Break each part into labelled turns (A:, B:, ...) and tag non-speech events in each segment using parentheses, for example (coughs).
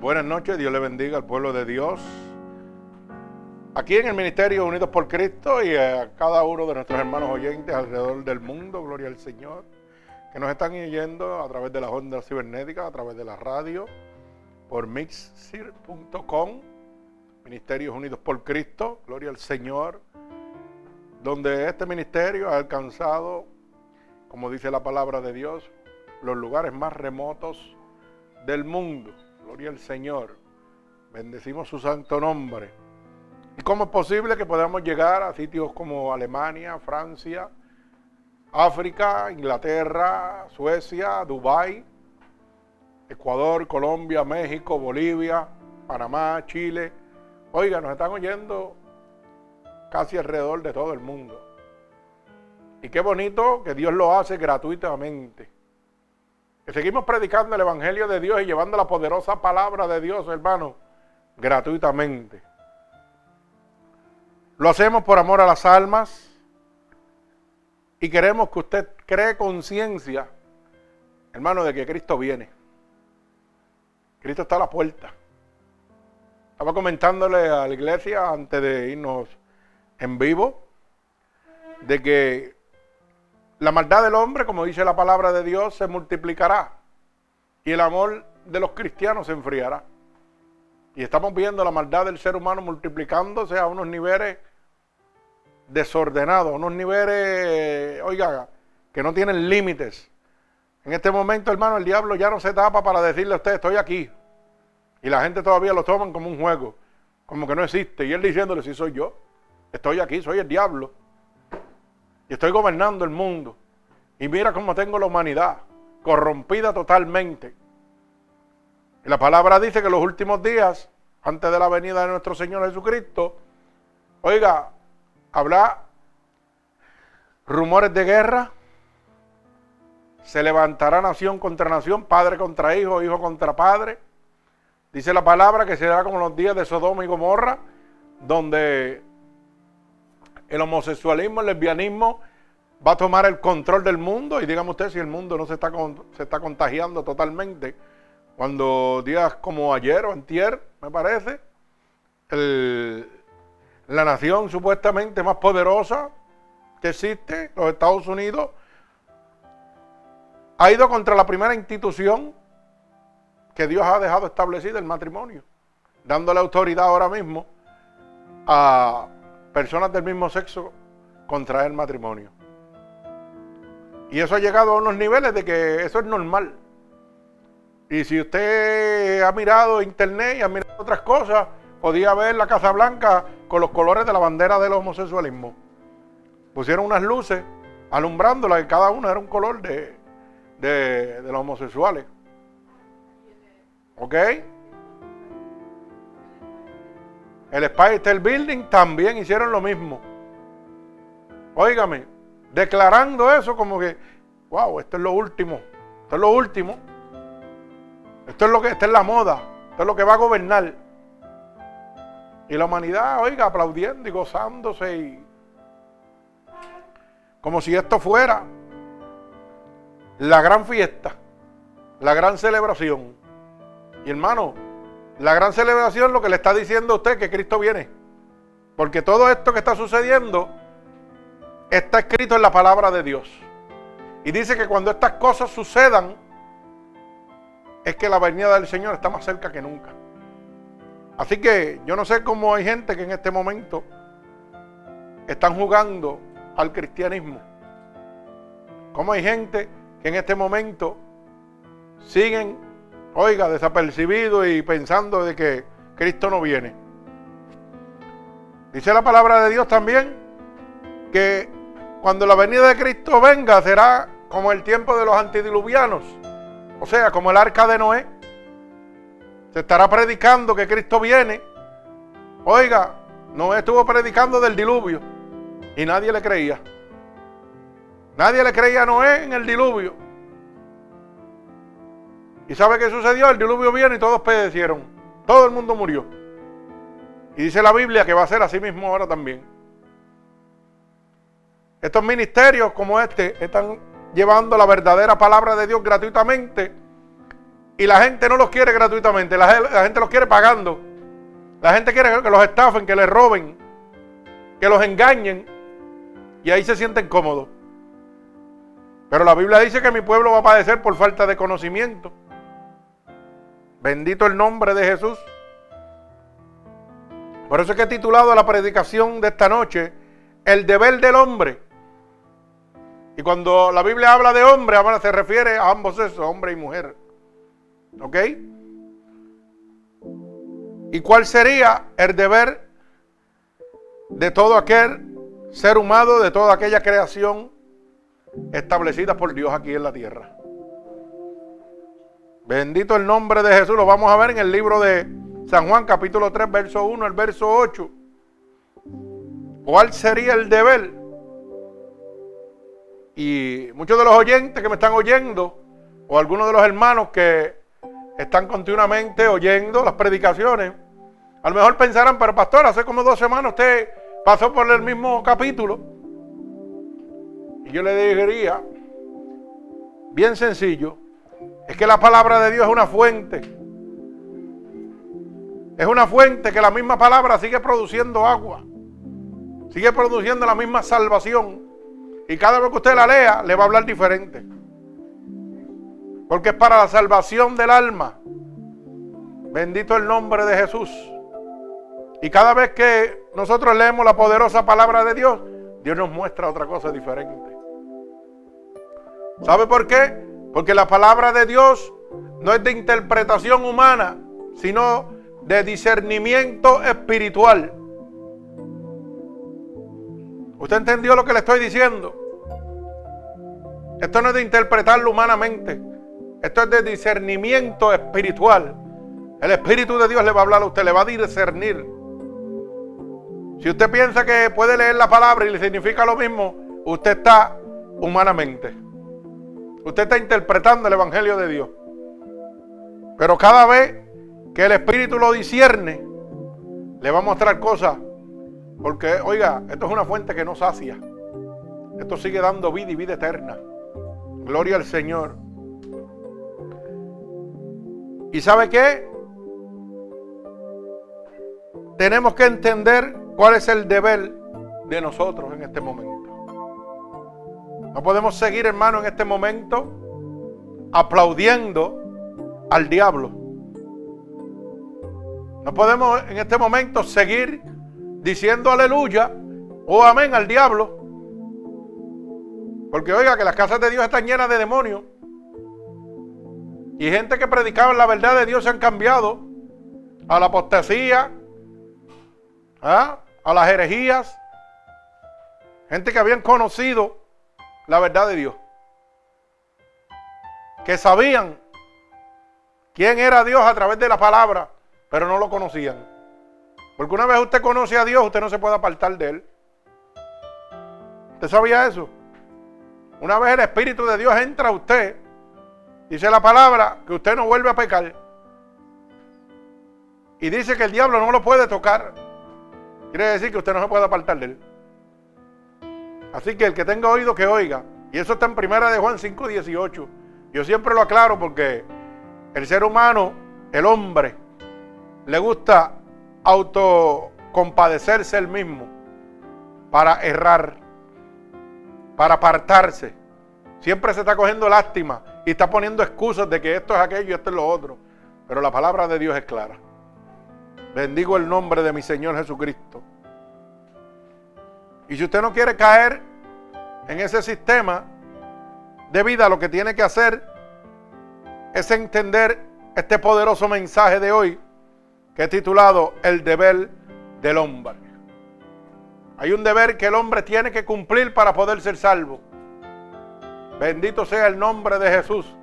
A: Buenas noches, Dios le bendiga al pueblo de Dios. Aquí en el Ministerio Unidos por Cristo y a cada uno de nuestros hermanos oyentes alrededor del mundo, gloria al Señor, que nos están oyendo a través de las ondas cibernéticas, a través de la radio, por mixsir.com, Ministerios Unidos por Cristo, gloria al Señor, donde este ministerio ha alcanzado, como dice la palabra de Dios, los lugares más remotos del mundo. Gloria al Señor. Bendecimos su santo nombre. ¿Y cómo es posible que podamos llegar a sitios como Alemania, Francia, África, Inglaterra, Suecia, Dubái, Ecuador, Colombia, México, Bolivia, Panamá, Chile? Oiga, nos están oyendo casi alrededor de todo el mundo. Y qué bonito que Dios lo hace gratuitamente seguimos predicando el Evangelio de Dios y llevando la poderosa palabra de Dios, hermano, gratuitamente. Lo hacemos por amor a las almas y queremos que usted cree conciencia, hermano, de que Cristo viene. Cristo está a la puerta. Estaba comentándole a la iglesia antes de irnos en vivo de que la maldad del hombre, como dice la palabra de Dios, se multiplicará y el amor de los cristianos se enfriará. Y estamos viendo la maldad del ser humano multiplicándose a unos niveles desordenados, unos niveles, oiga, que no tienen límites. En este momento, hermano, el diablo ya no se tapa para decirle a usted, estoy aquí. Y la gente todavía lo toman como un juego, como que no existe. Y él diciéndole, sí soy yo, estoy aquí, soy el diablo. Y estoy gobernando el mundo. Y mira cómo tengo la humanidad, corrompida totalmente. Y la palabra dice que los últimos días, antes de la venida de nuestro Señor Jesucristo, oiga, habla rumores de guerra, se levantará nación contra nación, padre contra hijo, hijo contra padre. Dice la palabra que será como los días de Sodoma y Gomorra, donde el homosexualismo, el lesbianismo va a tomar el control del mundo y dígame usted si el mundo no se está, se está contagiando totalmente. Cuando días como ayer o antier, me parece, la nación supuestamente más poderosa que existe, los Estados Unidos, ha ido contra la primera institución que Dios ha dejado establecida, el matrimonio, dándole autoridad ahora mismo a personas del mismo sexo contraer matrimonio. Y eso ha llegado a unos niveles de que eso es normal. Y si usted ha mirado internet y ha mirado otras cosas, podía ver la Casa Blanca con los colores de la bandera del homosexualismo. Pusieron unas luces alumbrándola y cada una era un color de, de, de los homosexuales. ¿Ok? El Spice State Building también hicieron lo mismo. Óigame, declarando eso como que, wow, esto es lo último, esto es lo último. Esto es lo que, esta es la moda, esto es lo que va a gobernar. Y la humanidad, oiga, aplaudiendo y gozándose y como si esto fuera la gran fiesta, la gran celebración. Y hermano, la gran celebración lo que le está diciendo a usted que Cristo viene. Porque todo esto que está sucediendo está escrito en la palabra de Dios. Y dice que cuando estas cosas sucedan, es que la venida del Señor está más cerca que nunca. Así que yo no sé cómo hay gente que en este momento están jugando al cristianismo. Cómo hay gente que en este momento siguen oiga, desapercibido y pensando de que Cristo no viene. Dice la palabra de Dios también que cuando la venida de Cristo venga será como el tiempo de los antidiluvianos, o sea, como el arca de Noé. Se estará predicando que Cristo viene. Oiga, Noé estuvo predicando del diluvio y nadie le creía. Nadie le creía a Noé en el diluvio. ¿Y sabe qué sucedió? El diluvio viene y todos perecieron. Todo el mundo murió. Y dice la Biblia que va a ser así mismo ahora también. Estos ministerios como este están llevando la verdadera palabra de Dios gratuitamente y la gente no los quiere gratuitamente, la, la gente los quiere pagando. La gente quiere que los estafen, que les roben, que los engañen y ahí se sienten cómodos. Pero la Biblia dice que mi pueblo va a padecer por falta de conocimiento. Bendito el nombre de Jesús. Por eso es que he titulado la predicación de esta noche, El deber del hombre. Y cuando la Biblia habla de hombre, se refiere a ambos sexos, hombre y mujer. ¿Ok? ¿Y cuál sería el deber de todo aquel ser humano, de toda aquella creación establecida por Dios aquí en la tierra? Bendito el nombre de Jesús. Lo vamos a ver en el libro de San Juan, capítulo 3, verso 1 al verso 8. ¿Cuál sería el deber? Y muchos de los oyentes que me están oyendo, o algunos de los hermanos que están continuamente oyendo las predicaciones, a lo mejor pensarán, pero pastor, hace como dos semanas usted pasó por el mismo capítulo. Y yo le diría, bien sencillo, es que la palabra de Dios es una fuente. Es una fuente que la misma palabra sigue produciendo agua. Sigue produciendo la misma salvación. Y cada vez que usted la lea, le va a hablar diferente. Porque es para la salvación del alma. Bendito el nombre de Jesús. Y cada vez que nosotros leemos la poderosa palabra de Dios, Dios nos muestra otra cosa diferente. ¿Sabe por qué? Porque la palabra de Dios no es de interpretación humana, sino de discernimiento espiritual. ¿Usted entendió lo que le estoy diciendo? Esto no es de interpretarlo humanamente. Esto es de discernimiento espiritual. El Espíritu de Dios le va a hablar a usted, le va a discernir. Si usted piensa que puede leer la palabra y le significa lo mismo, usted está humanamente. Usted está interpretando el Evangelio de Dios. Pero cada vez que el Espíritu lo discierne, le va a mostrar cosas. Porque, oiga, esto es una fuente que no sacia. Esto sigue dando vida y vida eterna. Gloria al Señor. ¿Y sabe qué? Tenemos que entender cuál es el deber de nosotros en este momento. No podemos seguir, hermano, en este momento aplaudiendo al diablo. No podemos en este momento seguir diciendo aleluya o amén al diablo. Porque oiga que las casas de Dios están llenas de demonios. Y gente que predicaba la verdad de Dios se han cambiado a la apostasía, ¿ah? a las herejías. Gente que habían conocido la verdad de Dios. Que sabían quién era Dios a través de la palabra, pero no lo conocían. Porque una vez usted conoce a Dios, usted no se puede apartar de Él. ¿Usted sabía eso? Una vez el Espíritu de Dios entra a usted, dice la palabra que usted no vuelve a pecar. Y dice que el diablo no lo puede tocar. Quiere decir que usted no se puede apartar de Él. Así que el que tenga oído que oiga. Y eso está en primera de Juan 5, 18. Yo siempre lo aclaro porque el ser humano, el hombre, le gusta autocompadecerse él mismo para errar, para apartarse. Siempre se está cogiendo lástima y está poniendo excusas de que esto es aquello y esto es lo otro. Pero la palabra de Dios es clara. Bendigo el nombre de mi Señor Jesucristo. Y si usted no quiere caer en ese sistema de vida, lo que tiene que hacer es entender este poderoso mensaje de hoy que he titulado El deber del hombre. Hay un deber que el hombre tiene que cumplir para poder ser salvo. Bendito sea el nombre de Jesús.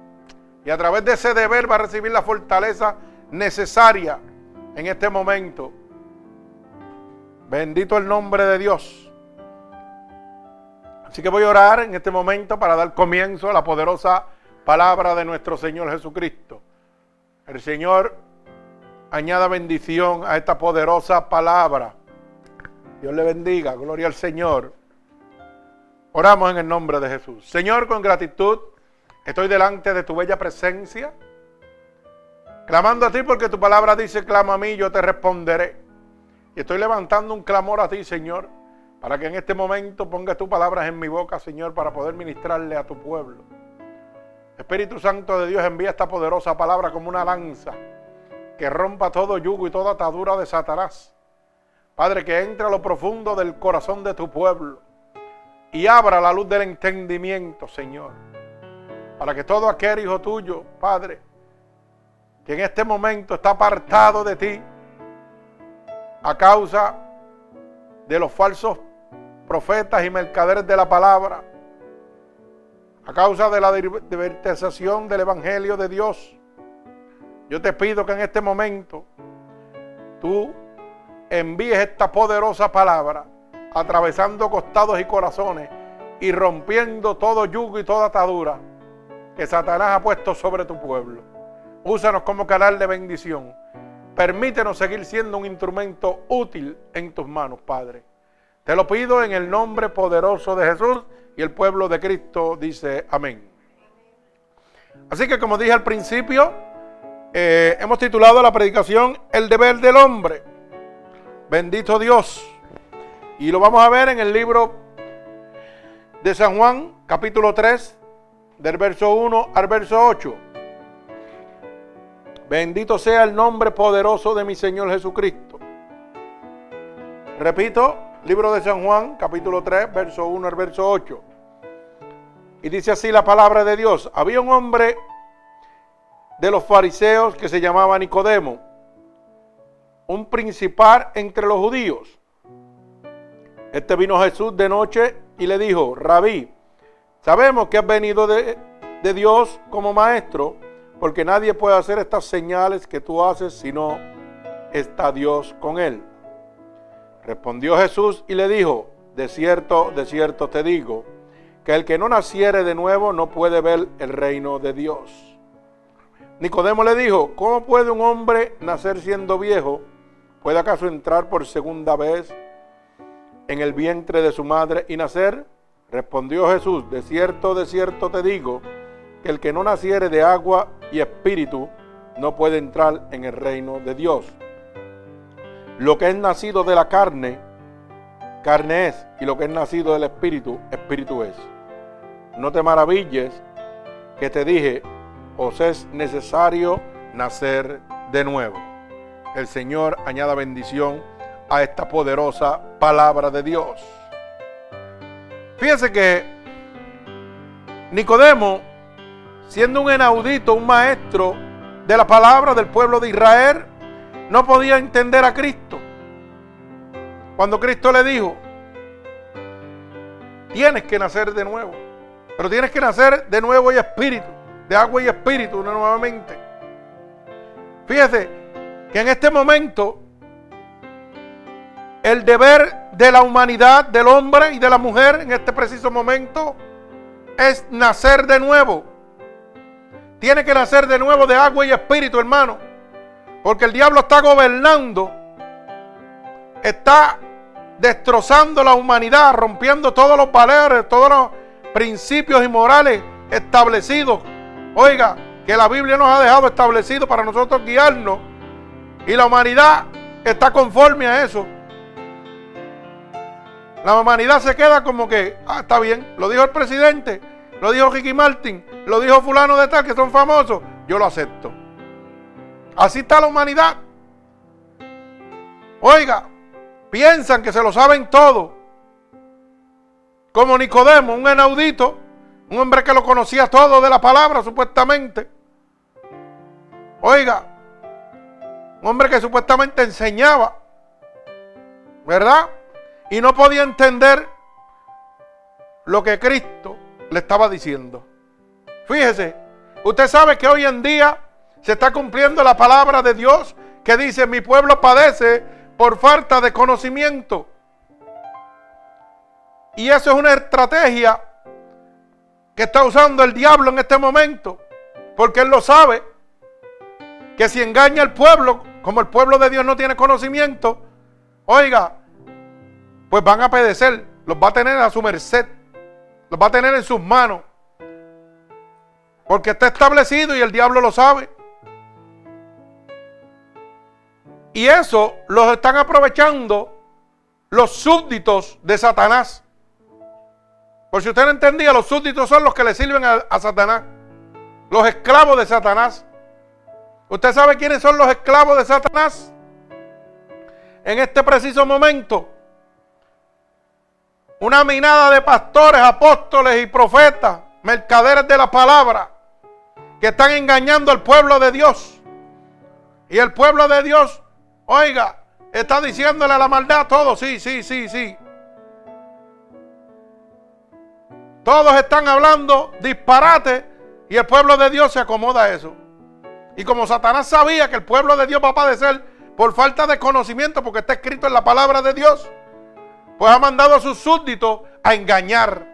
A: Y a través de ese deber va a recibir la fortaleza necesaria en este momento. Bendito el nombre de Dios. Así que voy a orar en este momento para dar comienzo a la poderosa palabra de nuestro Señor Jesucristo. El Señor añada bendición a esta poderosa palabra. Dios le bendiga, gloria al Señor. Oramos en el nombre de Jesús. Señor, con gratitud estoy delante de tu bella presencia. Clamando a ti porque tu palabra dice, clama a mí, yo te responderé. Y estoy levantando un clamor a ti, Señor, para que en este momento pongas tus palabras en mi boca, Señor, para poder ministrarle a tu pueblo. Espíritu Santo de Dios, envía esta poderosa palabra como una lanza que rompa todo yugo y toda atadura de Satanás. Padre, que entre a lo profundo del corazón de tu pueblo y abra la luz del entendimiento, Señor. Para que todo aquel hijo tuyo, Padre, que en este momento está apartado de ti a causa de los falsos profetas y mercaderes de la palabra, a causa de la divertización del Evangelio de Dios. Yo te pido que en este momento tú envíes esta poderosa palabra, atravesando costados y corazones y rompiendo todo yugo y toda atadura que Satanás ha puesto sobre tu pueblo. Úsanos como canal de bendición. Permítenos seguir siendo un instrumento útil en tus manos, Padre. Te lo pido en el nombre poderoso de Jesús y el pueblo de Cristo dice amén. Así que como dije al principio, eh, hemos titulado la predicación El deber del hombre. Bendito Dios. Y lo vamos a ver en el libro de San Juan, capítulo 3, del verso 1 al verso 8. Bendito sea el nombre poderoso de mi Señor Jesucristo. Repito, libro de San Juan, capítulo 3, verso 1 al verso 8. Y dice así la palabra de Dios. Había un hombre de los fariseos que se llamaba Nicodemo, un principal entre los judíos. Este vino Jesús de noche y le dijo, rabí, sabemos que has venido de, de Dios como maestro porque nadie puede hacer estas señales que tú haces si no está Dios con él. Respondió Jesús y le dijo, de cierto, de cierto te digo, que el que no naciere de nuevo no puede ver el reino de Dios. Nicodemo le dijo, ¿cómo puede un hombre nacer siendo viejo? ¿Puede acaso entrar por segunda vez en el vientre de su madre y nacer? Respondió Jesús, de cierto, de cierto te digo, que el que no naciere de agua y espíritu no puede entrar en el reino de Dios. Lo que es nacido de la carne, carne es, y lo que es nacido del espíritu, espíritu es. No te maravilles que te dije, os es necesario nacer de nuevo. El Señor añada bendición a esta poderosa palabra de Dios. Fíjese que Nicodemo siendo un enaudito, un maestro de la palabra del pueblo de Israel, no podía entender a Cristo. Cuando Cristo le dijo, tienes que nacer de nuevo, pero tienes que nacer de nuevo y espíritu, de agua y espíritu nuevamente. Fíjese que en este momento el deber de la humanidad, del hombre y de la mujer en este preciso momento es nacer de nuevo. Tiene que nacer de nuevo de agua y espíritu, hermano. Porque el diablo está gobernando. Está destrozando la humanidad, rompiendo todos los valores, todos los principios y morales establecidos. Oiga, que la Biblia nos ha dejado establecido para nosotros guiarnos. Y la humanidad está conforme a eso. La humanidad se queda como que, ah, está bien, lo dijo el presidente, lo dijo Ricky Martin, lo dijo fulano de tal, que son famosos, yo lo acepto. Así está la humanidad. Oiga, piensan que se lo saben todo. Como Nicodemo, un enaudito, un hombre que lo conocía todo de la palabra, supuestamente. Oiga, un hombre que supuestamente enseñaba, ¿verdad? Y no podía entender lo que Cristo le estaba diciendo. Fíjese, usted sabe que hoy en día se está cumpliendo la palabra de Dios que dice, mi pueblo padece por falta de conocimiento. Y eso es una estrategia que está usando el diablo en este momento, porque él lo sabe, que si engaña al pueblo, como el pueblo de Dios no tiene conocimiento, oiga, pues van a pedecer, los va a tener a su merced. Los va a tener en sus manos. Porque está establecido y el diablo lo sabe. Y eso los están aprovechando los súbditos de Satanás. Por si usted no entendía, los súbditos son los que le sirven a, a Satanás. Los esclavos de Satanás. ¿Usted sabe quiénes son los esclavos de Satanás? En este preciso momento, una minada de pastores, apóstoles y profetas, mercaderes de la palabra, que están engañando al pueblo de Dios. Y el pueblo de Dios, oiga, está diciéndole la maldad a todos, sí, sí, sí, sí. Todos están hablando disparate y el pueblo de Dios se acomoda a eso. Y como Satanás sabía que el pueblo de Dios va a padecer por falta de conocimiento, porque está escrito en la palabra de Dios, pues ha mandado a sus súbditos a engañar.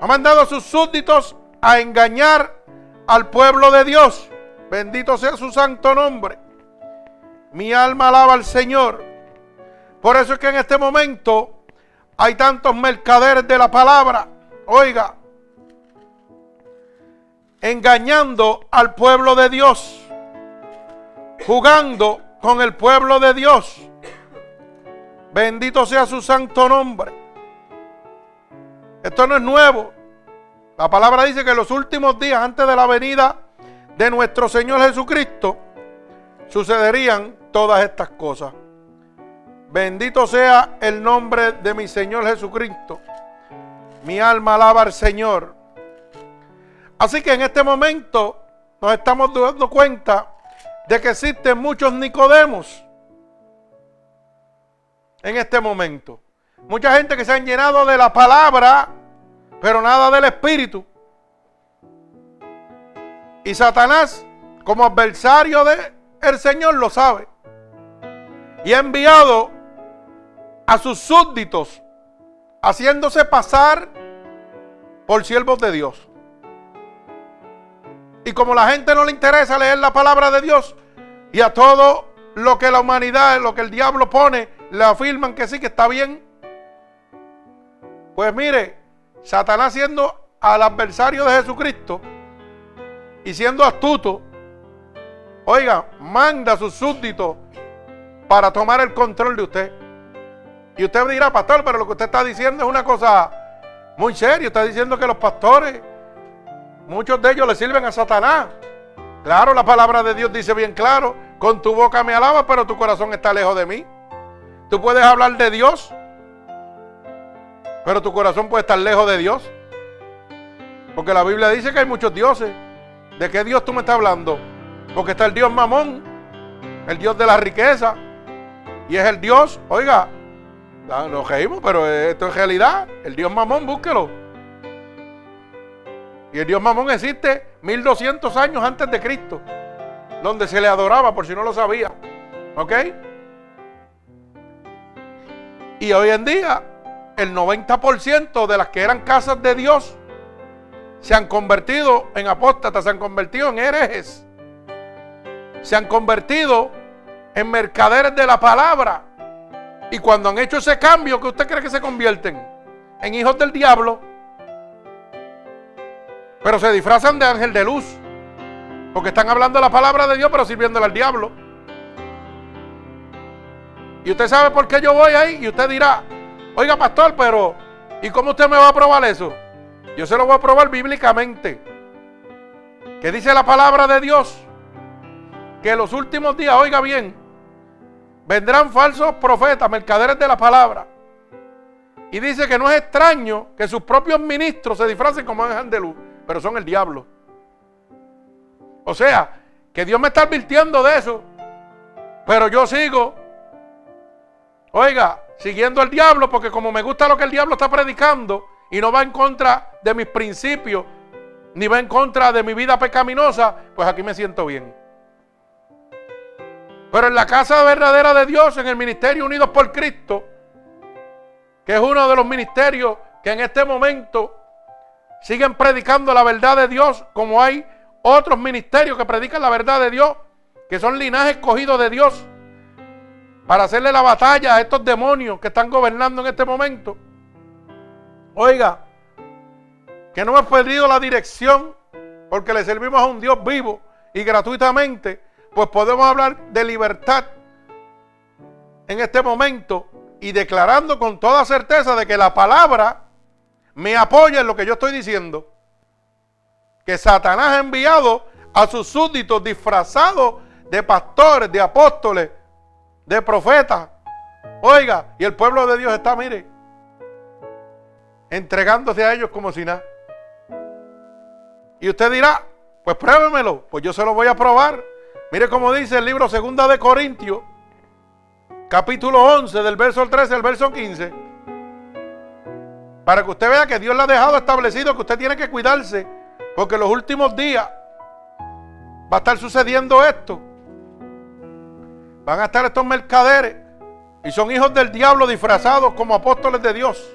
A: Ha mandado a sus súbditos a engañar al pueblo de Dios. Bendito sea su santo nombre. Mi alma alaba al Señor. Por eso es que en este momento hay tantos mercaderes de la palabra. Oiga, engañando al pueblo de Dios. Jugando con el pueblo de Dios. Bendito sea su santo nombre. Esto no es nuevo. La palabra dice que en los últimos días antes de la venida de nuestro Señor Jesucristo sucederían todas estas cosas. Bendito sea el nombre de mi Señor Jesucristo. Mi alma alaba al Señor. Así que en este momento nos estamos dando cuenta de que existen muchos Nicodemos en este momento. Mucha gente que se han llenado de la palabra, pero nada del Espíritu. Y Satanás, como adversario del el Señor, lo sabe. Y ha enviado a sus súbditos, haciéndose pasar por siervos de Dios. Y como la gente no le interesa leer la palabra de Dios, y a todo lo que la humanidad, lo que el diablo pone, le afirman que sí, que está bien. Pues mire, Satanás siendo al adversario de Jesucristo y siendo astuto, oiga, manda a sus súbditos para tomar el control de usted. Y usted dirá, pastor, pero lo que usted está diciendo es una cosa muy seria. Está diciendo que los pastores, muchos de ellos le sirven a Satanás. Claro, la palabra de Dios dice bien claro, con tu boca me alaba, pero tu corazón está lejos de mí. Tú puedes hablar de Dios, pero tu corazón puede estar lejos de Dios. Porque la Biblia dice que hay muchos dioses. ¿De qué Dios tú me estás hablando? Porque está el Dios Mamón, el Dios de la riqueza. Y es el Dios, oiga, nos reímos, pero esto es realidad. El Dios Mamón, búsquelo. Y el Dios Mamón existe 1200 años antes de Cristo, donde se le adoraba, por si no lo sabía. ¿Ok? Y hoy en día, el 90% de las que eran casas de Dios se han convertido en apóstatas, se han convertido en herejes, se han convertido en mercaderes de la palabra. Y cuando han hecho ese cambio, ¿qué usted cree que se convierten? En hijos del diablo. Pero se disfrazan de ángel de luz. Porque están hablando la palabra de Dios, pero sirviéndole al diablo. Y usted sabe por qué yo voy ahí. Y usted dirá, oiga pastor, pero ¿y cómo usted me va a probar eso? Yo se lo voy a probar bíblicamente. Que dice la palabra de Dios. Que en los últimos días, oiga bien, vendrán falsos profetas, mercaderes de la palabra. Y dice que no es extraño que sus propios ministros se disfracen como ángeles de luz, pero son el diablo. O sea, que Dios me está advirtiendo de eso, pero yo sigo Oiga, siguiendo al diablo, porque como me gusta lo que el diablo está predicando y no va en contra de mis principios, ni va en contra de mi vida pecaminosa, pues aquí me siento bien. Pero en la casa verdadera de Dios, en el ministerio Unidos por Cristo, que es uno de los ministerios que en este momento siguen predicando la verdad de Dios, como hay otros ministerios que predican la verdad de Dios, que son linajes escogidos de Dios para hacerle la batalla a estos demonios que están gobernando en este momento. Oiga, que no hemos perdido la dirección porque le servimos a un Dios vivo y gratuitamente pues podemos hablar de libertad en este momento y declarando con toda certeza de que la palabra me apoya en lo que yo estoy diciendo. Que Satanás ha enviado a sus súbditos disfrazados de pastores, de apóstoles, de profetas. Oiga, y el pueblo de Dios está, mire, entregándose a ellos como si nada. Y usted dirá, pues pruébemelo, pues yo se lo voy a probar. Mire cómo dice el libro Segunda de Corintios, capítulo 11, del verso 13 al verso 15. Para que usted vea que Dios le ha dejado establecido que usted tiene que cuidarse, porque en los últimos días va a estar sucediendo esto. Van a estar estos mercaderes y son hijos del diablo disfrazados como apóstoles de Dios.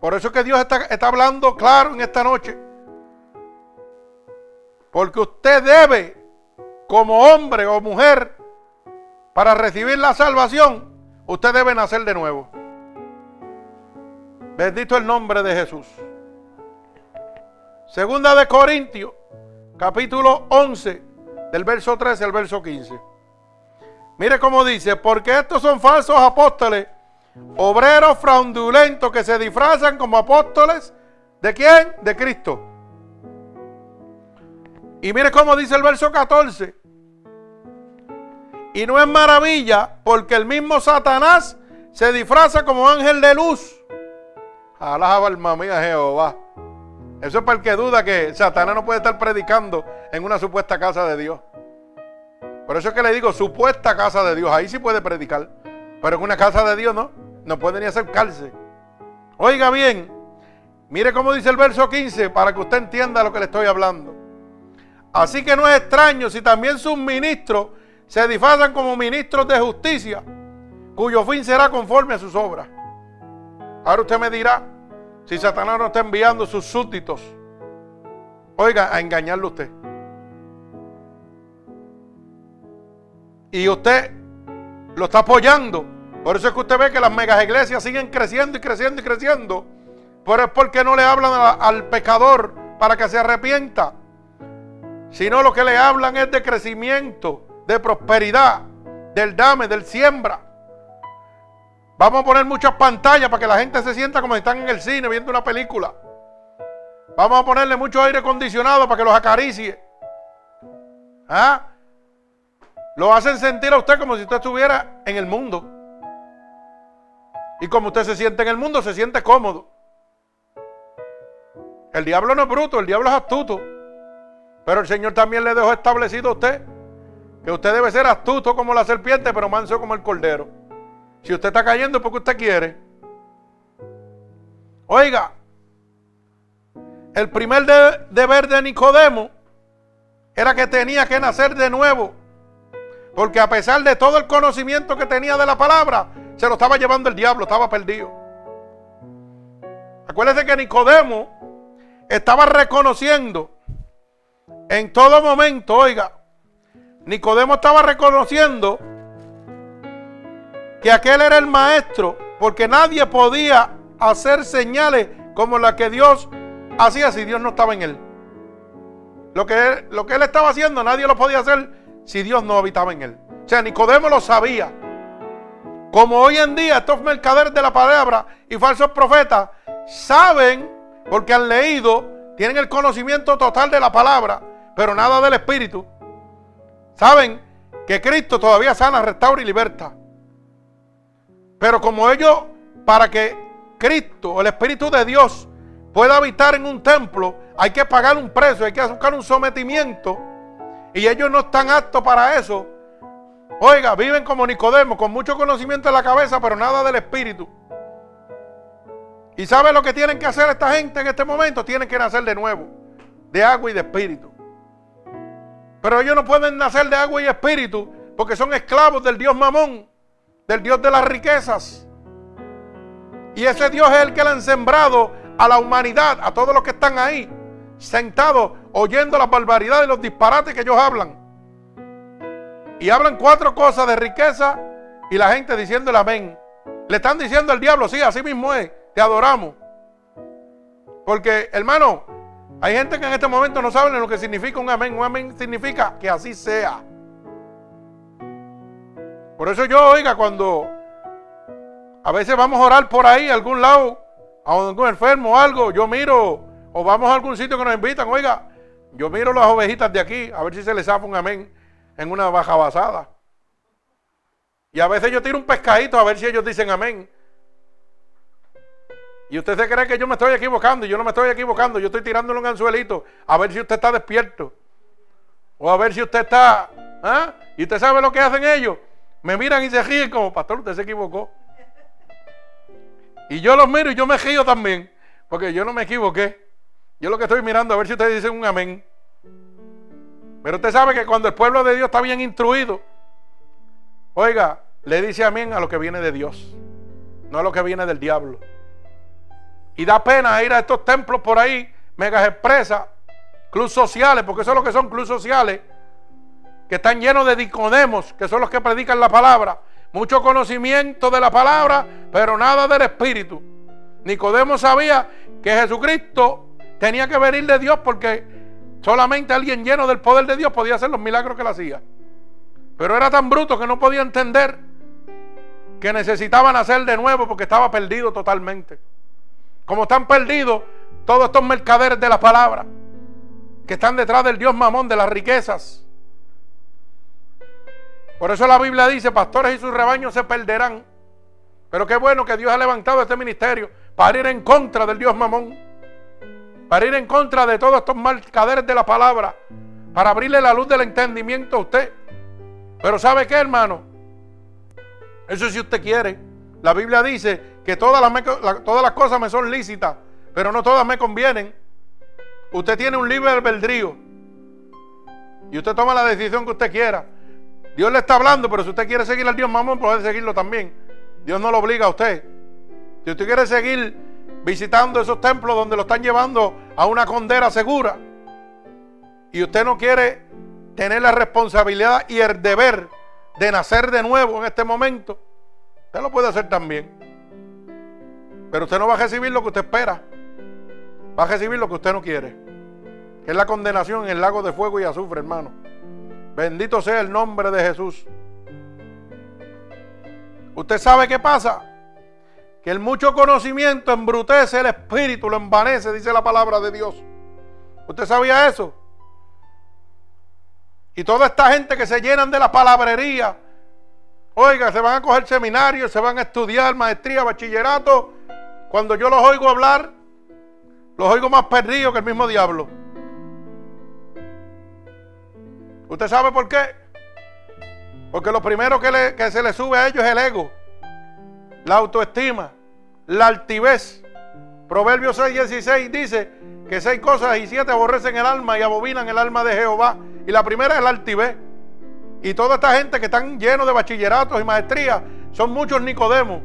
A: Por eso es que Dios está, está hablando claro en esta noche. Porque usted debe, como hombre o mujer, para recibir la salvación, usted debe nacer de nuevo. Bendito el nombre de Jesús. Segunda de Corintios, capítulo 11, del verso 13 al verso 15. Mire cómo dice, porque estos son falsos apóstoles, obreros fraudulentos que se disfrazan como apóstoles. ¿De quién? De Cristo. Y mire cómo dice el verso 14. Y no es maravilla porque el mismo Satanás se disfraza como ángel de luz. Alaba alma mía Jehová. Eso es para el que duda que Satanás no puede estar predicando en una supuesta casa de Dios. Por eso es que le digo, supuesta casa de Dios. Ahí sí puede predicar. Pero en una casa de Dios no. No puede ni acercarse. Oiga bien. Mire cómo dice el verso 15 para que usted entienda lo que le estoy hablando. Así que no es extraño si también sus ministros se disfrazan como ministros de justicia, cuyo fin será conforme a sus obras. Ahora usted me dirá, si Satanás no está enviando sus súbditos, oiga, a engañarlo usted. Y usted lo está apoyando. Por eso es que usted ve que las megas iglesias siguen creciendo y creciendo y creciendo. Pero es porque no le hablan al pecador para que se arrepienta sino lo que le hablan es de crecimiento, de prosperidad, del dame, del siembra. Vamos a poner muchas pantallas para que la gente se sienta como si están en el cine viendo una película. Vamos a ponerle mucho aire acondicionado para que los acaricie. ¿Ah? Lo hacen sentir a usted como si usted estuviera en el mundo. Y como usted se siente en el mundo, se siente cómodo. El diablo no es bruto, el diablo es astuto. Pero el Señor también le dejó establecido a usted que usted debe ser astuto como la serpiente, pero manso como el cordero. Si usted está cayendo porque usted quiere. Oiga, el primer deber de Nicodemo era que tenía que nacer de nuevo. Porque a pesar de todo el conocimiento que tenía de la palabra, se lo estaba llevando el diablo, estaba perdido. Acuérdese que Nicodemo estaba reconociendo en todo momento, oiga, Nicodemo estaba reconociendo que aquel era el maestro, porque nadie podía hacer señales como las que Dios hacía si Dios no estaba en él. Lo que, él, lo que él estaba haciendo, nadie lo podía hacer si Dios no habitaba en él. O sea, Nicodemo lo sabía. Como hoy en día estos mercaderes de la palabra y falsos profetas saben, porque han leído, tienen el conocimiento total de la palabra, pero nada del Espíritu. Saben que Cristo todavía sana, restaura y liberta. Pero como ellos, para que Cristo, el Espíritu de Dios, pueda habitar en un templo, hay que pagar un precio, hay que buscar un sometimiento. Y ellos no están aptos para eso. Oiga, viven como Nicodemo, con mucho conocimiento en la cabeza, pero nada del Espíritu. ¿Y sabe lo que tienen que hacer esta gente en este momento? Tienen que nacer de nuevo, de agua y de espíritu. Pero ellos no pueden nacer de agua y espíritu porque son esclavos del Dios Mamón, del Dios de las riquezas. Y ese Dios es el que le han sembrado a la humanidad, a todos los que están ahí, sentados, oyendo las barbaridades y los disparates que ellos hablan. Y hablan cuatro cosas de riqueza y la gente diciéndole amén. Le están diciendo al diablo, sí, así mismo es, te adoramos. Porque, hermano, Hay gente que en este momento no sabe lo que significa un amén. Un amén significa que así sea. Por eso yo, oiga, cuando a veces vamos a orar por ahí, a algún lado, a algún enfermo o algo, yo miro, o vamos a algún sitio que nos invitan, oiga, yo miro las ovejitas de aquí, a ver si se les zafa un amén en una baja basada. Y a veces yo tiro un pescadito a ver si ellos dicen amén. Y usted se cree que yo me estoy equivocando y yo no me estoy equivocando. Yo estoy tirándole un anzuelito a ver si usted está despierto. O a ver si usted está... ¿ah? ¿Y usted sabe lo que hacen ellos? Me miran y se ríen como, pastor, usted se equivocó. Y yo los miro y yo me río también. Porque yo no me equivoqué. Yo lo que estoy mirando a ver si ustedes dicen un amén. Pero usted sabe que cuando el pueblo de Dios está bien instruido, oiga, le dice amén a lo que viene de Dios, no a lo que viene del diablo. Y da pena ir a estos templos por ahí, megas expresas, clubes sociales, porque eso es lo que son clubes sociales, que están llenos de dicodemos, que son los que predican la palabra. Mucho conocimiento de la palabra, pero nada del Espíritu. Nicodemo sabía que Jesucristo tenía que venir de Dios porque solamente alguien lleno del poder de Dios podía hacer los milagros que él hacía. Pero era tan bruto que no podía entender que necesitaban hacer de nuevo porque estaba perdido totalmente. Como están perdidos todos estos mercaderes de la palabra, que están detrás del Dios mamón de las riquezas. Por eso la Biblia dice, pastores y sus rebaños se perderán. Pero qué bueno que Dios ha levantado este ministerio para ir en contra del Dios mamón, para ir en contra de todos estos mercaderes de la palabra, para abrirle la luz del entendimiento a usted. Pero ¿sabe qué, hermano? Eso si usted quiere. La Biblia dice que todas las, todas las cosas me son lícitas, pero no todas me convienen. Usted tiene un libre albedrío. Y usted toma la decisión que usted quiera. Dios le está hablando, pero si usted quiere seguir al Dios mamón, puede seguirlo también. Dios no lo obliga a usted. Si usted quiere seguir visitando esos templos donde lo están llevando a una condena segura, y usted no quiere tener la responsabilidad y el deber de nacer de nuevo en este momento, usted lo puede hacer también. Pero usted no va a recibir lo que usted espera. Va a recibir lo que usted no quiere. Que es la condenación en el lago de fuego y azufre, hermano. Bendito sea el nombre de Jesús. ¿Usted sabe qué pasa? Que el mucho conocimiento embrutece el espíritu, lo envanece, dice la palabra de Dios. ¿Usted sabía eso? Y toda esta gente que se llenan de la palabrería, oiga, se van a coger seminarios, se van a estudiar maestría, bachillerato, cuando yo los oigo hablar, los oigo más perdidos que el mismo diablo. ¿Usted sabe por qué? Porque lo primero que, que se le sube a ellos es el ego, la autoestima, la altivez. Proverbios 6, 16 dice que seis cosas y siete aborrecen el alma y abominan el alma de Jehová. Y la primera es la altivez. Y toda esta gente que están llenos de bachilleratos y maestrías son muchos Nicodemos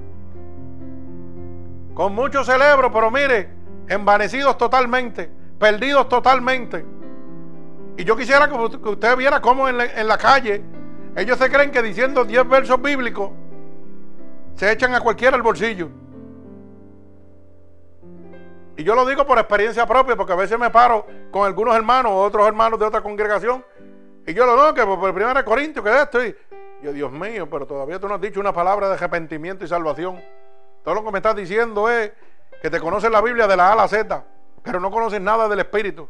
A: con mucho cerebro, pero mire, envanecidos totalmente, perdidos totalmente. Y yo quisiera que usted viera cómo en la, calle ellos se creen que diciendo 10 versos bíblicos se echan a cualquiera el bolsillo. Y yo lo digo por experiencia propia, porque a veces me paro con algunos hermanos o otros hermanos de otra congregación. Y yo lo digo que por el primer Corintio, que esto. Y yo, Dios mío, pero todavía tú no has dicho una palabra de arrepentimiento y salvación. Todo lo que me estás diciendo es que te conoces la Biblia de la A a la Z, pero no conoces nada del Espíritu.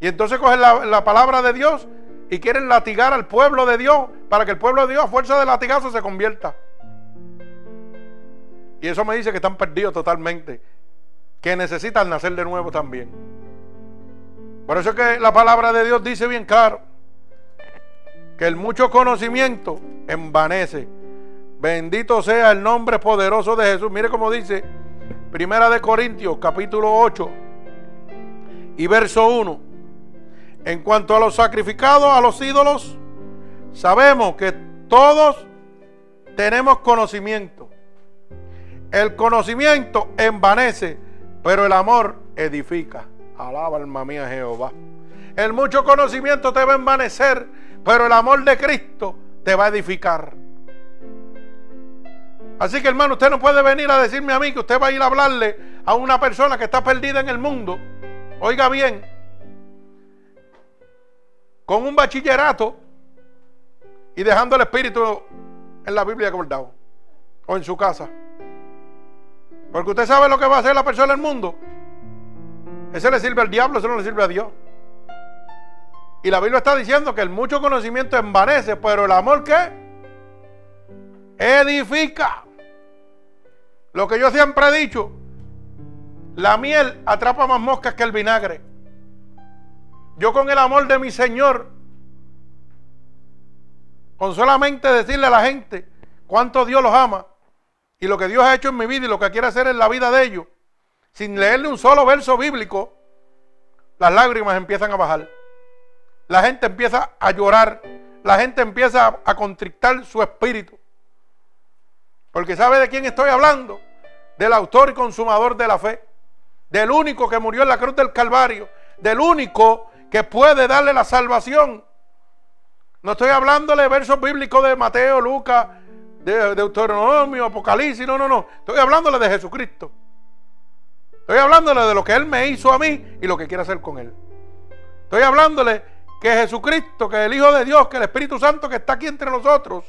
A: Y entonces cogen la, palabra de Dios y quieren latigar al pueblo de Dios para que el pueblo de Dios a fuerza de latigazo se convierta. Y eso me dice que están perdidos totalmente, que necesitan nacer de nuevo también. Por eso es que la palabra de Dios dice bien claro que el mucho conocimiento envanece Bendito sea el nombre poderoso de Jesús. Mire cómo dice Primera de Corintios, capítulo 8 y verso 1. En cuanto a los sacrificados a los ídolos, sabemos que todos tenemos conocimiento. El conocimiento envanece, pero el amor edifica. Alaba alma mía Jehová. El mucho conocimiento te va a envanecer, pero el amor de Cristo te va a edificar. Así que hermano, usted no puede venir a decirme a mí que usted va a ir a hablarle a una persona que está perdida en el mundo oiga bien, con un bachillerato y dejando el espíritu en la Biblia guardado o en su casa. Porque usted sabe lo que va a hacer la persona en el mundo. Ese le sirve al diablo, ese no le sirve a Dios. Y la Biblia está diciendo que el mucho conocimiento envanece, pero el amor que edifica. Lo que yo siempre he dicho, la miel atrapa más moscas que el vinagre. Yo con el amor de mi Señor, con solamente decirle a la gente cuánto Dios los ama y lo que Dios ha hecho en mi vida y lo que quiere hacer en la vida de ellos, sin leerle un solo verso bíblico, las lágrimas empiezan a bajar. La gente empieza a llorar. La gente empieza a, contrictar su espíritu. Porque sabe de quién estoy hablando. Del autor y consumador de la fe. Del único que murió en la cruz del Calvario. Del único que puede darle la salvación. No estoy hablándole de versos bíblicos de Mateo, Lucas, de Deuteronomio, Apocalipsis. No, no, no. Estoy hablándole de Jesucristo. Estoy hablándole de lo que Él me hizo a mí y lo que quiere hacer con Él. Estoy hablándole que Jesucristo, que el Hijo de Dios, que el Espíritu Santo que está aquí entre nosotros,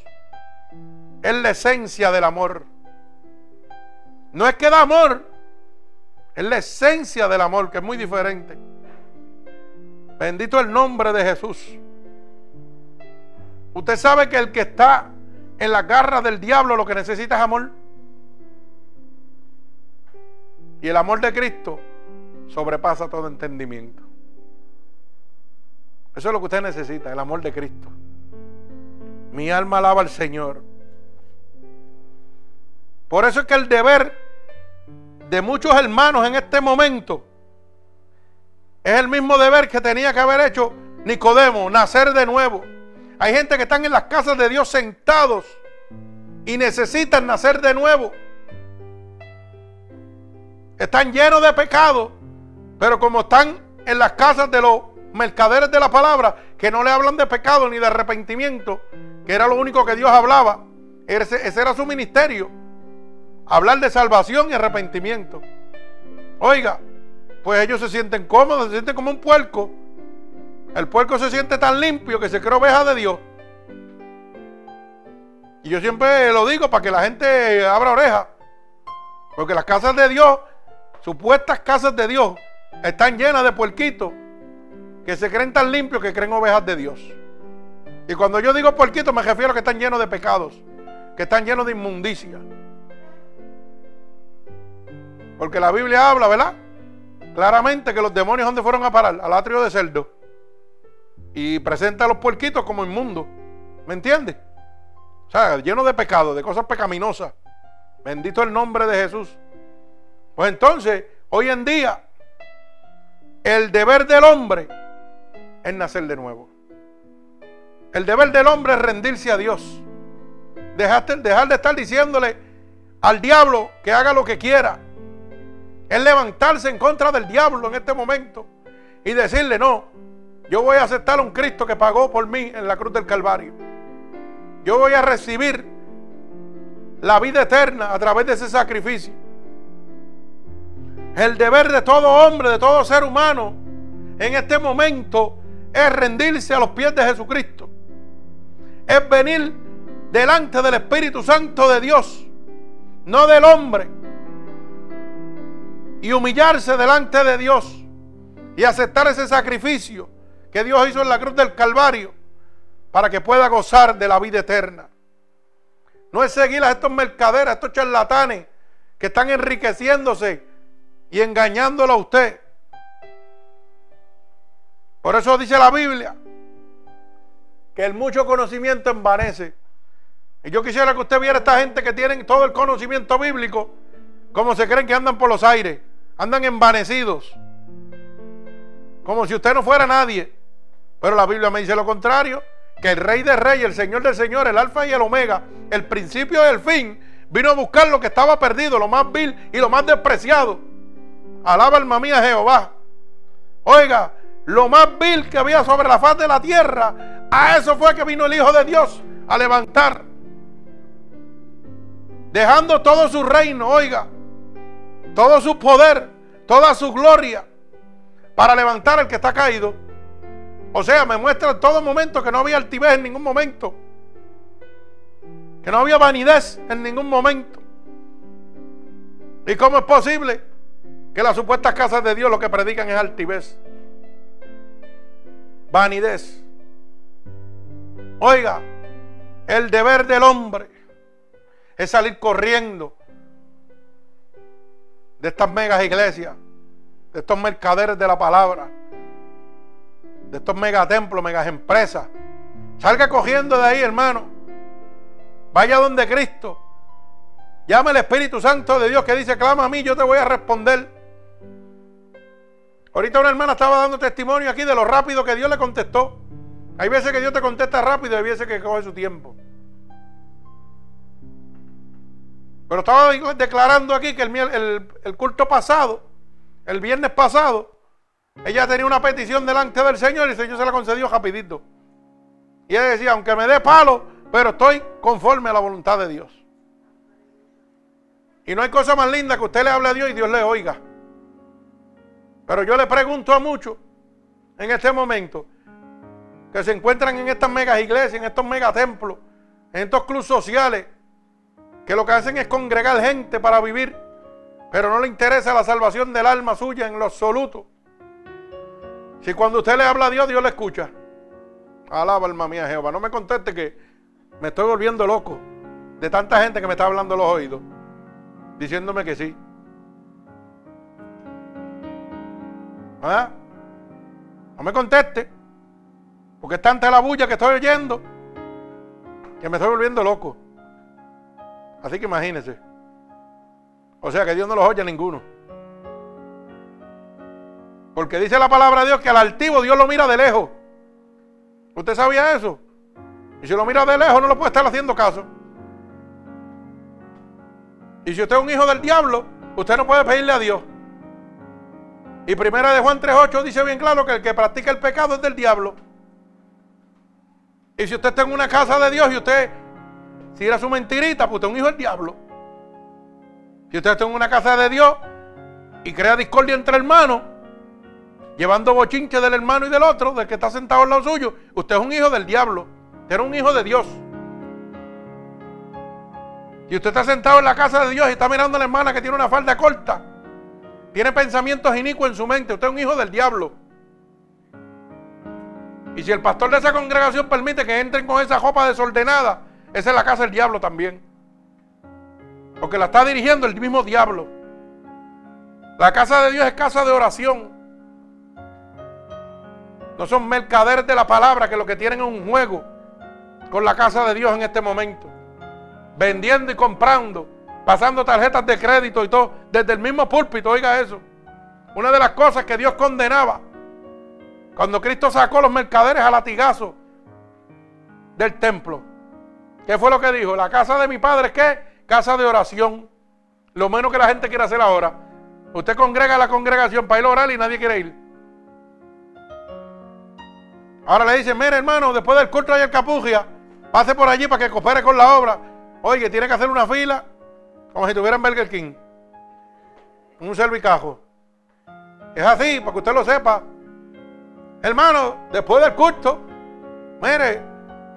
A: es la esencia del amor. No es que da amor, es la esencia del amor, que es muy diferente. Bendito el nombre de Jesús. Usted sabe que el que está en la garra del diablo lo que necesita es amor. Y el amor de Cristo sobrepasa todo entendimiento. Eso es lo que usted necesita, el amor de Cristo. Mi alma alaba al Señor. Por eso es que el deber de muchos hermanos en este momento es el mismo deber que tenía que haber hecho Nicodemo, nacer de nuevo. Hay gente que están en las casas de Dios sentados y necesitan nacer de nuevo. Están llenos de pecado, pero como están en las casas de los mercaderes de la palabra, que no le hablan de pecado ni de arrepentimiento, que era lo único que Dios hablaba, ese, ese era su ministerio, hablar de salvación y arrepentimiento. Oiga, pues ellos se sienten cómodos, se sienten como un puerco. El puerco se siente tan limpio que se cree oveja de Dios. Y yo siempre lo digo para que la gente abra oreja. Porque las casas de Dios supuestas casas de Dios están llenas de puerquitos que se creen tan limpios que creen ovejas de Dios. Y cuando yo digo puerquitos me refiero a que están llenos de pecados, que están llenos de inmundicia. Porque la Biblia habla, ¿verdad? Claramente que los demonios donde fueron a parar, al atrio de cerdo. Y presenta a los puerquitos como inmundos. ¿Me entiendes? O sea, lleno de pecados, de cosas pecaminosas. Bendito el nombre de Jesús. Pues entonces, hoy en día, el deber del hombre es nacer de nuevo. El deber del hombre es rendirse a Dios. Dejar, dejar de estar diciéndole al diablo que haga lo que quiera. Es levantarse en contra del diablo en este momento y decirle, no, yo voy a aceptar a un Cristo que pagó por mí en la cruz del Calvario. Yo voy a recibir la vida eterna a través de ese sacrificio. El deber de todo hombre, de todo ser humano, en este momento es rendirse a los pies de Jesucristo. Es venir delante del Espíritu Santo de Dios, no del hombre. Y humillarse delante de Dios y aceptar ese sacrificio que Dios hizo en la cruz del Calvario para que pueda gozar de la vida eterna. No es seguir a estos mercaderes, a estos charlatanes que están enriqueciéndose y engañándolo a usted. Por eso dice la Biblia que el mucho conocimiento envanece. Y yo quisiera que usted viera a esta gente que tienen todo el conocimiento bíblico, como se creen que andan por los aires, andan envanecidos, como si usted no fuera nadie. Pero la Biblia me dice lo contrario, que el Rey de Reyes, el Señor del Señor, el Alfa y el Omega, el principio y el fin, vino a buscar lo que estaba perdido, lo más vil y lo más despreciado Alaba alma mía Jehová. Oiga, lo más vil que había sobre la faz de la tierra, a eso fue que vino el Hijo de Dios a levantar. Dejando todo su reino, oiga, todo su poder, toda su gloria, para levantar al que está caído. O sea, me muestra en todo momento que no había altivez en ningún momento. Que no había vanidad en ningún momento. ¿Y cómo es posible que las supuestas casas de Dios lo que predican es altivez? Vanidez. Oiga, el deber del hombre es salir corriendo de estas megas iglesias, de estos mercaderes de la palabra, de estos megatemplos, megas empresas. Salga cogiendo de ahí, hermano. Vaya donde Cristo. Llame al Espíritu Santo de Dios que dice, clama a mí, yo te voy a responder. Ahorita una hermana estaba dando testimonio aquí de lo rápido que Dios le contestó. Hay veces que Dios te contesta rápido y hay veces que coge su tiempo. Pero estaba declarando aquí que el, culto pasado, el viernes pasado, ella tenía una petición delante del Señor y el Señor se la concedió rapidito. Y ella decía, aunque me dé palo, pero estoy conforme a la voluntad de Dios. Y no hay cosa más linda que usted le hable a Dios y Dios le oiga. Pero yo le pregunto a muchos en este momento que se encuentran en estas megas iglesias, en estos megatemplos, en estos clubes sociales, que lo que hacen es congregar gente para vivir, pero no le interesa la salvación del alma suya en lo absoluto. Si cuando usted le habla a Dios, Dios le escucha. Alaba alma mía Jehová. No me conteste que me estoy volviendo loco de tanta gente que me está hablando los oídos, diciéndome que sí. ¿Ah? No me conteste, porque es tanta la bulla que estoy oyendo que me estoy volviendo loco. Así que imagínese. O sea que Dios no los oye a ninguno. Porque dice la palabra de Dios que al altivo Dios lo mira de lejos. ¿Usted sabía eso? Y si lo mira de lejos no lo puede estar haciendo caso. Y si usted es un hijo del diablo, usted no puede pedirle a Dios. Y primera de Juan 3.8 dice bien claro que el que practica el pecado es del diablo. Y si usted está en una casa de Dios y usted si era su mentirita, pues usted es un hijo del diablo. Si usted está en una casa de Dios y crea discordia entre hermanos, llevando bochinche del hermano y del otro, del que está sentado al lado suyo, usted es un hijo del diablo. Usted era un hijo de Dios. Si usted está sentado en la casa de Dios y está mirando a la hermana que tiene una falda corta, tiene pensamientos inicuos en su mente, usted es un hijo del diablo. Y si el pastor de esa congregación permite que entren con esa ropa desordenada, esa es la casa del diablo también. Porque la está dirigiendo el mismo diablo. La casa de Dios es casa de oración. No son mercaderes de la palabra que lo que tienen es un juego con la casa de Dios en este momento. Vendiendo y comprando, pasando tarjetas de crédito y todo, desde el mismo púlpito, oiga eso. Una de las cosas que Dios condenaba cuando Cristo sacó los mercaderes a latigazo del templo. ¿Qué fue lo que dijo? La casa de mi padre es qué? Casa de oración. Lo menos que la gente quiere hacer ahora. Usted congrega a la congregación para ir a orar y nadie quiere ir. Ahora le dicen, mire hermano, después del culto hay el capugia, pase por allí para que coopere con la obra. Oye, tiene que hacer una fila como si tuviera en Burger King. Un servicajo. Es así, para que usted lo sepa. Hermano, después del culto, mire,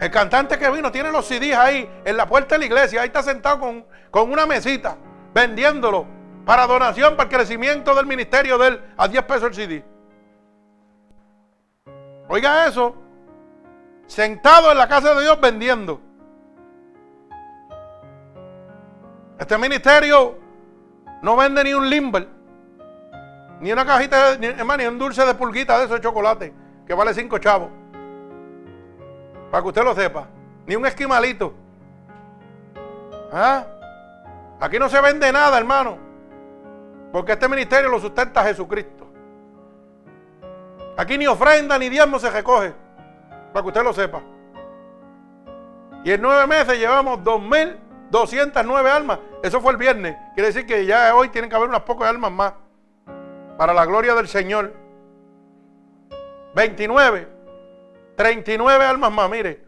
A: el cantante que vino tiene los CDs ahí en la puerta de la iglesia. Ahí está sentado con, con una mesita vendiéndolo para donación, para el crecimiento del ministerio de él a 10 pesos el CD. Oiga eso. Sentado en la casa de Dios vendiendo. Este ministerio no vende ni un limber, ni una cajita, ni, un dulce de pulguita de esos de chocolate, que vale 5 chavos. Para que usted lo sepa. Ni un esquimalito. ¿Ah? Aquí no se vende nada, hermano. Porque este ministerio lo sustenta Jesucristo. Aquí ni ofrenda ni diezmo se recoge. Para que usted lo sepa. Y en nueve meses llevamos 2.209 almas. Eso fue el viernes. Quiere decir que ya hoy tienen que haber unas pocas almas más. Para la gloria del Señor. 29. 39 almas más, mire.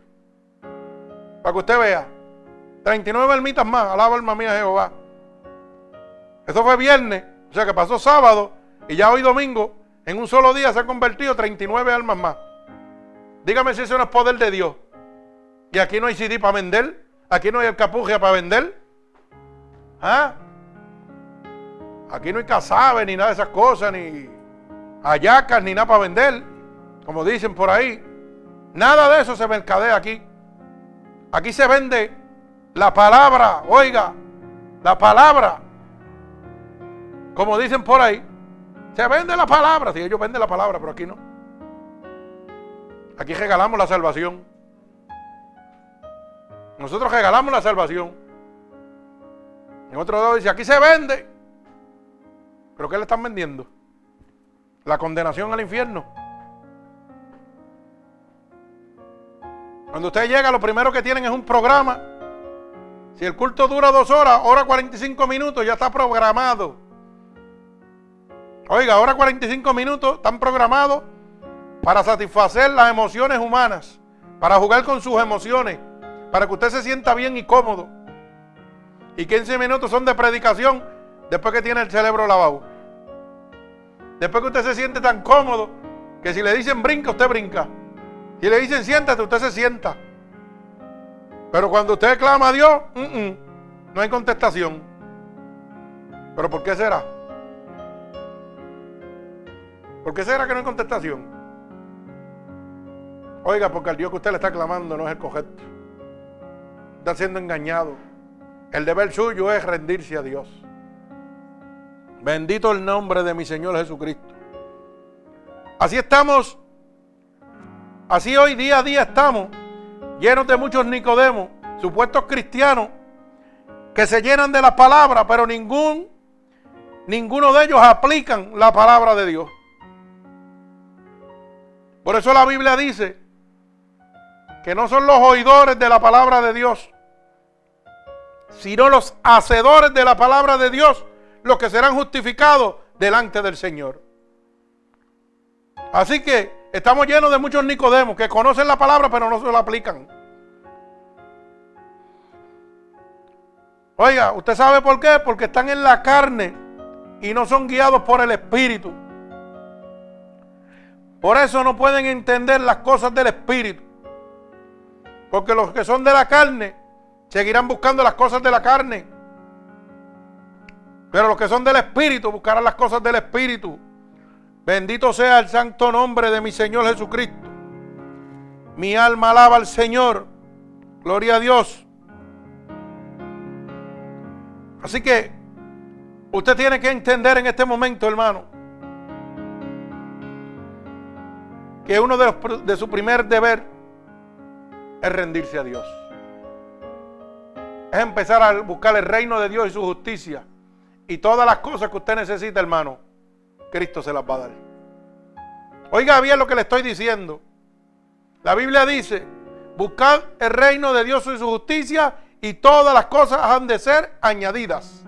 A: Para que usted vea. 39 almitas más. Alaba alma mía Jehová. Eso fue viernes. O sea que pasó sábado y ya hoy domingo En un solo día se han convertido 39 almas más. Dígame si eso no es poder de Dios. Y aquí no hay CD para vender. Aquí no hay alcapugia para vender. ¿Ah? Aquí no hay casabe ni nada de esas cosas, ni ayacas, ni nada para vender. Como dicen por ahí. Nada de eso se mercadea aquí. Aquí se vende la palabra, oiga, la palabra. Como dicen por ahí, se vende la palabra. Si ellos venden la palabra, pero aquí no. Aquí regalamos la salvación. Nosotros regalamos la salvación. En otro lado dice, aquí se vende. ¿Pero qué le están vendiendo? La condenación al infierno. Cuando usted llega, lo primero que tienen es un programa. Si el culto dura dos horas, hora 45 minutos, ya está programado. Oiga, hora 45 minutos están programados para satisfacer las emociones humanas, para jugar con sus emociones, para que usted se sienta bien y cómodo. Y 15 minutos son de predicación después que tiene el cerebro lavado. Después que usted se siente tan cómodo que si le dicen brinca, usted brinca. Si le dicen siéntate, usted se sienta. Pero cuando usted clama a Dios, no hay contestación. ¿Pero por qué será? ¿Por qué será que no hay contestación? Oiga, porque al Dios que usted le está clamando no es el correcto. Está siendo engañado. El deber suyo es rendirse a Dios. Bendito el nombre de mi Señor Jesucristo. Así estamos Así hoy día a día estamos llenos de muchos Nicodemos, supuestos cristianos, que se llenan de la palabra, pero ningún, ninguno de ellos aplican la palabra de Dios. Por eso la Biblia dice que no son los oidores de la palabra de Dios, sino los hacedores de la palabra de Dios los que serán justificados delante del Señor. Así que Estamos llenos de muchos Nicodemos que conocen la palabra pero no se la aplican. Oiga, ¿usted sabe por qué? Porque están en la carne y no son guiados por el Espíritu. Por eso no pueden entender las cosas del Espíritu. Porque los que son de la carne seguirán buscando las cosas de la carne. Pero los que son del Espíritu buscarán las cosas del Espíritu. Bendito sea el santo nombre de mi Señor Jesucristo. Mi alma alaba al Señor. Gloria a Dios. Así que usted tiene que entender en este momento, hermano, que uno de, de su primer deber es rendirse a Dios. Es empezar a buscar el reino de Dios y su justicia. Y todas las cosas que usted necesita, hermano, Cristo se las va a dar. Oiga bien lo que le estoy diciendo. La Biblia dice, buscad el reino de Dios y su justicia y todas las cosas han de ser añadidas.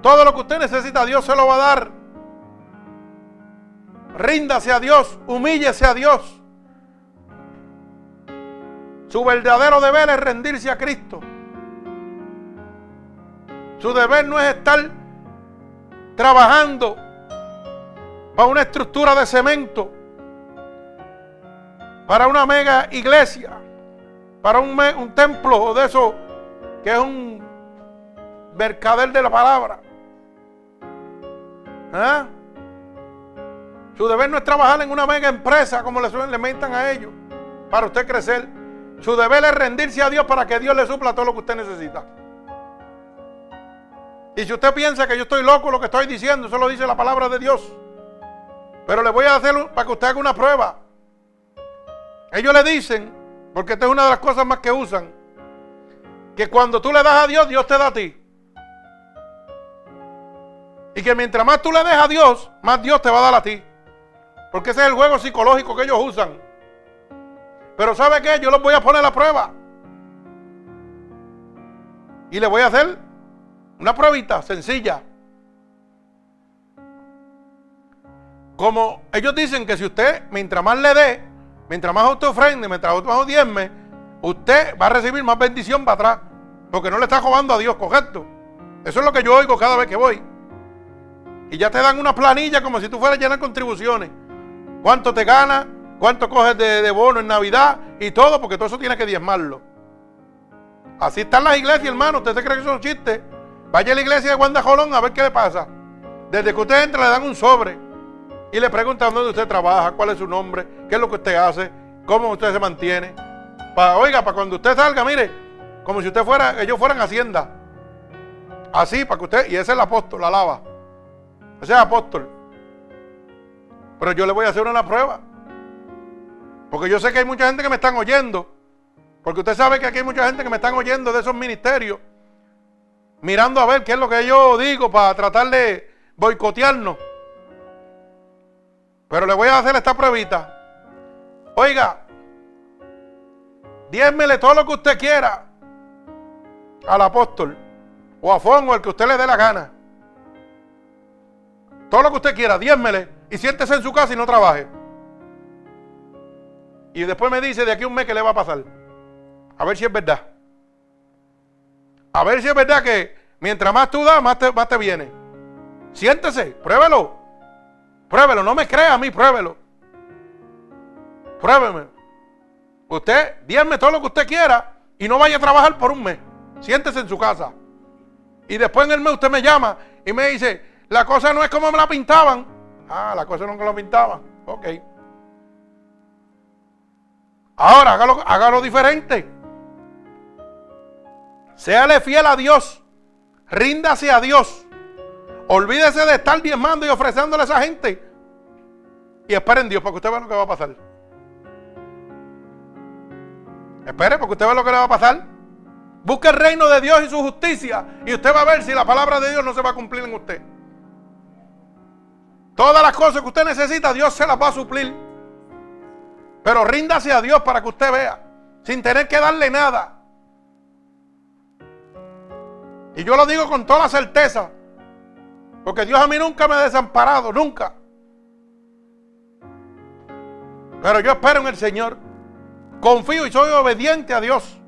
A: Todo lo que usted necesita, Dios se lo va a dar. Ríndase a Dios, humíllese a Dios. Su verdadero deber es rendirse a Cristo. Su deber no es estar trabajando para una estructura de cemento, para una mega iglesia, para un, un templo de eso que es un mercader de la palabra. ¿Ah? Su deber no es trabajar en una mega empresa como le, le mentan a ellos para usted crecer. Su deber es rendirse a Dios para que Dios le supla todo lo que usted necesita. Y si usted piensa que yo estoy loco lo que estoy diciendo, eso lo dice la palabra de Dios. Pero le voy a hacer para que usted haga una prueba. Ellos le dicen, porque esta es una de las cosas más que usan, que cuando tú le das a Dios, Dios te da a ti. Y que mientras más tú le des a Dios, más Dios te va a dar a ti. Porque ese es el juego psicológico que ellos usan. Pero ¿sabe qué? Yo los voy a poner a prueba. Y le voy a hacer una pruebita sencilla. Como ellos dicen que si usted, mientras más le dé, mientras más usted ofrende, mientras más odienme, usted va a recibir más bendición para atrás. Porque no le está robando a Dios, correcto. Eso es lo que yo oigo cada vez que voy. Y ya te dan una planilla como si tú fueras a llenar contribuciones. ¿Cuánto te gana? ¿Cuánto coges de, bono en Navidad? Y todo, porque todo eso tiene que diezmarlo. Así están las iglesias, hermano. ¿Usted se cree que son chistes? Vaya a la iglesia de Guandajolón a ver qué le pasa. Desde que usted entra le dan un sobre y le preguntan dónde usted trabaja, cuál es su nombre, qué es lo que usted hace, cómo usted se mantiene. Para, oiga, para cuando usted salga, mire, como si usted fuera, ellos fueran Hacienda. Así, para que usted, y ese es el apóstol, la lava. Ese es el apóstol. Pero yo le voy a hacer una prueba. Porque yo sé que hay mucha gente que me están oyendo. Porque usted sabe que aquí hay mucha gente que me están oyendo de esos ministerios. Mirando a ver qué es lo que yo digo para tratar de boicotearnos. Pero le voy a hacer esta pruebita. Oiga, diémele todo lo que usted quiera al apóstol o a Fongo, el que usted le dé la gana. Todo lo que usted quiera, diémele y siéntese en su casa y no trabaje. Y después me dice de aquí un mes que le va a pasar. A ver si es verdad. A ver si es verdad que mientras más tú das, más te, más te viene. Siéntese, pruébelo. Pruébelo, no me crea a mí, pruébelo. Pruébeme. Usted, dígame todo lo que usted quiera y no vaya a trabajar por un mes. Siéntese en su casa. Y después en el mes usted me llama y me dice, la cosa no es como me la pintaban. Ah, la cosa no es como la pintaban. Ok. Ahora hágalo, hágalo diferente. Séale fiel a Dios. Ríndase a Dios. Olvídese de estar diezmando y ofreciéndole a esa gente. Y esperen Dios para que usted vea lo que va a pasar. Espere porque usted vea lo que le va a pasar. Busque el reino de Dios y su justicia. Y usted va a ver si la palabra de Dios no se va a cumplir en usted. Todas las cosas que usted necesita, Dios se las va a suplir. Pero ríndase a Dios para que usted vea. Sin tener que darle nada. Y yo lo digo con toda certeza. Porque Dios a mí nunca me ha desamparado, nunca. Pero yo espero en el Señor. Confío y soy obediente a Dios.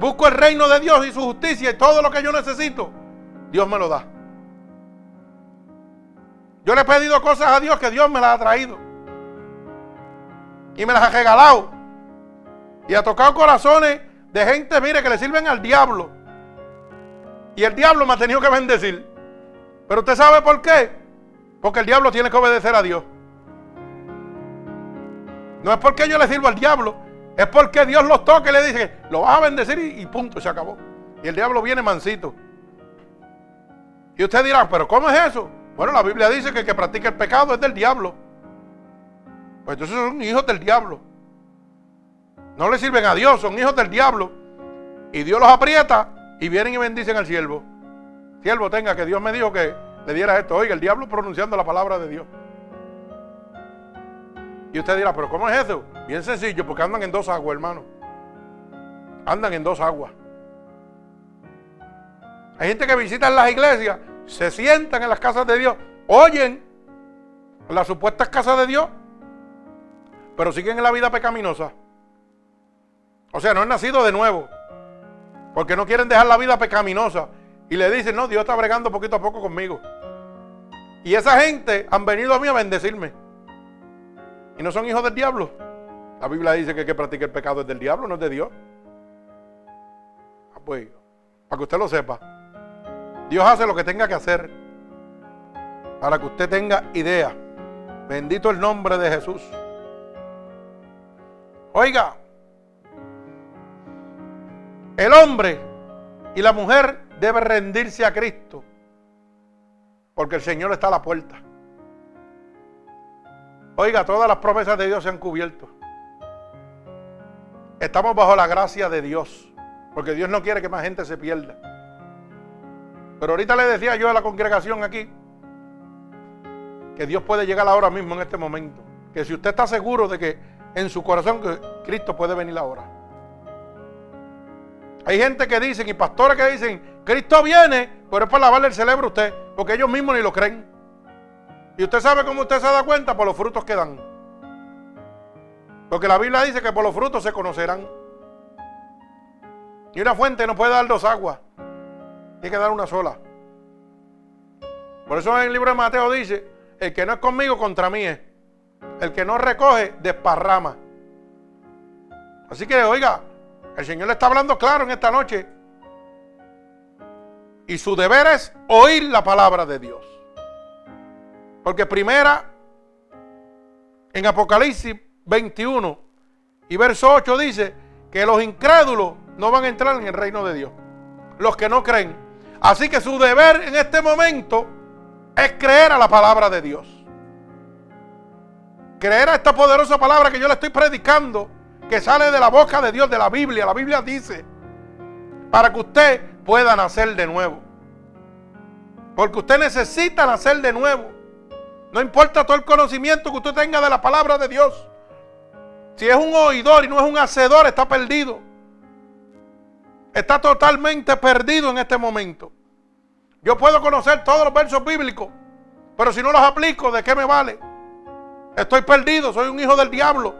A: Busco el reino de Dios y su justicia y todo lo que yo necesito. Dios me lo da. Yo le he pedido cosas a Dios que Dios me las ha traído. Y me las ha regalado. Y ha tocado corazones de gente, mire, que le sirven al diablo. Y el diablo me ha tenido que bendecir. Pero usted sabe por qué. Porque el diablo tiene que obedecer a Dios. No es porque yo le sirvo al diablo. Es porque Dios los toca y le dice, lo vas a bendecir y, y punto, se acabó. Y el diablo viene mansito. Y usted dirá, pero ¿cómo es eso? Bueno, la Biblia dice que el que practica el pecado es del diablo. Pues entonces son hijos del diablo. No le sirven a Dios, son hijos del diablo. Y Dios los aprieta y vienen y bendicen al siervo. Siervo, tenga que Dios me dijo que le diera esto. Oiga, el diablo pronunciando la palabra de Dios. Y usted dirá, pero ¿cómo es eso? Bien sencillo, porque andan en dos aguas, hermano. Andan en dos aguas. Hay gente que visita las iglesias se sientan en las casas de Dios, oyen las supuestas casas de Dios, pero siguen en la vida pecaminosa. O sea, no han nacido de nuevo, porque no quieren dejar la vida pecaminosa. Y le dicen, no, Dios está bregando poquito a poco conmigo. Y esa gente han venido a mí a bendecirme. Y no son hijos del diablo. La Biblia dice que el que practica el pecado es del diablo, no es de Dios. Ah, pues, para que usted lo sepa. Dios hace lo que tenga que hacer para que usted tenga idea. Bendito el nombre de Jesús. Oiga, el hombre y la mujer deben rendirse a Cristo porque el Señor está a la puerta. Oiga, todas las promesas de Dios se han cubierto. Estamos bajo la gracia de Dios, porque Dios no quiere que más gente se pierda. Pero ahorita le decía yo a la congregación aquí que Dios puede llegar ahora mismo en este momento. Que si usted está seguro de que en su corazón Cristo puede venir ahora. Hay gente que dicen y pastores que dicen, Cristo viene, pero es para lavarle el cerebro a usted, porque ellos mismos ni lo creen. Y usted sabe cómo usted se da cuenta por los frutos que dan. Porque la Biblia dice que por los frutos se conocerán. Y una fuente no puede dar dos aguas. Tiene que dar una sola. Por eso en el libro de Mateo dice, el que no es conmigo contra mí es. El que no recoge, desparrama. Así que, oiga, el Señor le está hablando claro en esta noche. Y su deber es oír la palabra de Dios. Porque primera, en Apocalipsis 21 y verso 8 dice que los incrédulos no van a entrar en el reino de Dios. Los que no creen. Así que su deber en este momento es creer a la palabra de Dios. Creer a esta poderosa palabra que yo le estoy predicando, que sale de la boca de Dios, de la Biblia. La Biblia dice, para que usted pueda nacer de nuevo. Porque usted necesita nacer de nuevo. No importa todo el conocimiento que usted tenga de la palabra de Dios. Si es un oidor y no es un hacedor, está perdido. Está totalmente perdido en este momento. Yo puedo conocer todos los versos bíblicos, pero si no los aplico, ¿de qué me vale? Estoy perdido, soy un hijo del diablo,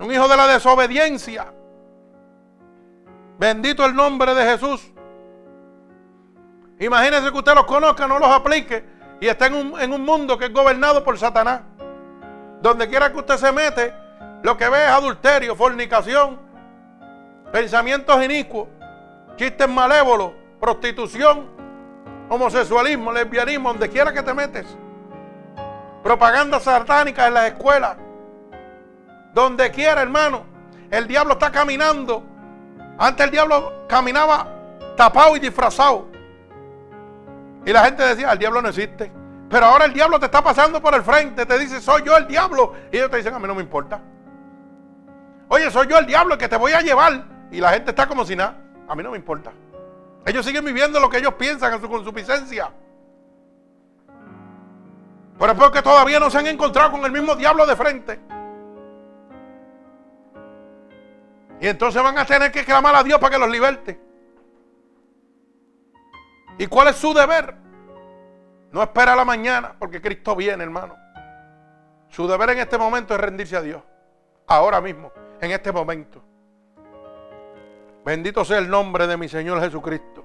A: un hijo de la desobediencia. Bendito el nombre de Jesús. Imagínese que usted los conozca, no los aplique y está en un, en un mundo que es gobernado por Satanás. Donde quiera que usted se mete, lo que ve es adulterio, fornicación, pensamientos inicuos, chistes malévolos, prostitución, homosexualismo, lesbianismo, donde quiera que te metes. Propaganda satánica en las escuelas. Donde quiera, hermano. El diablo está caminando. Antes el diablo caminaba tapado y disfrazado. Y la gente decía, el diablo no existe. Pero ahora el diablo te está pasando por el frente. Te dice, soy yo el diablo. Y ellos te dicen, a mí no me importa. Oye, soy yo el diablo que te voy a llevar. Y la gente está como si nada. A mí no me importa. Ellos siguen viviendo lo que ellos piensan en su consuficiencia. Pero es porque todavía no se han encontrado con el mismo diablo de frente. Y entonces van a tener que clamar a Dios para que los liberte. ¿Y cuál es su deber? No espera la mañana, porque Cristo viene, hermano. Su deber en este momento es rendirse a Dios. Ahora mismo, en este momento. Bendito sea el nombre de mi Señor Jesucristo.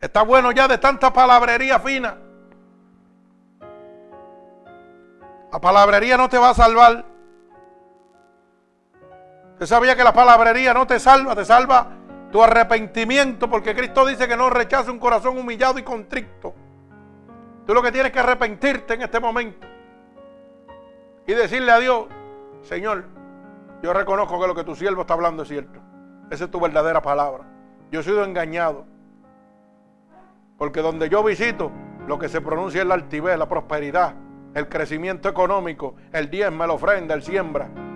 A: Está bueno ya de tanta palabrería fina. La palabrería no te va a salvar. Usted sabía que la palabrería no te salva, te salva tu arrepentimiento, porque Cristo dice que no rechaza un corazón humillado y contrito. Tú lo que tienes que arrepentirte en este momento y decirle a Dios, Señor, yo reconozco que lo que tu siervo está hablando es cierto. Esa es tu verdadera palabra. Yo he sido engañado. Porque donde yo visito, lo que se pronuncia es la altivez, la prosperidad, el crecimiento económico, el diezmo, la ofrenda, el siembra.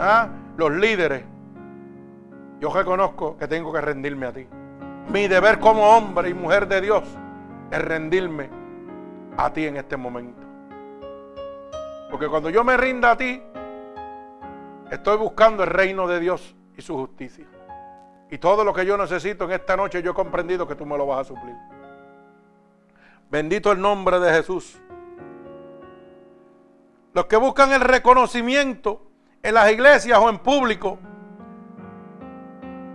A: ¿Ah? Los líderes. Yo reconozco que tengo que rendirme a ti. Mi deber como hombre y mujer de Dios es rendirme a ti en este momento. Porque cuando yo me rinda a ti, estoy buscando el reino de Dios y su justicia. Y todo lo que yo necesito en esta noche yo he comprendido que tú me lo vas a suplir. Bendito el nombre de Jesús. Los que buscan el reconocimiento en las iglesias o en público,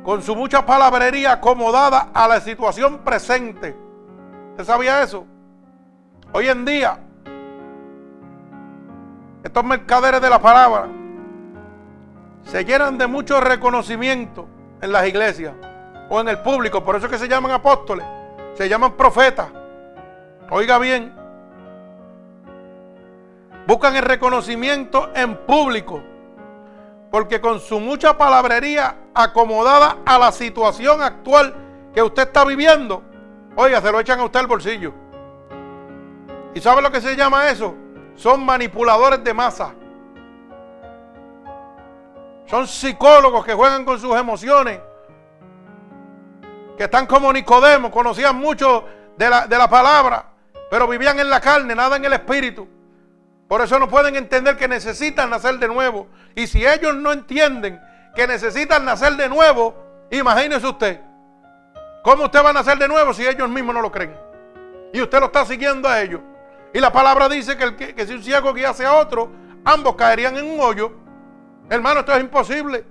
A: con su mucha palabrería acomodada a la situación presente. ¿Usted sabía eso? Hoy en día, estos mercaderes de la palabra se llenan de mucho reconocimiento en las iglesias o en el público. Por eso es que se llaman apóstoles, se llaman profetas. Oiga bien, buscan el reconocimiento en público, porque con su mucha palabrería acomodada a la situación actual que usted está viviendo, oiga, se lo echan a usted al bolsillo. ¿Y sabe lo que se llama eso? Son manipuladores de masa. Son psicólogos que juegan con sus emociones. Que están como Nicodemo, conocían mucho de la, de la palabra, pero vivían en la carne, nada en el espíritu. Por eso no pueden entender que necesitan nacer de nuevo. Y si ellos no entienden que necesitan nacer de nuevo, imagínese usted. ¿Cómo usted va a nacer de nuevo si ellos mismos no lo creen? Y usted lo está siguiendo a ellos. Y la palabra dice que, el, que, si un ciego guiase a otro, ambos caerían en un hoyo. Hermano, esto es imposible.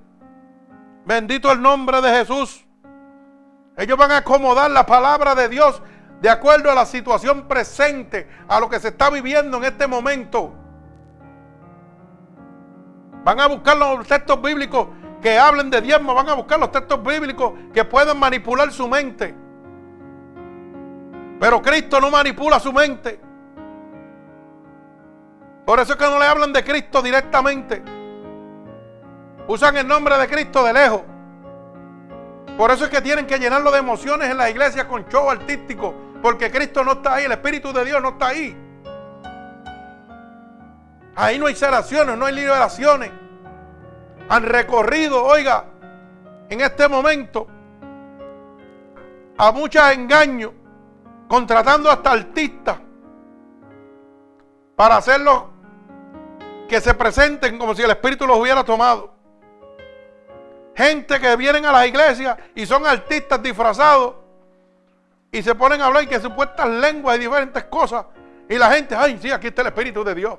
A: Bendito el nombre de Jesús. Ellos van a acomodar la palabra de Dios de acuerdo a la situación presente, a lo que se está viviendo en este momento. Van a buscar los textos bíblicos que hablen de diezmo, van a buscar los textos bíblicos que puedan manipular su mente. Pero Cristo no manipula su mente. Por eso es que no le hablan de Cristo directamente. Usan el nombre de Cristo de lejos. Por eso es que tienen que llenarlo de emociones en la iglesia con show artístico. Porque Cristo no está ahí, el Espíritu de Dios no está ahí. Ahí no hay sanaciones, no hay liberaciones. Han recorrido, oiga, en este momento a muchos engaños, contratando hasta artistas para hacerlos que se presenten como si el Espíritu los hubiera tomado. Gente que vienen a las iglesias y son artistas disfrazados y se ponen a hablar y que supuestas lenguas y diferentes cosas. Y la gente, ay, sí, aquí está el Espíritu de Dios.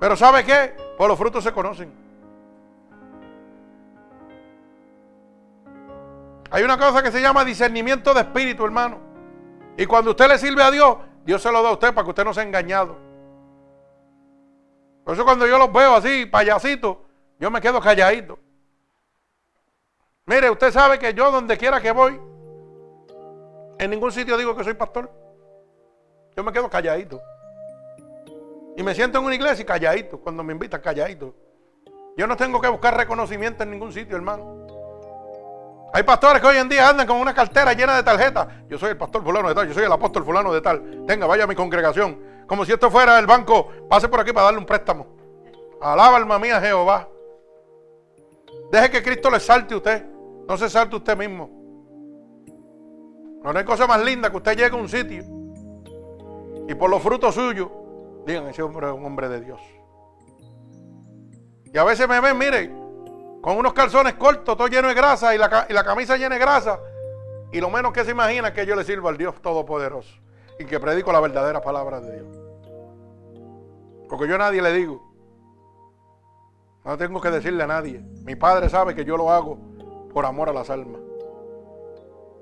A: Pero ¿sabe qué? Por los frutos se conocen. Hay una cosa que se llama discernimiento de espíritu, hermano. Y cuando usted le sirve a Dios, Dios se lo da a usted para que usted no sea engañado. Por eso cuando yo los veo así, payasitos, yo me quedo calladito. Mire, usted sabe que yo donde quiera que voy, en ningún sitio digo que soy pastor. Yo me quedo calladito. Y me siento en una iglesia y calladito, cuando me invitan calladito. Yo no tengo que buscar reconocimiento en ningún sitio, hermano. Hay pastores que hoy en día andan con una cartera llena de tarjetas. Yo soy el pastor fulano de tal, yo soy el apóstol fulano de tal. Tenga, vaya a mi congregación. Como si esto fuera el banco, pase por aquí para darle un préstamo. Alaba alma mía Jehová. Deje que Cristo le salte a usted. No se salte usted mismo. No hay cosa más linda que usted llegue a un sitio y por los frutos suyos digan, ese hombre es un hombre de Dios. Y a veces me ven, mire, con unos calzones cortos, todo lleno de grasa y la, y la camisa llena de grasa. Y lo menos que se imagina es que yo le sirvo al Dios Todopoderoso y que predico la verdadera palabra de Dios. Porque yo a nadie le digo. No tengo que decirle a nadie. Mi padre sabe que yo lo hago por amor a las almas.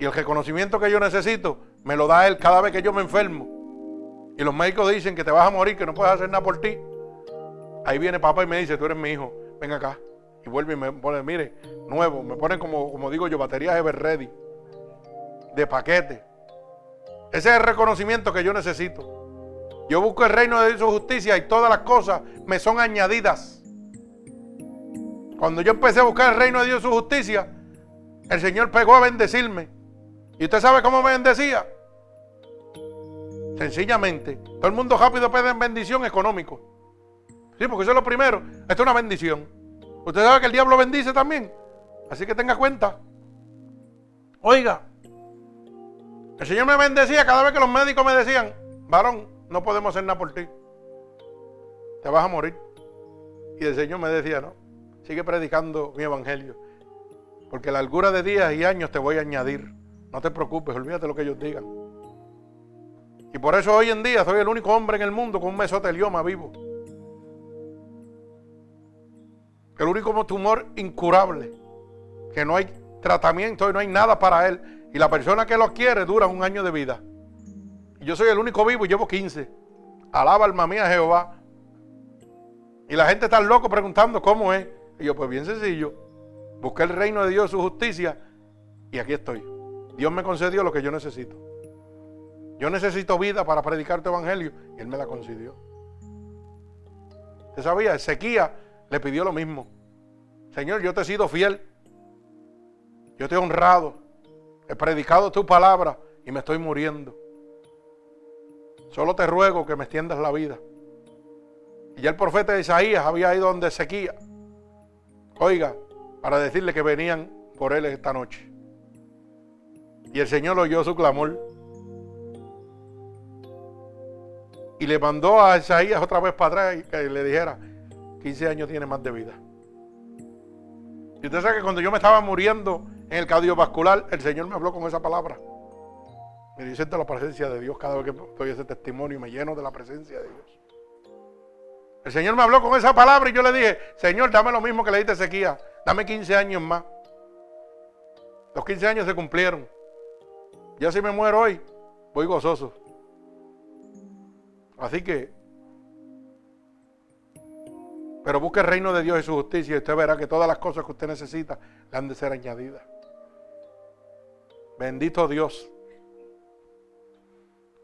A: Y el reconocimiento que yo necesito me lo da Él cada vez que yo me enfermo. Y los médicos dicen que te vas a morir, que no puedes hacer nada por ti. Ahí viene papá y me dice, tú eres mi hijo, ven acá. Y vuelve y me pone, mire, nuevo. Me ponen como, como digo yo, baterías Ever Ready. De paquete. Ese es el reconocimiento que yo necesito. Yo busco el reino de su justicia y todas las cosas me son añadidas. Cuando yo empecé a buscar el reino de Dios y su justicia, el Señor pegó a bendecirme. ¿Y usted sabe cómo me bendecía? Sencillamente. Todo el mundo rápido pide bendición económico. Sí, porque eso es lo primero. Esto es una bendición. Usted sabe que el diablo bendice también. Así que tenga cuenta. Oiga, el Señor me bendecía cada vez que los médicos me decían, varón, no podemos hacer nada por ti. Te vas a morir. Y el Señor me decía, no, sigue predicando mi evangelio. Porque la largura de días y años te voy a añadir. No te preocupes, olvídate lo que ellos digan. Y por eso hoy en día soy el único hombre en el mundo con un mesotelioma vivo. El único tumor incurable, que no hay tratamiento y no hay nada para él. Y la persona que lo quiere dura un año de vida. Y yo soy el único vivo y llevo 15. Alaba alma mía Jehová. Y la gente está loco preguntando cómo es. Y yo, pues bien sencillo. Busqué el reino de Dios, su justicia. Y aquí estoy. Dios me concedió lo que yo necesito. Yo necesito vida para predicar tu evangelio. Y Él me la concedió. ¿Usted sabía? Ezequiel le pidió lo mismo. Señor, yo te he sido fiel. Yo te he honrado. He predicado tu palabra y me estoy muriendo. Solo te ruego que me extiendas la vida. Y ya el profeta Isaías había ido donde Ezequiel. Oiga, para decirle que venían por él esta noche. Y el Señor oyó su clamor. Y le mandó a Isaías otra vez para atrás y que le dijera, 15 años tiene más de vida. Y usted sabe que cuando yo me estaba muriendo en el cardiovascular, el Señor me habló con esa palabra. Me dice de la presencia de Dios cada vez que doy ese testimonio y me lleno de la presencia de Dios. El Señor me habló con esa palabra y yo le dije, Señor, dame lo mismo que le diste a Ezequiel, dame 15 años más. Los 15 años se cumplieron. Ya si me muero hoy, voy gozoso. Así que, pero busque el reino de Dios y su justicia y usted verá que todas las cosas que usted necesita le han de ser añadidas. Bendito Dios.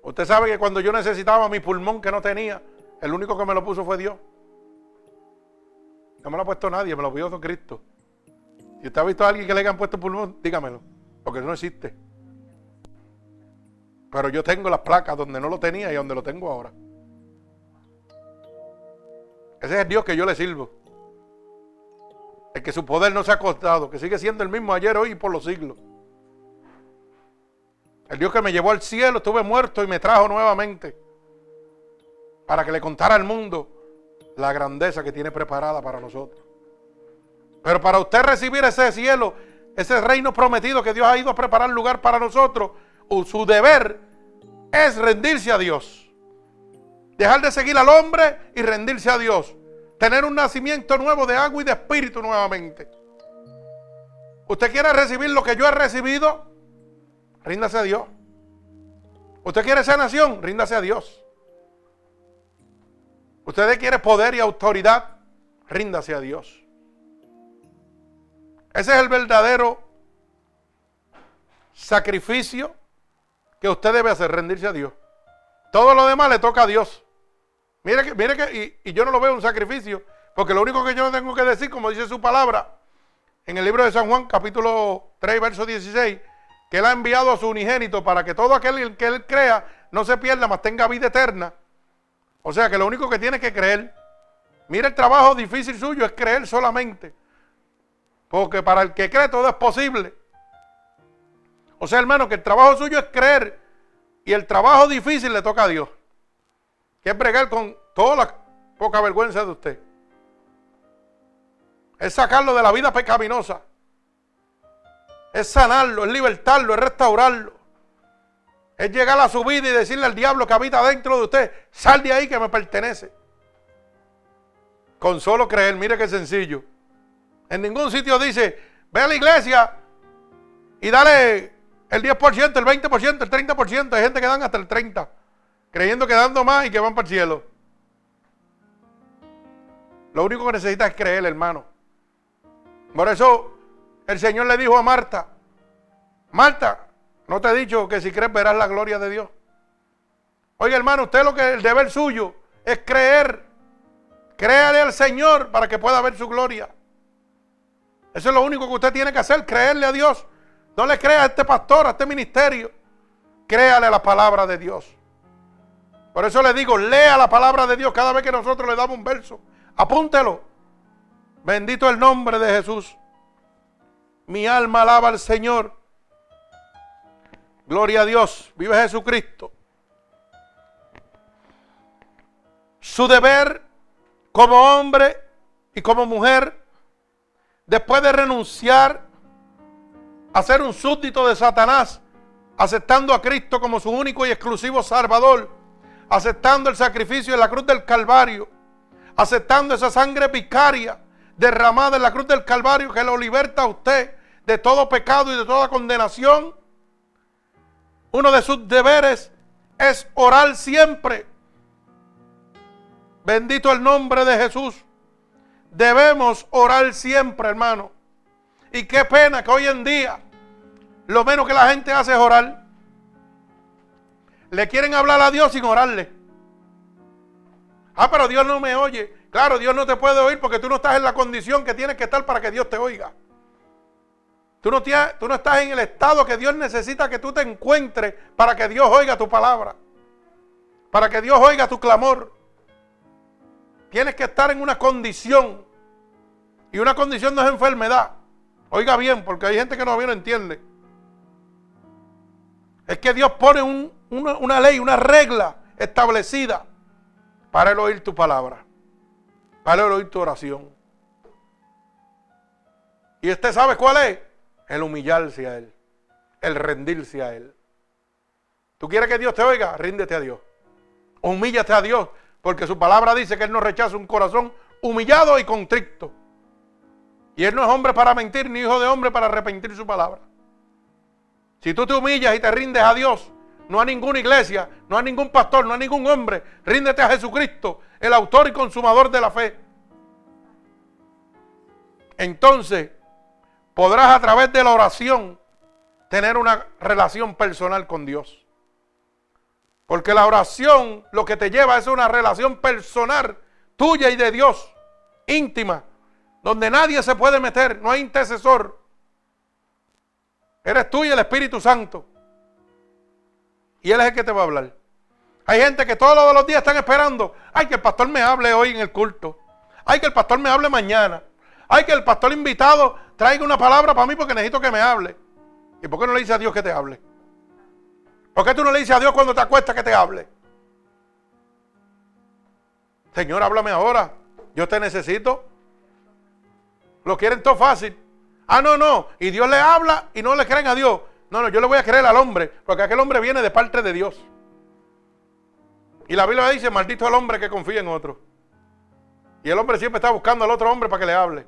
A: Usted sabe que cuando yo necesitaba mi pulmón que no tenía, el único que me lo puso fue Dios. No me lo ha puesto nadie, me lo pidió Cristo. Si usted ha visto a alguien que le hayan puesto pulmón, dígamelo, porque no existe. Pero yo tengo las placas donde no lo tenía y donde lo tengo ahora. Ese es el Dios que yo le sirvo. El que su poder no se ha cortado, que sigue siendo el mismo ayer, hoy y por los siglos. El Dios que me llevó al cielo, estuve muerto y me trajo nuevamente. Para que le contara al mundo la grandeza que tiene preparada para nosotros. Pero para usted recibir ese cielo, ese reino prometido que Dios ha ido a preparar lugar para nosotros, su deber es rendirse a Dios. Dejar de seguir al hombre y rendirse a Dios. Tener un nacimiento nuevo de agua y de espíritu nuevamente. ¿Usted quiere recibir lo que yo he recibido? Ríndase a Dios. ¿Usted quiere nación, Ríndase a Dios. ¿Usted quiere poder y autoridad? Ríndase a Dios. Ese es el verdadero sacrificio que usted debe hacer, rendirse a Dios. Todo lo demás le toca a Dios. Mire que, mire que, y, yo no lo veo un sacrificio, porque lo único que yo tengo que decir, como dice su palabra, en el libro de San Juan, capítulo 3, verso 16, que Él ha enviado a su unigénito para que todo aquel que Él crea no se pierda, mas tenga vida eterna. O sea que lo único que tiene que creer. Mire el trabajo difícil suyo es creer solamente. Porque para el que cree todo es posible. O sea, hermano, que el trabajo suyo es creer y el trabajo difícil le toca a Dios. Que es bregar con toda la poca vergüenza de usted. Es sacarlo de la vida pecaminosa. Es sanarlo, es libertarlo, es restaurarlo. Es llegar a su vida y decirle al diablo que habita dentro de usted, sal de ahí que me pertenece. Con solo creer, mire qué sencillo. En ningún sitio dice, ve a la iglesia y dale el 10%, el 20%, el 30%. Hay gente que dan hasta el 30%, creyendo que dando más y que van para el cielo. Lo único que necesita es creer, hermano. Por eso el Señor le dijo a Marta, Marta, ¿no te he dicho que si crees verás la gloria de Dios? Oiga, hermano, usted lo que el deber suyo es creer. Créale al Señor para que pueda ver su gloria. Eso es lo único que usted tiene que hacer, creerle a Dios. No le crea a este pastor, a este ministerio. Créale la palabra de Dios. Por eso le digo, lea la palabra de Dios cada vez que nosotros le damos un verso. Apúntelo. Bendito el nombre de Jesús. Mi alma alaba al Señor. Gloria a Dios. Vive Jesucristo. Su deber como hombre y como mujer después de renunciar a ser un súbdito de Satanás, aceptando a Cristo como su único y exclusivo Salvador, aceptando el sacrificio en la cruz del Calvario, aceptando esa sangre vicaria derramada en la cruz del Calvario que lo liberta a usted de todo pecado y de toda condenación. Uno de sus deberes es orar siempre. Bendito el nombre de Jesús. Debemos orar siempre, hermano. Y qué pena que hoy en día lo menos que la gente hace es orar. Le quieren hablar a Dios sin orarle. Ah, pero Dios no me oye. Claro, Dios no te puede oír porque tú no estás en la condición que tienes que estar para que Dios te oiga. Tú no, tú no estás en el estado que Dios necesita que tú te encuentres para que Dios oiga tu palabra. Para que Dios oiga tu clamor. Tienes que estar en una condición y una condición no es enfermedad. Oiga bien, porque hay gente que no no entiende. Es que Dios pone una, ley, una regla establecida para el oír tu palabra, para el oír tu oración. Y usted sabe cuál es? El humillarse a Él, el rendirse a Él. ¿Tú quieres que Dios te oiga? Ríndete a Dios. Humíllate a Dios, porque su palabra dice que Él no rechaza un corazón humillado y contrito. Y Él no es hombre para mentir, ni hijo de hombre para arrepentir su palabra. Si tú te humillas y te rindes a Dios, no a ninguna iglesia, no a ningún pastor, no a ningún hombre, ríndete a Jesucristo, el autor y consumador de la fe. Entonces, podrás a través de la oración tener una relación personal con Dios. Porque la oración lo que te lleva es una relación personal tuya y de Dios, íntima, donde nadie se puede meter, no hay intercesor. Eres tú y el Espíritu Santo. Y Él es el que te va a hablar. Hay gente que todos los días están esperando. Ay, que el pastor me hable hoy en el culto. Ay, que el pastor me hable mañana. Ay, que el pastor invitado traiga una palabra para mí porque necesito que me hable. ¿Y por qué no le dice a Dios que te hable? ¿Por qué tú no le dices a Dios cuando te acuestas que te hable? Señor, háblame ahora. Yo te necesito. Lo quieren todo fácil. Ah, no, no. Y Dios le habla y no le creen a Dios. No, no, yo le voy a creer al hombre. Porque aquel hombre viene de parte de Dios. Y la Biblia dice, maldito el hombre que confía en otro. Y el hombre siempre está buscando al otro hombre para que le hable.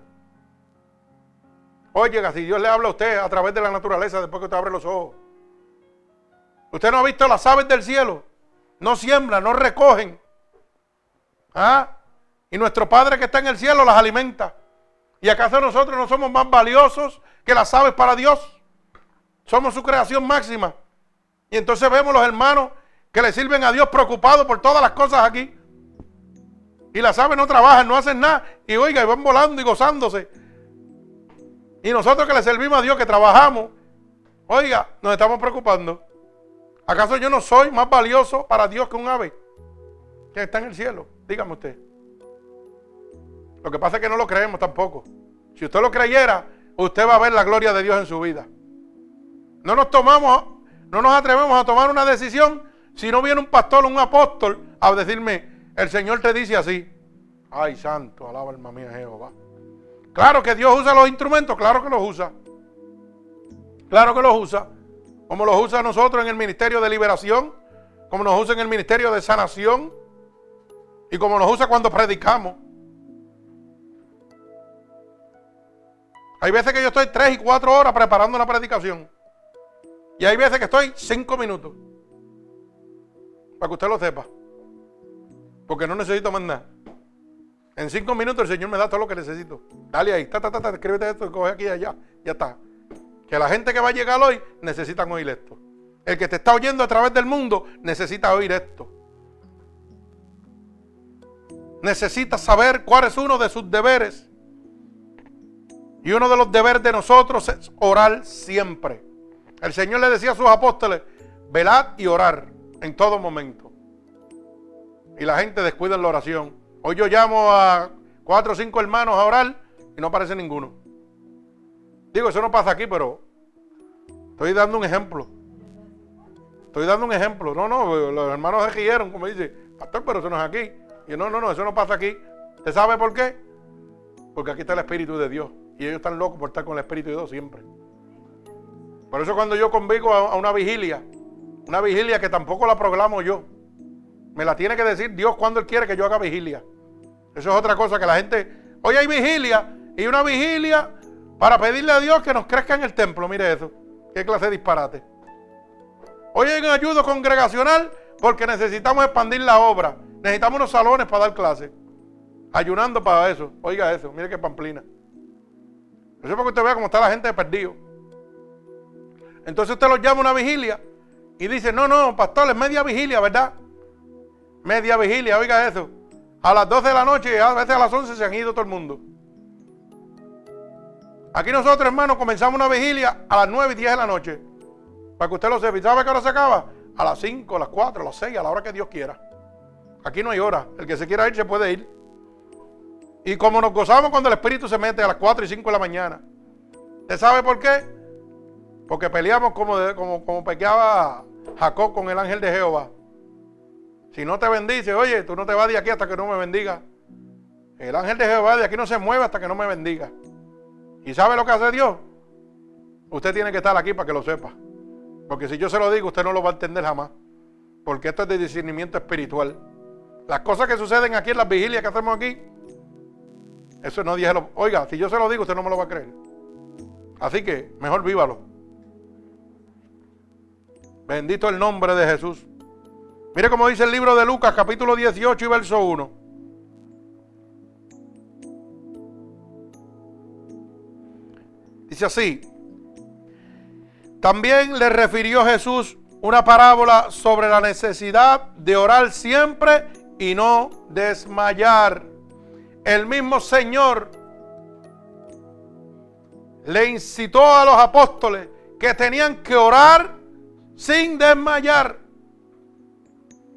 A: Oiga, si Dios le habla a usted a través de la naturaleza después que usted abre los ojos. Usted no ha visto las aves del cielo. No siembran, no recogen. ¿Ah? Y nuestro Padre que está en el cielo las alimenta. ¿Y acaso nosotros no somos más valiosos que las aves para Dios? Somos su creación máxima. Y entonces vemos los hermanos que le sirven a Dios preocupados por todas las cosas aquí. Y las aves no trabajan, no hacen nada. Y oiga, y van volando y gozándose. Y nosotros que le servimos a Dios, que trabajamos, oiga, nos estamos preocupando. ¿Acaso yo no soy más valioso para Dios que un ave que está en el cielo? Dígame usted. Lo que pasa es que no lo creemos tampoco. Si usted lo creyera, usted va a ver la gloria de Dios en su vida. No nos tomamos, no nos atrevemos a tomar una decisión si no viene un pastor o un apóstol a decirme, el Señor te dice así. Ay, santo, alaba alma mía Jehová. Claro que Dios usa los instrumentos, claro que los usa. Claro que los usa. Como los usa nosotros en el ministerio de liberación, como nos usa en el ministerio de sanación y como nos usa cuando predicamos. Hay veces que yo estoy tres y cuatro horas preparando una predicación. Y hay veces que estoy cinco minutos. Para que usted lo sepa. Porque no necesito más nada. En cinco minutos el Señor me da todo lo que necesito. Dale ahí, ta, ta, ta, escríbete esto, coge aquí y allá. Ya está. Que la gente que va a llegar hoy necesitan oír esto. El que te está oyendo a través del mundo necesita oír esto. Necesita saber cuál es uno de sus deberes. Y uno de los deberes de nosotros es orar siempre. El Señor le decía a sus apóstoles, velad y orar en todo momento. Y la gente descuida en la oración. Hoy yo llamo a cuatro o cinco hermanos a orar y no aparece ninguno. Digo, eso no pasa aquí, pero estoy dando un ejemplo. Estoy dando un ejemplo. No, no, los hermanos se rieron, como dice, pastor, pero eso no es aquí. Y no, no, no, eso no pasa aquí. ¿Usted sabe por qué? Porque aquí está el Espíritu de Dios. Y ellos están locos por estar con el Espíritu de Dios siempre. Por eso cuando yo convigo a una vigilia, una vigilia que tampoco la programo yo, me la tiene que decir Dios cuando Él quiere que yo haga vigilia. Eso es otra cosa que la gente. Hoy hay vigilia y una vigilia para pedirle a Dios que nos crezca en el templo. Mire eso. Qué clase de disparate. Hoy hay un ayudo congregacional porque necesitamos expandir la obra. Necesitamos unos salones para dar clases. Ayunando para eso. Oiga eso. Mire qué pamplina. Eso es para que usted vea cómo está la gente perdido. Entonces usted los llama a una vigilia y dice, no, no, pastor, es media vigilia, ¿verdad? Media vigilia, oiga eso. A las 12 de la noche y a veces a las 11 se han ido todo el mundo. Aquí nosotros, hermanos, comenzamos una vigilia a las 9 y 10 de la noche. Para que usted lo sepa. ¿Y sabe qué hora se acaba? A las 5, a las 4, a las 6, a la hora que Dios quiera. Aquí no hay hora. El que se quiera ir se puede ir. Y como nos gozamos cuando el Espíritu se mete a las 4 y 5 de la mañana. ¿Usted sabe por qué? Porque peleamos como, como, como pequeaba Jacob con el ángel de Jehová. Si no te bendice, oye, tú no te vas de aquí hasta que no me bendiga. El ángel de Jehová de aquí no se mueve hasta que no me bendiga. ¿Y sabe lo que hace Dios? Usted tiene que estar aquí para que lo sepa. Porque si yo se lo digo, usted no lo va a entender jamás. Porque esto es de discernimiento espiritual. Las cosas que suceden aquí en las vigilias que hacemos aquí, eso no dígelo. Oiga, si yo se lo digo, usted no me lo va a creer. Así que mejor vívalo. Bendito el nombre de Jesús. Mire cómo dice el libro de Lucas, capítulo 18 y verso 1. Dice así. También le refirió Jesús una parábola sobre la necesidad de orar siempre y no desmayar. El mismo Señor le incitó a los apóstoles que tenían que orar sin desmayar.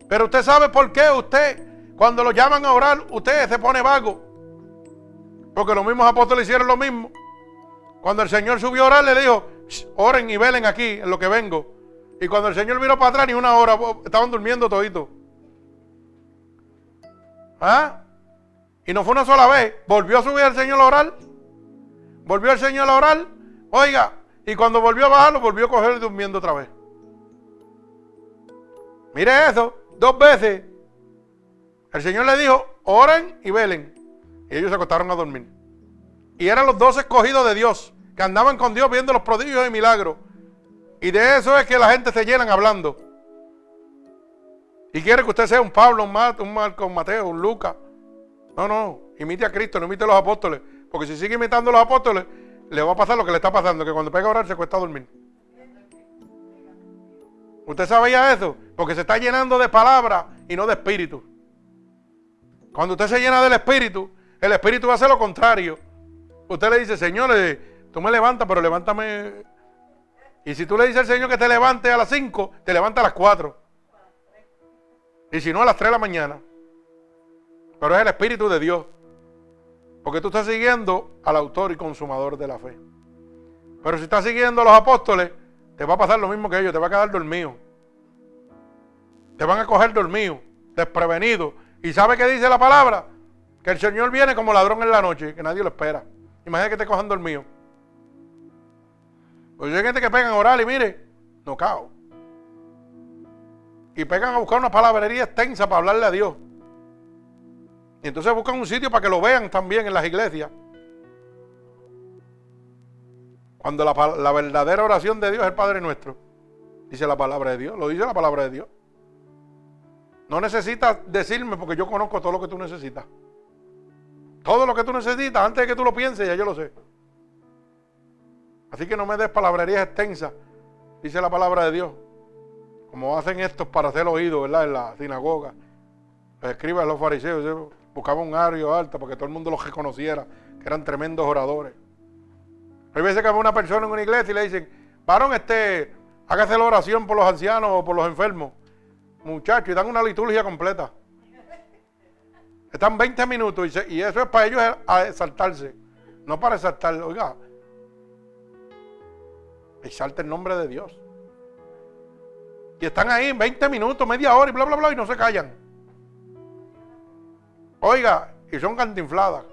A: Pero usted sabe por qué usted, cuando lo llaman a orar, usted se pone vago. Porque los mismos apóstoles hicieron lo mismo. Cuando el Señor subió a orar, le dijo, oren y velen aquí en lo que vengo. Y cuando el Señor vino para atrás, ni una hora, estaban durmiendo toditos. ¿Ah? Y no fue una sola vez. Volvió a subir el Señor a orar. Volvió el Señor a orar. Oiga, y cuando volvió a bajarlo, volvió a coger durmiendo otra vez. Mire eso, dos veces. El Señor le dijo, oren y velen. Y ellos se acostaron a dormir. Y eran los dos escogidos de Dios, que andaban con Dios viendo los prodigios y milagros. Y de eso es que la gente se llenan hablando. Y quiere que usted sea un Pablo, un Marco, un Mateo, un Lucas. No, no, imite a Cristo, no imite a los apóstoles. Porque si sigue imitando a los apóstoles, le va a pasar lo que le está pasando, que cuando pega a orar se cuesta dormir. ¿Usted sabía eso? Porque se está llenando de palabras y no de espíritu. Cuando usted se llena del espíritu, el espíritu va a hacer lo contrario. Usted le dice, Señor, tú me levantas, pero levántame y si tú le dices al Señor que te levante a las 5, te levanta a las 4. Y si no, a las 3 de la mañana. Pero es el Espíritu de Dios. Porque tú estás siguiendo al autor y consumador de la fe. Pero si estás siguiendo a los apóstoles, te va a pasar lo mismo que ellos, te va a quedar dormido. Te van a coger dormido, desprevenido. ¿Y sabe qué dice la palabra? Que el Señor viene como ladrón en la noche, que nadie lo espera. Imagina que te cojan dormido. Pues hay gente que pegan a orar y mire, no cao. Y pegan a buscar una palabrería extensa para hablarle a Dios. Y entonces buscan un sitio para que lo vean también en las iglesias. Cuando la, verdadera oración de Dios es el Padre nuestro. Dice la palabra de Dios. Lo dice la palabra de Dios. No necesitas decirme porque yo conozco todo lo que tú necesitas. Todo lo que tú necesitas, antes de que tú lo pienses, ya yo lo sé. Así que no me des palabrerías extensas, dice la palabra de Dios. Como hacen estos para hacer oído, ¿verdad? En la sinagoga. Los los fariseos buscaban un ario alto para que todo el mundo los reconociera, que eran tremendos oradores. Hay veces que va una persona en una iglesia y le dicen, varón, este, hágase la oración por los ancianos o por los enfermos. Muchachos, y dan una liturgia completa. Están 20 minutos y, y eso es para ellos exaltarse, no para exaltar. Oiga, Exalta el nombre de Dios. Y están ahí 20 minutos, media hora y bla, bla, bla, y no se callan. Oiga, y son cantinfladas.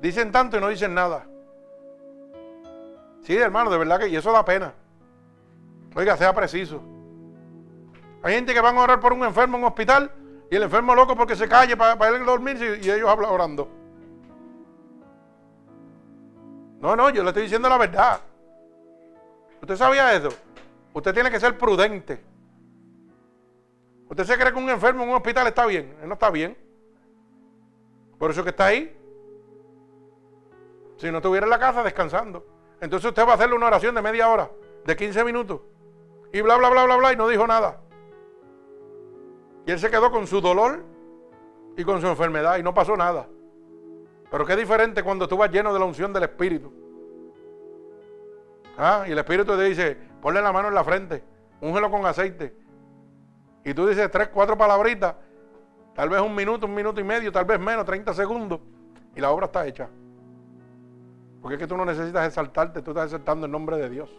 A: Dicen tanto y no dicen nada. Sí, hermano, de verdad que y eso da pena. Oiga, sea preciso. Hay gente que van a orar por un enfermo en un hospital y el enfermo loco porque se calle para, para él dormirse y ellos hablan orando. No, no, yo le estoy diciendo la verdad. ¿Usted sabía eso? Usted tiene que ser prudente. ¿Usted se cree que un enfermo en un hospital está bien? Él no está bien. Por eso que está ahí. Si no estuviera en la casa descansando. Entonces usted va a hacerle una oración de media hora, de 15 minutos. Y bla, bla, bla, bla, bla, y no dijo nada. Y él se quedó con su dolor y con su enfermedad y no pasó nada. Pero qué diferente cuando tú vas lleno de la unción del Espíritu. Ah, y el Espíritu te dice, ponle la mano en la frente, úngelo con aceite. Y tú dices tres, cuatro palabritas, tal vez un minuto, un minuto y medio, tal vez menos, 30 segundos, y la obra está hecha. Porque es que tú no necesitas exaltarte, tú estás exaltando el nombre de Dios.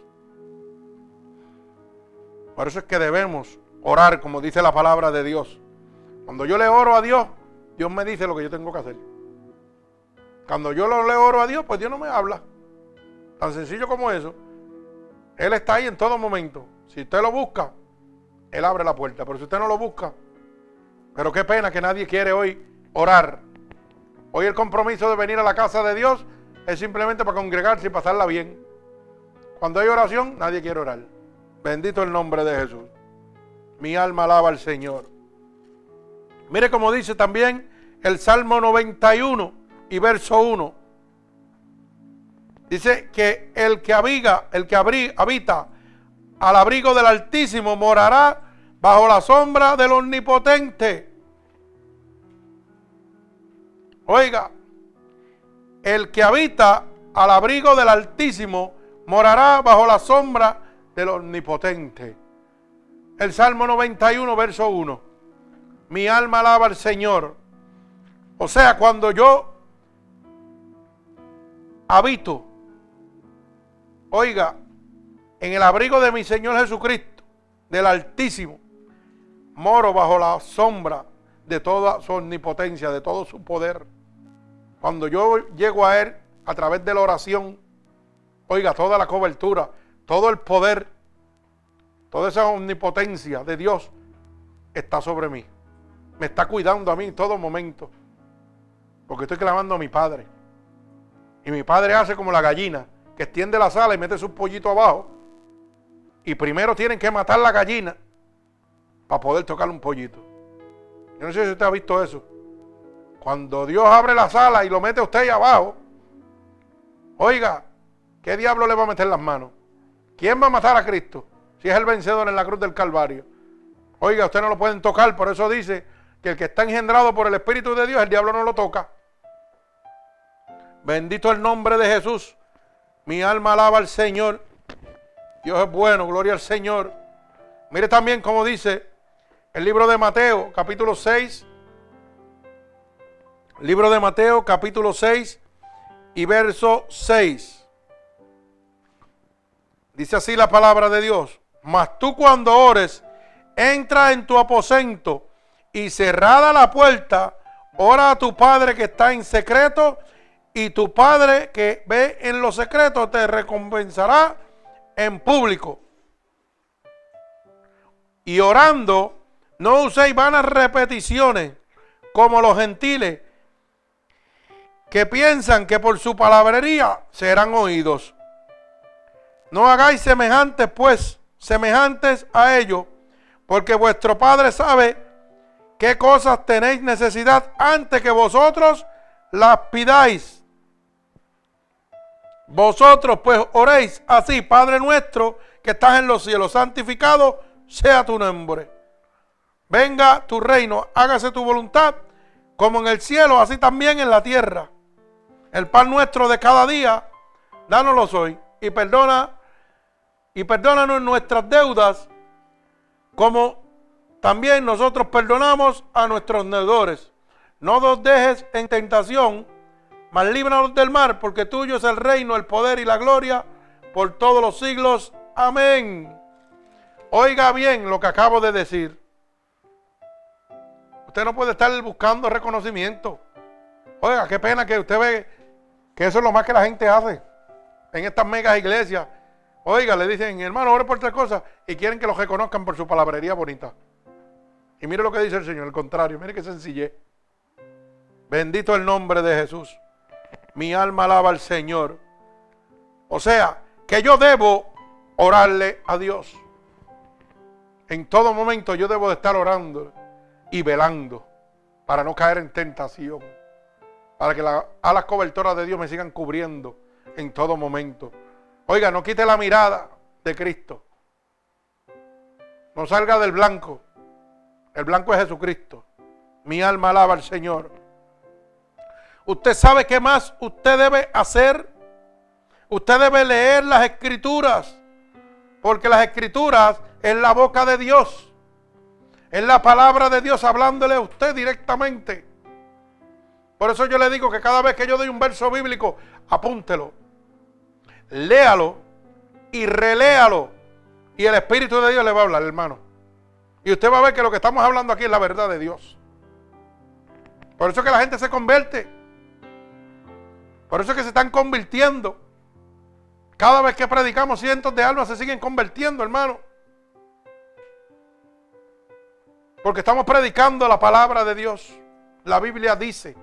A: Por eso es que debemos orar, como dice la palabra de Dios. Cuando yo le oro a Dios, Dios me dice lo que yo tengo que hacer. Cuando yo le oro a Dios, pues Dios no me habla. Tan sencillo como eso. Él está ahí en todo momento. Si usted lo busca, Él abre la puerta. Pero si usted no lo busca, pero qué pena que nadie quiere hoy orar. Hoy el compromiso de venir a la casa de Dios es simplemente para congregarse y pasarla bien. Cuando hay oración, nadie quiere orar. Bendito el nombre de Jesús. Mi alma alaba al Señor. Mire como dice también el Salmo 91 y verso 1. Dice que el que abiga, el que habita al abrigo del Altísimo morará bajo la sombra del Omnipotente. Oiga, el que habita al abrigo del Altísimo morará bajo la sombra del Omnipotente. El Salmo 91, verso 1. Mi alma alaba al Señor. O sea, cuando yo habito, oiga, en el abrigo de mi Señor Jesucristo, del Altísimo, moro bajo la sombra de toda su omnipotencia, de todo su poder. Cuando yo llego a Él a través de la oración, oiga, toda la cobertura, todo el poder, toda esa omnipotencia de Dios está sobre mí. Me está cuidando a mí en todo momento. Porque estoy clamando a mi Padre. Y mi Padre hace como la gallina, que extiende la sala y mete su pollito abajo. Y primero tienen que matar la gallina para poder tocar un pollito. Yo no sé si usted ha visto eso. Cuando Dios abre la sala y lo mete usted ahí abajo, oiga, ¿qué diablo le va a meter las manos? ¿Quién va a matar a Cristo? Si es el vencedor en la cruz del Calvario. Oiga, usted no lo pueden tocar, por eso dice que el que está engendrado por el Espíritu de Dios, el diablo no lo toca. Bendito el nombre de Jesús. Mi alma alaba al Señor. Dios es bueno, gloria al Señor. Mire también como dice el libro de Mateo, capítulo 6. Libro de Mateo, capítulo 6 y verso 6. Dice así la palabra de Dios. Mas tú cuando ores, entra en tu aposento y cerrada la puerta, ora a tu Padre que está en secreto y tu Padre que ve en lo secreto te recompensará en público. Y orando, no uséis vanas repeticiones como los gentiles que piensan que por su palabrería serán oídos. No hagáis semejantes, pues, semejantes a ellos, porque vuestro Padre sabe qué cosas tenéis necesidad antes que vosotros las pidáis. Vosotros pues oréis así, Padre nuestro, que estás en los cielos, santificado sea tu nombre. Venga tu reino, hágase tu voluntad, como en el cielo, así también en la tierra. El pan nuestro de cada día, dánoslo hoy. Y perdona, y perdónanos nuestras deudas, como también nosotros perdonamos a nuestros deudores. No nos dejes en tentación, mas líbranos del mar, porque tuyo es el reino, el poder y la gloria por todos los siglos. Amén. Oiga bien lo que acabo de decir. Usted no puede estar buscando reconocimiento. Oiga, qué pena que usted ve que eso es lo más que la gente hace en estas megas iglesias. Oiga, le dicen, hermano, ore por tres cosas y quieren que los reconozcan por su palabrería bonita. Y mire lo que dice el Señor, el contrario, mire qué sencillez. Bendito el nombre de Jesús. Mi alma alaba al Señor. O sea, que yo debo orarle a Dios. En todo momento yo debo de estar orando y velando para no caer en tentación. Para que las alas cobertoras de Dios me sigan cubriendo en todo momento. Oiga, no quite la mirada de Cristo. No salga del blanco. El blanco es Jesucristo. Mi alma alaba al Señor. Usted sabe qué más usted debe hacer. Usted debe leer las escrituras. Porque las escrituras es la boca de Dios. Es la palabra de Dios hablándole a usted directamente. Por eso yo le digo que cada vez que yo doy un verso bíblico, apúntelo, léalo y reléalo. Y el Espíritu de Dios le va a hablar, hermano. Y usted va a ver que lo que estamos hablando aquí es la verdad de Dios. Por eso que la gente se convierte. Por eso que se están convirtiendo. Cada vez que predicamos, cientos de almas se siguen convirtiendo, hermano. Porque estamos predicando la palabra de Dios. La Biblia dice.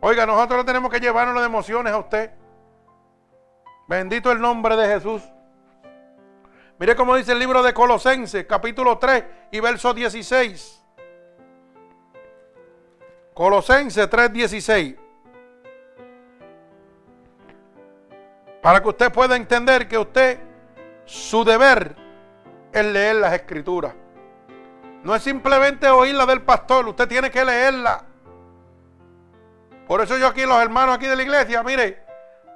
A: Oiga, nosotros no tenemos que llevarnos de emociones a usted. Bendito el nombre de Jesús. Mire cómo dice el libro de Colosenses, capítulo 3 y verso 16. Colosenses 3:16. Para que usted pueda entender que usted, su deber es leer las escrituras. No es simplemente oírla del pastor, usted tiene que leerla. Por eso yo aquí, los hermanos aquí de la iglesia, mire,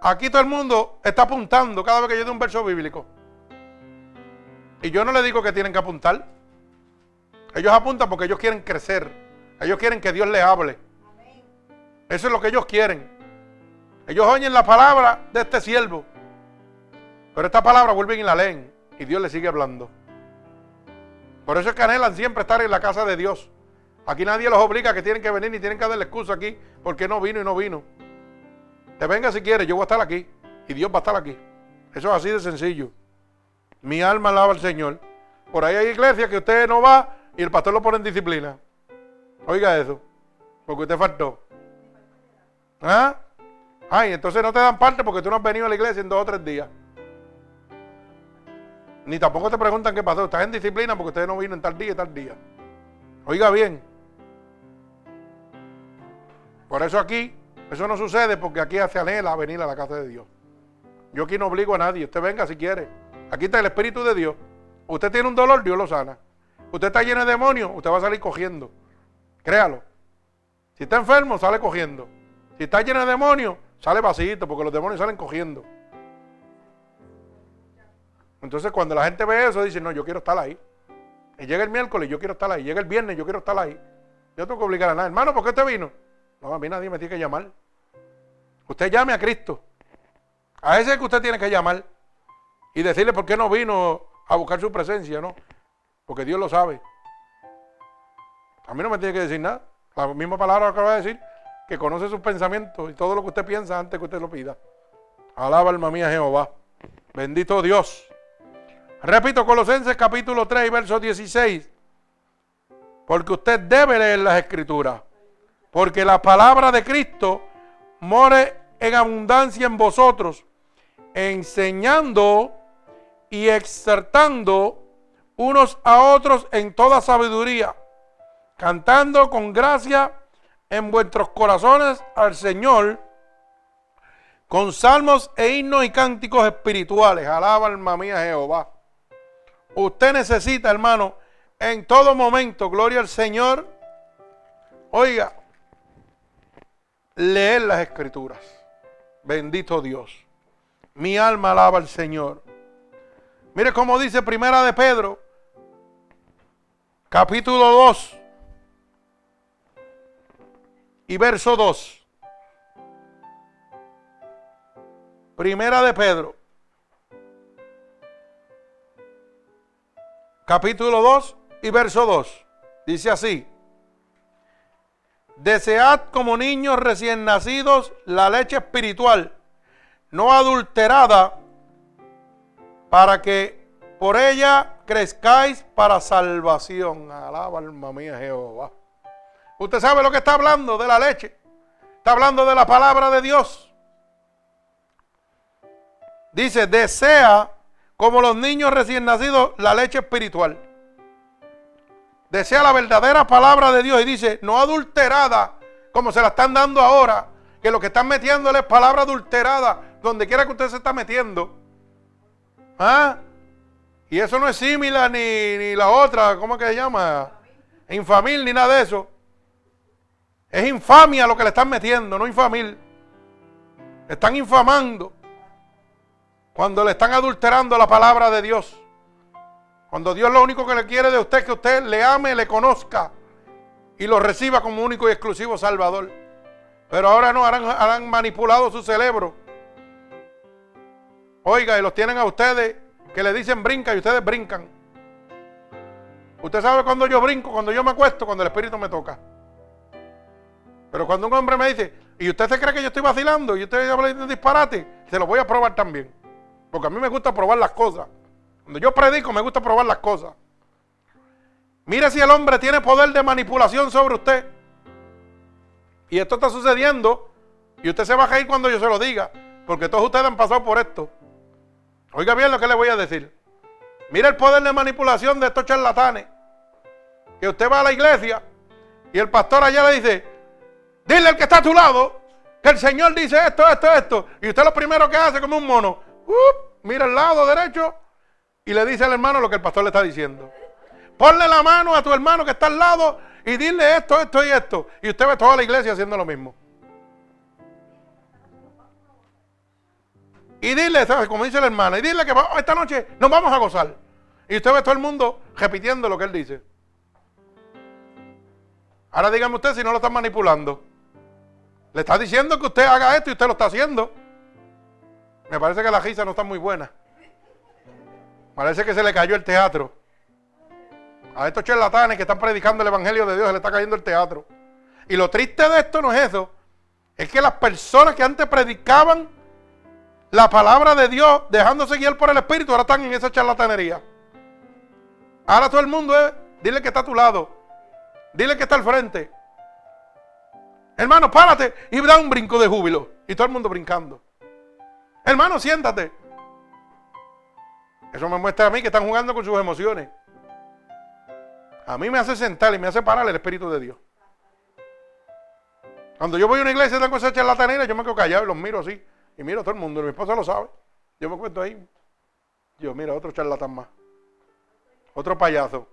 A: aquí todo el mundo está apuntando cada vez que yo doy un verso bíblico. Y yo no le digo que tienen que apuntar. Ellos apuntan porque ellos quieren crecer. Ellos quieren que Dios les hable. Eso es lo que ellos quieren. Ellos oyen la palabra de este siervo. Pero esta palabra vuelven y la leen. Y Dios les sigue hablando. Por eso es que anhelan siempre estar en la casa de Dios. Aquí nadie los obliga que tienen que venir ni tienen que darle excusa aquí porque no vino y no vino. Te venga si quieres, yo voy a estar aquí. Y Dios va a estar aquí. Eso es así de sencillo. Mi alma alaba al Señor. Por ahí hay iglesias que usted no va y el pastor lo pone en disciplina. Oiga eso. Porque usted faltó. ¿Ah? Ay, entonces no te dan parte porque tú no has venido a la iglesia en dos o tres días. Ni tampoco te preguntan qué pasó. Estás en disciplina porque usted no vino en tal día y tal día. Oiga bien. Por eso aquí, eso no sucede porque aquí hace anhela venir a la casa de Dios. Yo aquí no obligo a nadie. Usted venga si quiere. Aquí está el Espíritu de Dios. Usted tiene un dolor, Dios lo sana. Usted está lleno de demonios, usted va a salir cogiendo. Créalo. Si está enfermo, sale cogiendo. Si está lleno de demonios, sale vacío, porque los demonios salen cogiendo. Entonces, cuando la gente ve eso, dice: No, yo quiero estar ahí. Y llega el miércoles, yo quiero estar ahí. Llega el viernes, yo quiero estar ahí. Yo tengo que obligar a nadie. Hermano, ¿por qué usted vino? No, a mí nadie me tiene que llamar. Usted llame a Cristo. A ese es que usted tiene que llamar y decirle por qué no vino a buscar su presencia, ¿no? Porque Dios lo sabe. A mí no me tiene que decir nada. La misma palabra acaba de decir, que conoce sus pensamientos y todo lo que usted piensa antes que usted lo pida. Alaba alma mía Jehová. Bendito Dios. Repito, Colosenses capítulo 3, verso 16. Porque usted debe leer las escrituras. Porque la palabra de Cristo more en abundancia en vosotros, enseñando y exhortando unos a otros en toda sabiduría, cantando con gracia en vuestros corazones al Señor, con salmos e himnos y cánticos espirituales. Alaba alma mía Jehová. Usted necesita, hermano, en todo momento, gloria al Señor, oiga, leer las escrituras. Bendito Dios. Mi alma alaba al Señor. Mire cómo dice Primera de Pedro, capítulo 2 y verso 2. Primera de Pedro, capítulo 2 y verso 2. Dice así, desead como niños recién nacidos la leche espiritual, no adulterada para que por ella crezcáis para salvación. Alaba alma mía Jehová. Usted sabe lo que está hablando de la leche. Está hablando de la palabra de Dios. Dice, desea como los niños recién nacidos la leche espiritual. Desea la verdadera palabra de Dios y dice, no adulterada como se la están dando ahora, que lo que están metiéndole es palabra adulterada, donde quiera que usted se está metiendo. ¿Ah? Y eso no es similar ni, la otra, ¿cómo que se llama? Infamil ni nada de eso. Es infamia lo que le están metiendo, no infamil. Están infamando cuando le están adulterando la palabra de Dios. Cuando Dios lo único que le quiere de usted es que usted le ame, le conozca y lo reciba como único y exclusivo Salvador. Pero ahora no, han, han manipulado su cerebro Oiga, y los tienen a ustedes que le dicen brinca y ustedes brincan. Usted sabe cuando yo brinco, cuando yo me acuesto, cuando el Espíritu me toca. Pero cuando un hombre me dice, y usted se cree que yo estoy vacilando y usted habla de disparate, se lo voy a probar también. Porque a mí me gusta probar las cosas. Cuando yo predico, me gusta probar las cosas. Mire si el hombre tiene poder de manipulación sobre usted. Y esto está sucediendo. Y usted se va a caer cuando yo se lo diga. Porque todos ustedes han pasado por esto. Oiga bien lo que le voy a decir. Mira el poder de manipulación de estos charlatanes. Que usted va a la iglesia y el pastor allá le dice, dile al que está a tu lado que el Señor dice esto, esto, esto. Y usted lo primero que hace como un mono, mira al lado derecho y le dice al hermano lo que el pastor le está diciendo. Ponle la mano a tu hermano que está al lado y dile esto, esto y esto. Y usted ve toda la iglesia haciendo lo mismo. Y dile, como dice la hermana, y dile que esta noche nos vamos a gozar. Y usted ve todo el mundo repitiendo lo que él dice. Ahora dígame usted si no lo están manipulando. Le está diciendo que usted haga esto y usted lo está haciendo. Me parece que la risa no está muy buena. Parece que se le cayó el teatro. A estos charlatanes que están predicando el Evangelio de Dios se le está cayendo el teatro. Y lo triste de esto no es eso. Es que las personas que antes predicaban la palabra de Dios, dejándose guiar por el Espíritu, ahora están en esa charlatanería. Ahora todo el mundo es, dile que está a tu lado. Dile que está al frente. Hermano, párate y da un brinco de júbilo. Y todo el mundo brincando. Hermano, siéntate. Eso me muestra a mí que están jugando con sus emociones. A mí me hace sentar y me hace parar el Espíritu de Dios. Cuando yo voy a una iglesia y tengo esa charlatanera, yo me quedo callado y los miro así. Y miro a todo el mundo. Mi esposa lo sabe. Yo me cuento ahí. Yo, mira, otro charlatán más. Otro payaso.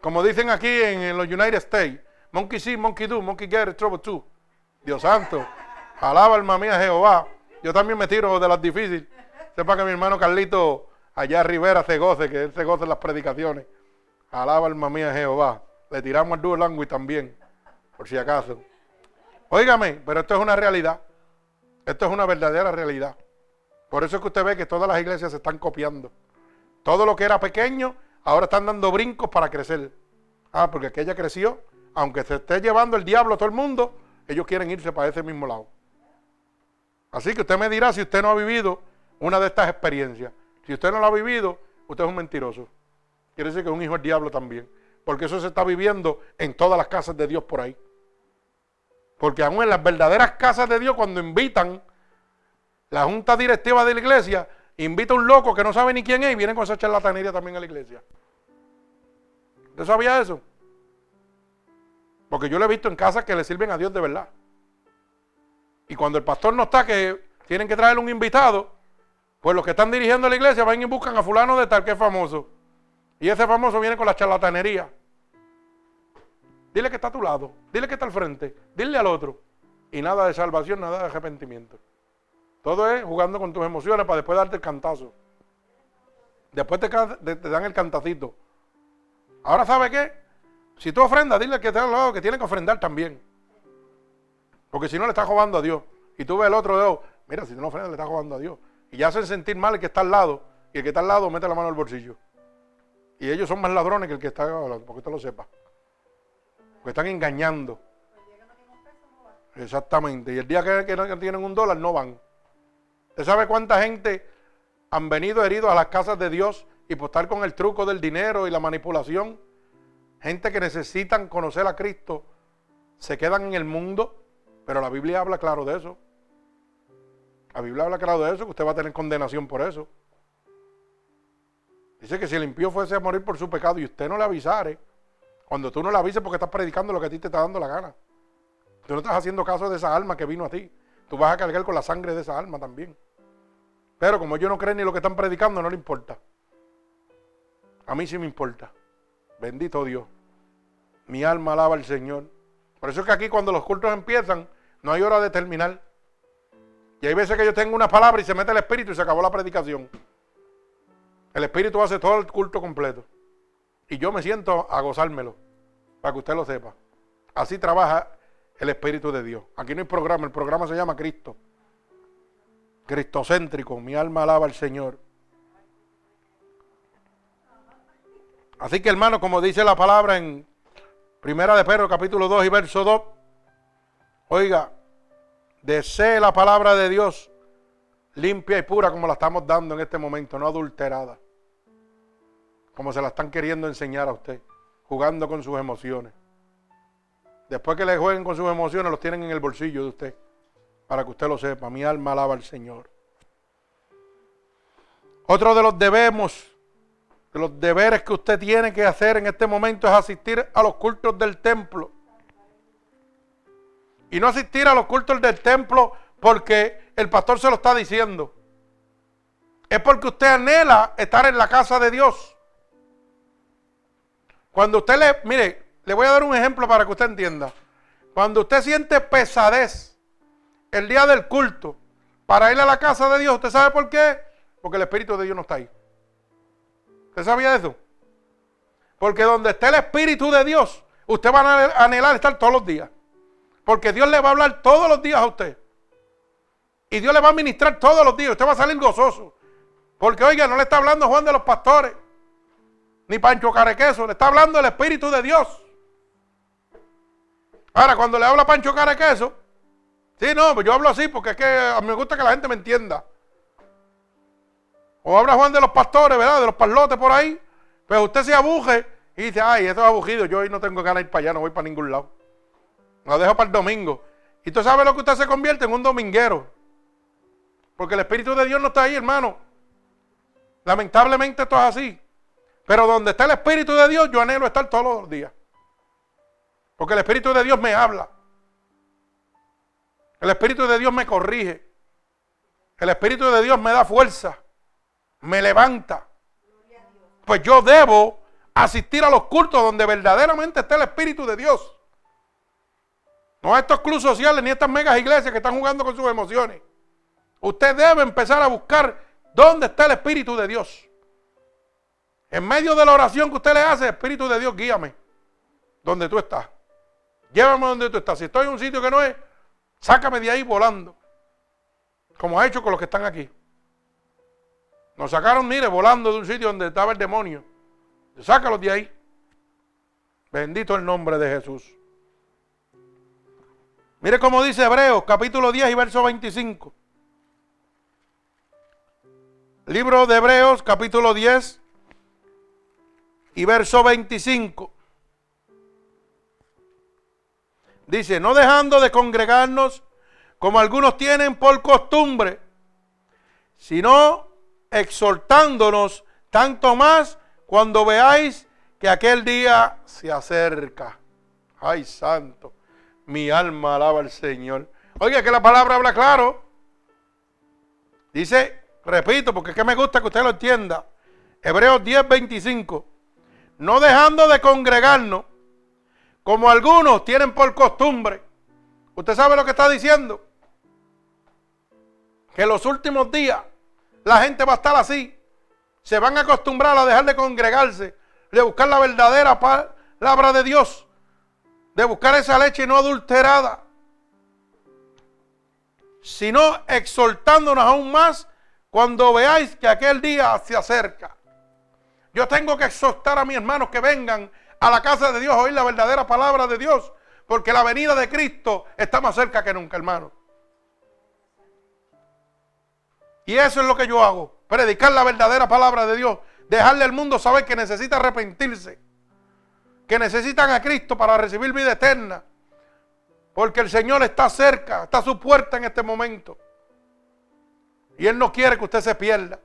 A: Como dicen aquí en, los United States. Monkey see, monkey do, monkey get trouble too. Dios santo. Alaba alma mía Jehová. Yo también me tiro de las difíciles. Sepa que mi hermano Carlito allá Rivera se goce, que él se goce en las predicaciones. Alaba alma mía Jehová. Le tiramos al dual language también, por si acaso. Óigame, pero esto es una realidad. Esto es una verdadera realidad. Por eso es que usted ve que todas las iglesias se están copiando. Todo lo que era pequeño, ahora están dando brincos para crecer. Ah, porque aquella creció, aunque se esté llevando el diablo a todo el mundo, ellos quieren irse para ese mismo lado. Así que usted me dirá si usted no ha vivido una de estas experiencias. Si usted no lo ha vivido, usted es un mentiroso. Quiere decir que es un hijo del diablo también. Porque eso se está viviendo en todas las casas de Dios por ahí. Porque aún en las verdaderas casas de Dios, cuando invitan la junta directiva de la iglesia, invita a un loco que no sabe ni quién es y viene con esa charlatanería también a la iglesia. ¿Usted sabía eso? Porque yo lo he visto en casas que le sirven a Dios de verdad. Y cuando el pastor no está, que tienen que traer un invitado, pues los que están dirigiendo la iglesia van y buscan a fulano de tal que es famoso. Y ese famoso viene con la charlatanería. Dile que está a tu lado, dile que está al frente, dile al otro. Y nada de salvación, nada de arrepentimiento. Todo es jugando con tus emociones para después darte el cantazo. Después te, dan el cantacito. Ahora, ¿sabe qué? Si tú ofrendas, dile que está al lado que tiene que ofrendar también. Porque si no le estás jugando a Dios. Y tú ves el otro dedo, mira, si tú no ofrendas, le estás jugando a Dios. Y ya hacen sentir mal el que está al lado. Y el que está al lado mete la mano al bolsillo. Y ellos son más ladrones que el que está al lado, porque usted lo sepa. Porque están engañando. Exactamente. Y el día que, no tienen un dólar, no van. ¿Usted sabe cuánta gente han venido heridos a las casas de Dios y por estar con el truco del dinero y la manipulación? Gente que necesitan conocer a Cristo se quedan en el mundo, pero la Biblia habla claro de eso. La Biblia habla claro de eso, que usted va a tener condenación por eso. Dice que si el impío fuese a morir por su pecado y usted no le avisare, cuando tú no le avises porque estás predicando lo que a ti te está dando la gana. Tú no estás haciendo caso de esa alma que vino a ti. Tú vas a cargar con la sangre de esa alma también. Pero como yo no creo ni lo que están predicando, no le importa. A mí sí me importa. Bendito Dios. Mi alma alaba al Señor. Por eso es que aquí cuando los cultos empiezan, no hay hora de terminar. Y hay veces que yo tengo una palabra y se mete el Espíritu y se acabó la predicación. El Espíritu hace todo el culto completo. Y yo me siento a gozármelo, para que usted lo sepa. Así trabaja el Espíritu de Dios. Aquí no hay programa, el programa se llama Cristo. Cristocéntrico, mi alma alaba al Señor. Así que hermano, como dice la palabra en Primera de Pedro capítulo 2 y verso 2, oiga, desee la palabra de Dios limpia y pura como la estamos dando en este momento, no adulterada como se la están queriendo enseñar a usted, jugando con sus emociones. Después que le jueguen con sus emociones, los tienen en el bolsillo de usted, para que usted lo sepa. Mi alma alaba al Señor. Otro de los debemos los deberes que usted tiene que hacer en este momento es asistir a los cultos del templo. Y no asistir a los cultos del templo porque el pastor se lo está diciendo. Es porque usted anhela estar en la casa de Dios. Cuando usted le, mire, le voy a dar un ejemplo para que usted entienda. Cuando usted siente pesadez el día del culto para ir a la casa de Dios, ¿usted sabe por qué? Porque el Espíritu de Dios no está ahí. ¿Usted sabía eso? Porque donde esté el Espíritu de Dios, usted va a anhelar estar todos los días. Porque Dios le va a hablar todos los días a usted. Y Dios le va a ministrar todos los días. Usted va a salir gozoso. Porque, oiga, no le está hablando Juan de los pastores. Ni Pancho Carequeso. Le está hablando el Espíritu de Dios. Ahora, cuando le habla Pancho Carequeso. Sí, no, pues yo hablo así porque es que me gusta que la gente me entienda. O habla Juan de los pastores, ¿verdad? De los parlotes por ahí. Pues usted se abuje y dice, ay, esto es aburrido, yo hoy no tengo ganas de ir para allá, no voy para ningún lado. Lo dejo para el domingo. Y tú sabes lo que usted se convierte en un dominguero. Porque el Espíritu de Dios no está ahí, hermano. Lamentablemente esto es así. Pero donde está el Espíritu de Dios, yo anhelo estar todos los días. Porque el Espíritu de Dios me habla. El Espíritu de Dios me corrige. El Espíritu de Dios me da fuerza me levanta. Pues yo debo asistir a los cultos donde verdaderamente está el Espíritu de Dios. No a estos clubes sociales ni a estas megas iglesias que están jugando con sus emociones. Usted debe empezar a buscar dónde está el Espíritu de Dios. En medio de la oración que usted le hace, Espíritu de Dios, guíame donde tú estás. Llévame donde tú estás. Si estoy en un sitio que no es, sácame de ahí volando. Como ha hecho con los que están aquí. Nos sacaron, mire, volando de un sitio donde estaba el demonio. Sácalos de ahí. Bendito el nombre de Jesús. Mire cómo dice Hebreos, capítulo 10 y verso 25. Libro de Hebreos, capítulo 10 y verso 25. Dice, no dejando de congregarnos como algunos tienen por costumbre, sino exhortándonos tanto más cuando veáis que aquel día se acerca. Ay, santo, mi alma alaba al Señor. Oiga, que la palabra habla claro. Dice, repito, porque es que me gusta que usted lo entienda. Hebreos 10, 25. No dejando de congregarnos, como algunos tienen por costumbre. ¿Usted sabe lo que está diciendo? Que los últimos días la gente va a estar así. Se van a acostumbrar a dejar de congregarse, de buscar la verdadera palabra de Dios, de buscar esa leche no adulterada, sino exhortándonos aún más cuando veáis que aquel día se acerca. Yo tengo que exhortar a mis hermanos que vengan a la casa de Dios a oír la verdadera palabra de Dios, porque la venida de Cristo está más cerca que nunca, hermano. Y eso es lo que yo hago. Predicar la verdadera palabra de Dios. Dejarle al mundo saber que necesita arrepentirse. Que necesitan a Cristo para recibir vida eterna. Porque el Señor está cerca, está a su puerta en este momento. Y Él no quiere que usted se pierda.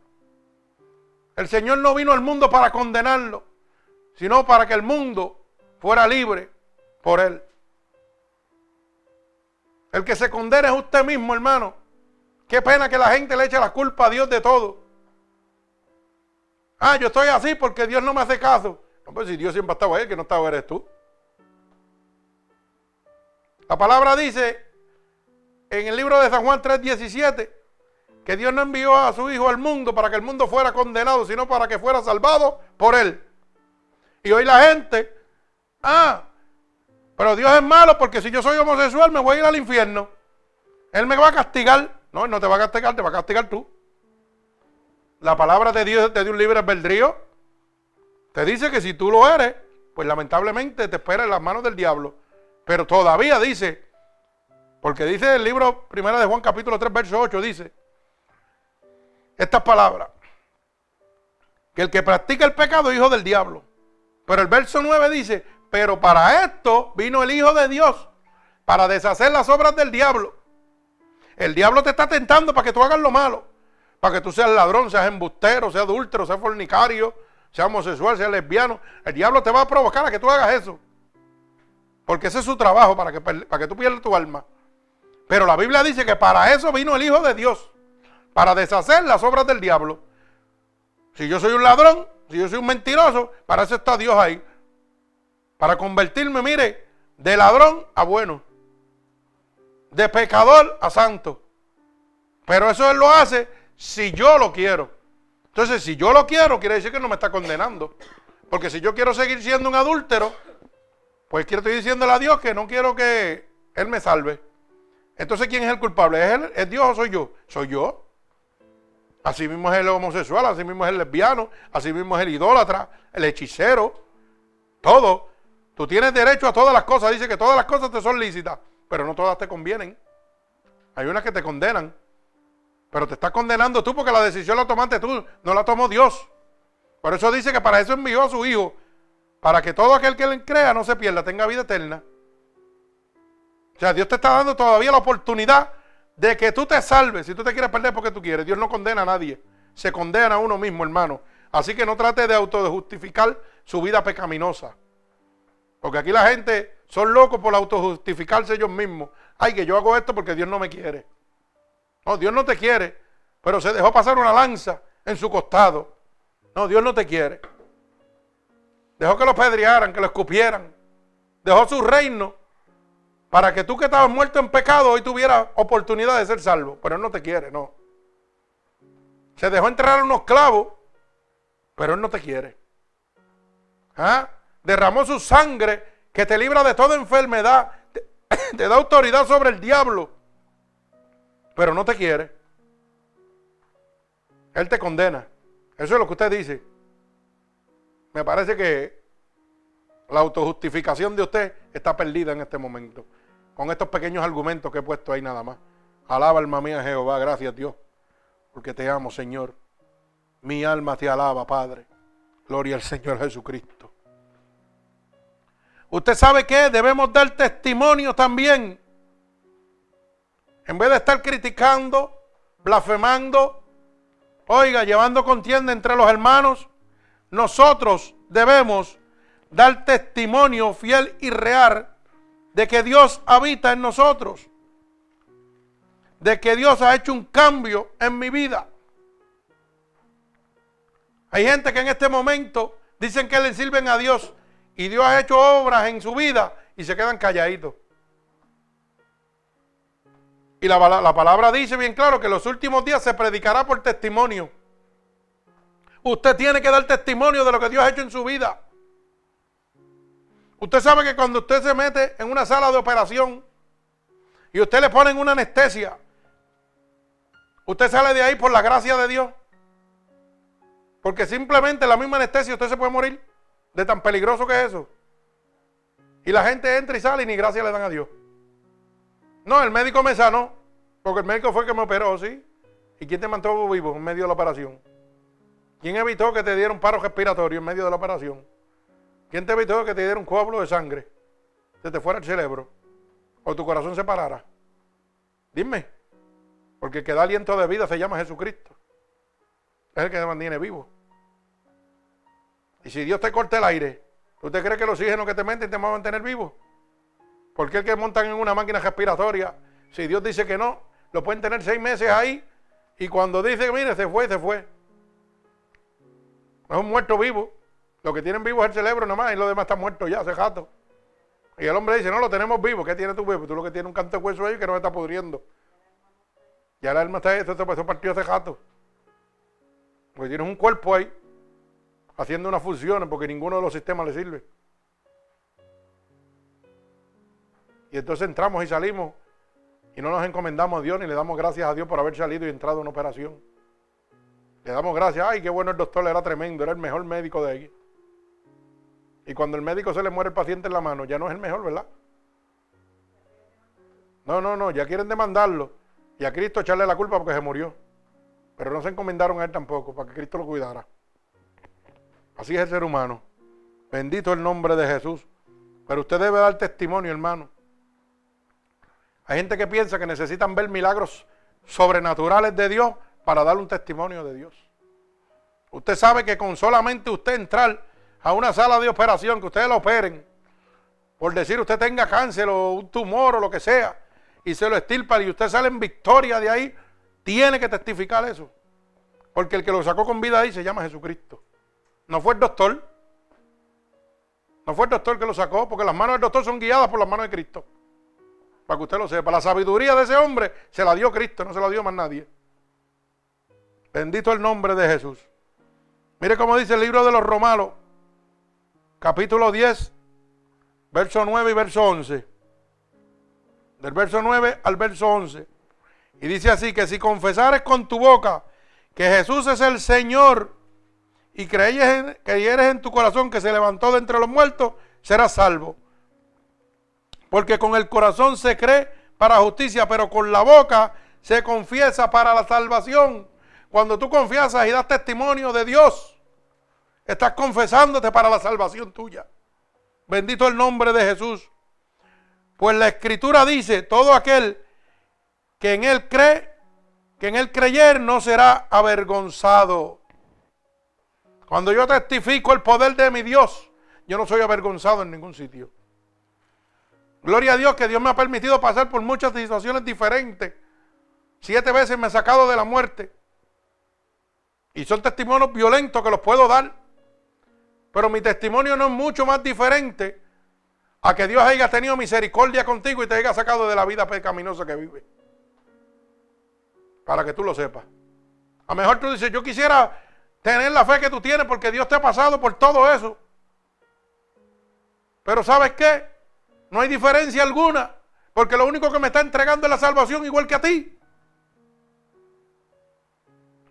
A: El Señor no vino al mundo para condenarlo, sino para que el mundo fuera libre por Él. El que se condena es usted mismo, hermano. Qué pena que la gente le eche la culpa a Dios de todo. Ah, yo estoy así porque Dios no me hace caso. No, pues si Dios siempre ha estado ahí, que no estaba eres tú. La palabra dice en el libro de San Juan 3:17 que Dios no envió a su Hijo al mundo para que el mundo fuera condenado, sino para que fuera salvado por él. Y hoy la gente, ah, pero Dios es malo porque si yo soy homosexual me voy a ir al infierno. Él me va a castigar. No, no te va a castigar, te va a castigar tú. La palabra de Dios te dio un libre albedrío. Te dice que si tú lo eres, pues lamentablemente te espera en las manos del diablo. Pero todavía dice, porque dice el libro primero de Juan capítulo 3, verso 8, dice estas palabras. Que el que practica el pecado es hijo del diablo. Pero el verso 9 dice, pero para esto vino el Hijo de Dios, para deshacer las obras del diablo. El diablo te está tentando para que tú hagas lo malo. Para que tú seas ladrón, seas embustero, seas adúltero, seas fornicario, sea homosexual, sea lesbiano, el diablo te va a provocar a que tú hagas eso. Porque ese es su trabajo, para que, para que tú pierdas tu alma. Pero la Biblia dice que para eso vino el Hijo de Dios, para deshacer las obras del diablo. Si yo soy un ladrón, si yo soy un mentiroso, para eso está Dios ahí. Para convertirme, mire, de ladrón a bueno. De pecador a santo. Pero eso Él lo hace si yo lo quiero. Entonces, si yo lo quiero, quiere decir que no me está condenando. Porque si yo quiero seguir siendo un adúltero, pues quiero estoy diciéndole a Dios que no quiero que Él me salve. Entonces, ¿quién es el culpable? ¿Es, él, ¿Es Dios o soy yo? Soy yo. Así mismo es el homosexual, así mismo es el lesbiano, así mismo es el idólatra, el hechicero, todo. Tú tienes derecho a todas las cosas. Dice que todas las cosas te son lícitas, pero no todas te convienen. Hay unas que te condenan. Pero te estás condenando tú porque la decisión la tomaste tú, no la tomó Dios. Por eso dice que para eso envió a su Hijo, para que todo aquel que le crea no se pierda, tenga vida eterna. O sea, Dios te está dando todavía la oportunidad de que tú te salves. Si tú te quieres perder porque tú quieres, Dios no condena a nadie. Se condena a uno mismo, hermano. Así que no trate de autojustificar su vida pecaminosa. Porque aquí la gente son locos por autojustificarse ellos mismos. Ay, que yo hago esto porque Dios no me quiere. No, Dios no te quiere, pero se dejó pasar una lanza en su costado. No, Dios no te quiere. Dejó que lo pedrearan, que lo escupieran. Dejó su reino para que tú que estabas muerto en pecado hoy tuvieras oportunidad de ser salvo. Pero Él no te quiere, no. Se dejó entrar unos clavos, pero Él no te quiere. ¿Ah? Derramó su sangre que te libra de toda enfermedad. (coughs) te da autoridad sobre el diablo pero no te quiere. Él te condena. Eso es lo que usted dice. Me parece que la autojustificación de usted está perdida en este momento. Con estos pequeños argumentos que he puesto ahí nada más. Alaba alma mía Jehová, gracias Dios, porque te amo Señor. Mi alma te alaba, Padre. Gloria al Señor Jesucristo. Usted sabe que debemos dar testimonio también en vez de estar criticando, blasfemando, oiga, llevando contienda entre los hermanos, nosotros debemos dar testimonio fiel y real de que Dios habita en nosotros, de que Dios ha hecho un cambio en mi vida. Hay gente que en este momento dicen que le sirven a Dios y Dios ha hecho obras en su vida y se quedan calladitos. Y la, palabra dice bien claro que los últimos días se predicará por testimonio. Usted tiene que dar testimonio de lo que Dios ha hecho en su vida. Usted sabe que cuando usted se mete en una sala de operación y usted le ponen una anestesia, usted sale de ahí por la gracia de Dios. Porque simplemente la misma anestesia usted se puede morir de tan peligroso que es eso. Y la gente entra y sale y ni gracia le dan a Dios. No, el médico me sanó, porque el médico fue el que me operó, ¿sí? ¿Y quién te mantuvo vivo en medio de la operación? ¿Quién evitó que te diera un paro respiratorio en medio de la operación? ¿Quién te evitó que te diera un coágulo de sangre? Se te fuera el cerebro. O tu corazón se parara. Dime. Porque el que da aliento de vida se llama Jesucristo. Es el que te mantiene vivo. Y si Dios te corta el aire, ¿tú te crees que el oxígeno que te meten te va a mantener vivo? ¿Por qué el que montan en una máquina respiratoria, si Dios dice que no, lo pueden tener seis meses ahí y cuando dice, mire, se fue, se fue? Es un muerto vivo. Lo que tienen vivo es el cerebro nomás y lo demás está muerto ya, hace jato. Y el hombre dice, no, lo tenemos vivo. ¿Qué tiene tu vivo? Tú lo que tienes un canto de hueso ahí que no está pudriendo. Y ahora el alma está, esto se partido hace jato. Porque tienes un cuerpo ahí haciendo unas funciones porque ninguno de los sistemas le sirve. Y entonces entramos y salimos y no nos encomendamos a Dios ni le damos gracias a Dios por haber salido y entrado en operación. Le damos gracias, ay, qué bueno el doctor, era tremendo, era el mejor médico de ahí. Y cuando el médico se le muere el paciente en la mano, ya no es el mejor, ¿verdad? No, no, no, ya quieren demandarlo y a Cristo echarle la culpa porque se murió. Pero no se encomendaron a él tampoco, para que Cristo lo cuidara. Así es el ser humano. Bendito el nombre de Jesús. Pero usted debe dar testimonio, hermano. Hay gente que piensa que necesitan ver milagros sobrenaturales de Dios para dar un testimonio de Dios. Usted sabe que con solamente usted entrar a una sala de operación, que ustedes lo operen, por decir usted tenga cáncer o un tumor o lo que sea, y se lo estirpa y usted sale en victoria de ahí, tiene que testificar eso. Porque el que lo sacó con vida ahí se llama Jesucristo. No fue el doctor. No fue el doctor que lo sacó, porque las manos del doctor son guiadas por las manos de Cristo. Para que usted lo sepa. La sabiduría de ese hombre se la dio Cristo, no se la dio más nadie. Bendito el nombre de Jesús. Mire cómo dice el libro de los Romanos, capítulo 10, verso 9 y verso 11. Del verso 9 al verso 11. Y dice así, que si confesares con tu boca que Jesús es el Señor y creyeres en, en tu corazón que se levantó de entre los muertos, serás salvo. Porque con el corazón se cree para justicia, pero con la boca se confiesa para la salvación. Cuando tú confiesas y das testimonio de Dios, estás confesándote para la salvación tuya. Bendito el nombre de Jesús. Pues la escritura dice, todo aquel que en él cree, que en él creyer no será avergonzado. Cuando yo testifico el poder de mi Dios, yo no soy avergonzado en ningún sitio. Gloria a Dios que Dios me ha permitido pasar por muchas situaciones diferentes. Siete veces me ha sacado de la muerte. Y son testimonios violentos que los puedo dar. Pero mi testimonio no es mucho más diferente a que Dios haya tenido misericordia contigo y te haya sacado de la vida pecaminosa que vive. Para que tú lo sepas. A lo mejor tú dices, yo quisiera tener la fe que tú tienes porque Dios te ha pasado por todo eso. Pero ¿sabes qué? No hay diferencia alguna. Porque lo único que me está entregando es la salvación igual que a ti.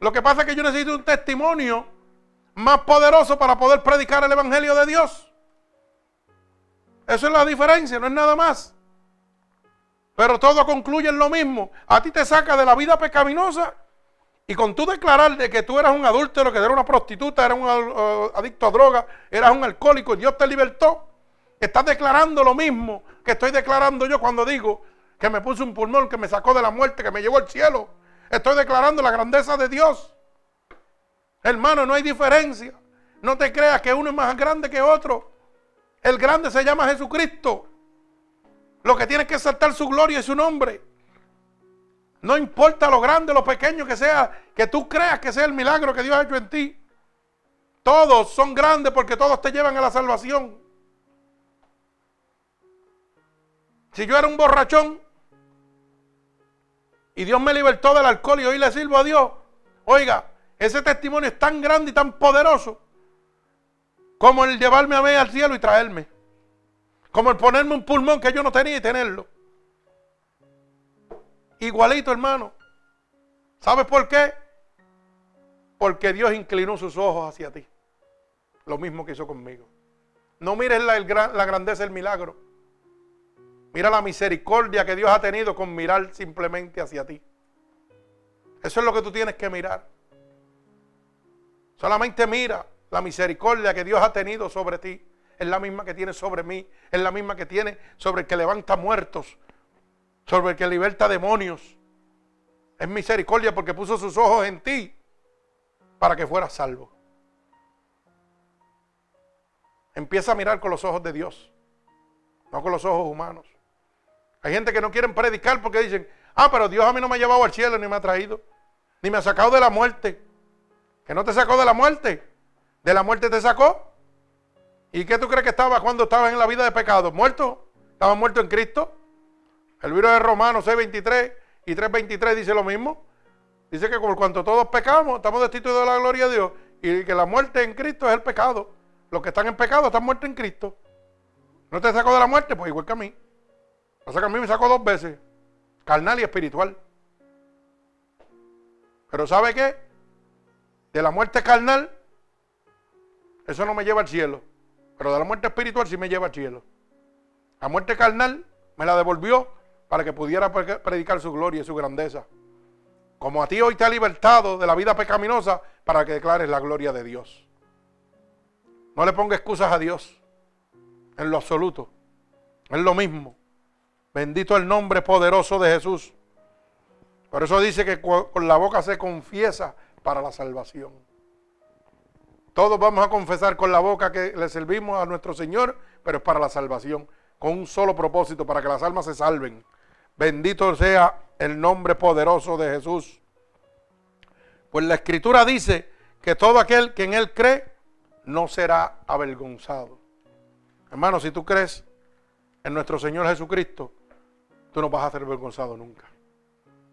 A: Lo que pasa es que yo necesito un testimonio más poderoso para poder predicar el Evangelio de Dios. Eso es la diferencia, no es nada más. Pero todo concluye en lo mismo. A ti te saca de la vida pecaminosa y con tú declarar de que tú eras un adúltero, que eras una prostituta, eras un adicto a droga, eras un alcohólico y Dios te libertó, estás declarando lo mismo que estoy declarando yo cuando digo que me puso un pulmón, que me sacó de la muerte, que me llevó al cielo. Estoy declarando la grandeza de Dios. Hermano, no hay diferencia. No te creas que uno es más grande que otro. El grande se llama Jesucristo. Lo que tienes que saltar su gloria y su nombre. No importa lo grande lo pequeño que sea, que tú creas que sea el milagro que Dios ha hecho en ti. Todos son grandes porque todos te llevan a la salvación. Si yo era un borrachón, y Dios me libertó del alcohol y hoy le sirvo a Dios. Oiga, ese testimonio es tan grande y tan poderoso como el llevarme a mí al cielo y traerme. Como el ponerme un pulmón que yo no tenía y tenerlo. Igualito, hermano. ¿Sabes por qué? Porque Dios inclinó sus ojos hacia ti. Lo mismo que hizo conmigo. No mires la, grandeza del milagro. Mira la misericordia que Dios ha tenido con mirar simplemente hacia ti. Eso es lo que tú tienes que mirar. Solamente mira la misericordia que Dios ha tenido sobre ti. Es la misma que tiene sobre mí. Es la misma que tiene sobre el que levanta muertos. Sobre el que liberta demonios. Es misericordia porque puso sus ojos en ti para que fueras salvo. Empieza a mirar con los ojos de Dios, no con los ojos humanos. Hay gente que no quieren predicar porque dicen, ah, pero Dios a mí no me ha llevado al cielo ni me ha traído, ni me ha sacado de la muerte. Que no te sacó de la muerte. De la muerte te sacó. ¿Y qué tú crees que estaba cuando estabas en la vida de pecado? ¿Muerto? ¿Estaba muerto en Cristo? El libro de Romanos 6.23 y 3.23 dice lo mismo. Dice que por cuanto todos pecamos, estamos destituidos de la gloria de Dios. Y que la muerte en Cristo es el pecado. Los que están en pecado están muertos en Cristo. ¿No te sacó de la muerte? Pues igual que a mí. Pasa que a mí me sacó dos veces, carnal y espiritual. Pero ¿sabe qué? De la muerte carnal, eso no me lleva al cielo. Pero de la muerte espiritual sí me lleva al cielo. La muerte carnal me la devolvió para que pudiera predicar su gloria y su grandeza. Como a ti hoy te ha libertado de la vida pecaminosa para que declares la gloria de Dios. No le ponga excusas a Dios en lo absoluto. Es lo mismo. Bendito el nombre poderoso de Jesús. Por eso dice que con la boca se confiesa para la salvación. Todos vamos a confesar con la boca que le servimos a nuestro Señor, pero es para la salvación, con un solo propósito, para que las almas se salven. Bendito sea el nombre poderoso de Jesús. Pues la escritura dice que todo aquel que en él cree no será avergonzado. Hermano, si tú crees en nuestro Señor Jesucristo, tú no vas a ser avergonzado nunca.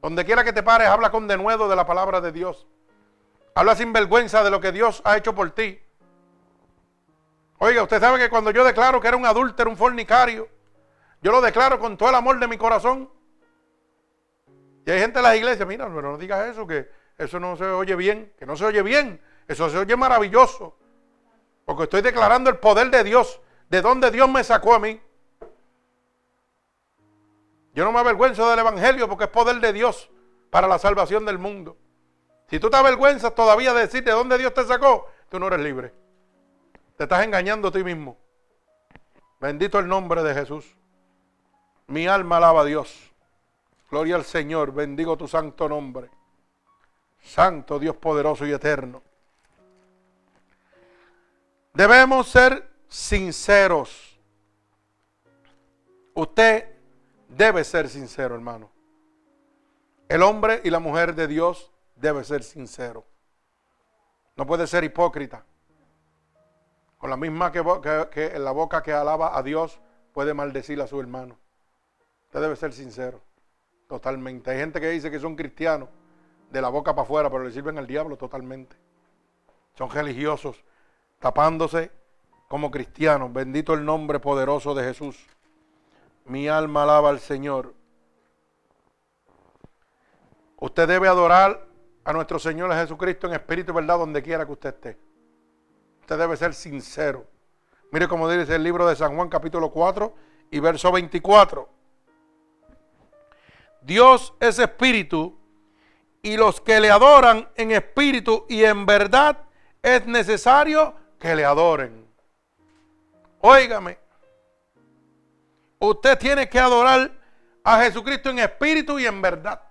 A: Donde quiera que te pares, habla con denuedo de la palabra de Dios. Habla sin vergüenza de lo que Dios ha hecho por ti. Oiga, usted sabe que cuando yo declaro que era un adúltero, un fornicario, yo lo declaro con todo el amor de mi corazón. Y hay gente en las iglesias, mira, pero no digas eso, que eso no se oye bien, que no se oye bien, eso se oye maravilloso. Porque estoy declarando el poder de Dios, de donde Dios me sacó a mí. Yo no me avergüenzo del Evangelio porque es poder de Dios para la salvación del mundo. Si tú te avergüenzas todavía de decir de dónde Dios te sacó, tú no eres libre. Te estás engañando a ti mismo. Bendito el nombre de Jesús. Mi alma alaba a Dios. Gloria al Señor. Bendigo tu santo nombre. Santo Dios poderoso y eterno. Debemos ser sinceros. Usted debe ser sincero, hermano. El hombre y la mujer de Dios debe ser sincero. No puede ser hipócrita. Con la misma que, en la boca que alaba a Dios puede maldecir a su hermano. Usted debe ser sincero. Totalmente. Hay gente que dice que son cristianos de la boca para afuera, pero le sirven al diablo totalmente. Son religiosos, tapándose como cristianos. Bendito el nombre poderoso de Jesús. Mi alma alaba al Señor. Usted debe adorar a nuestro Señor Jesucristo en espíritu y verdad donde quiera que usted esté. Usted debe ser sincero. Mire cómo dice el libro de San Juan capítulo 4 y verso 24. Dios es espíritu y los que le adoran en espíritu y en verdad es necesario que le adoren. Óigame, usted tiene que adorar a Jesucristo en espíritu y en verdad.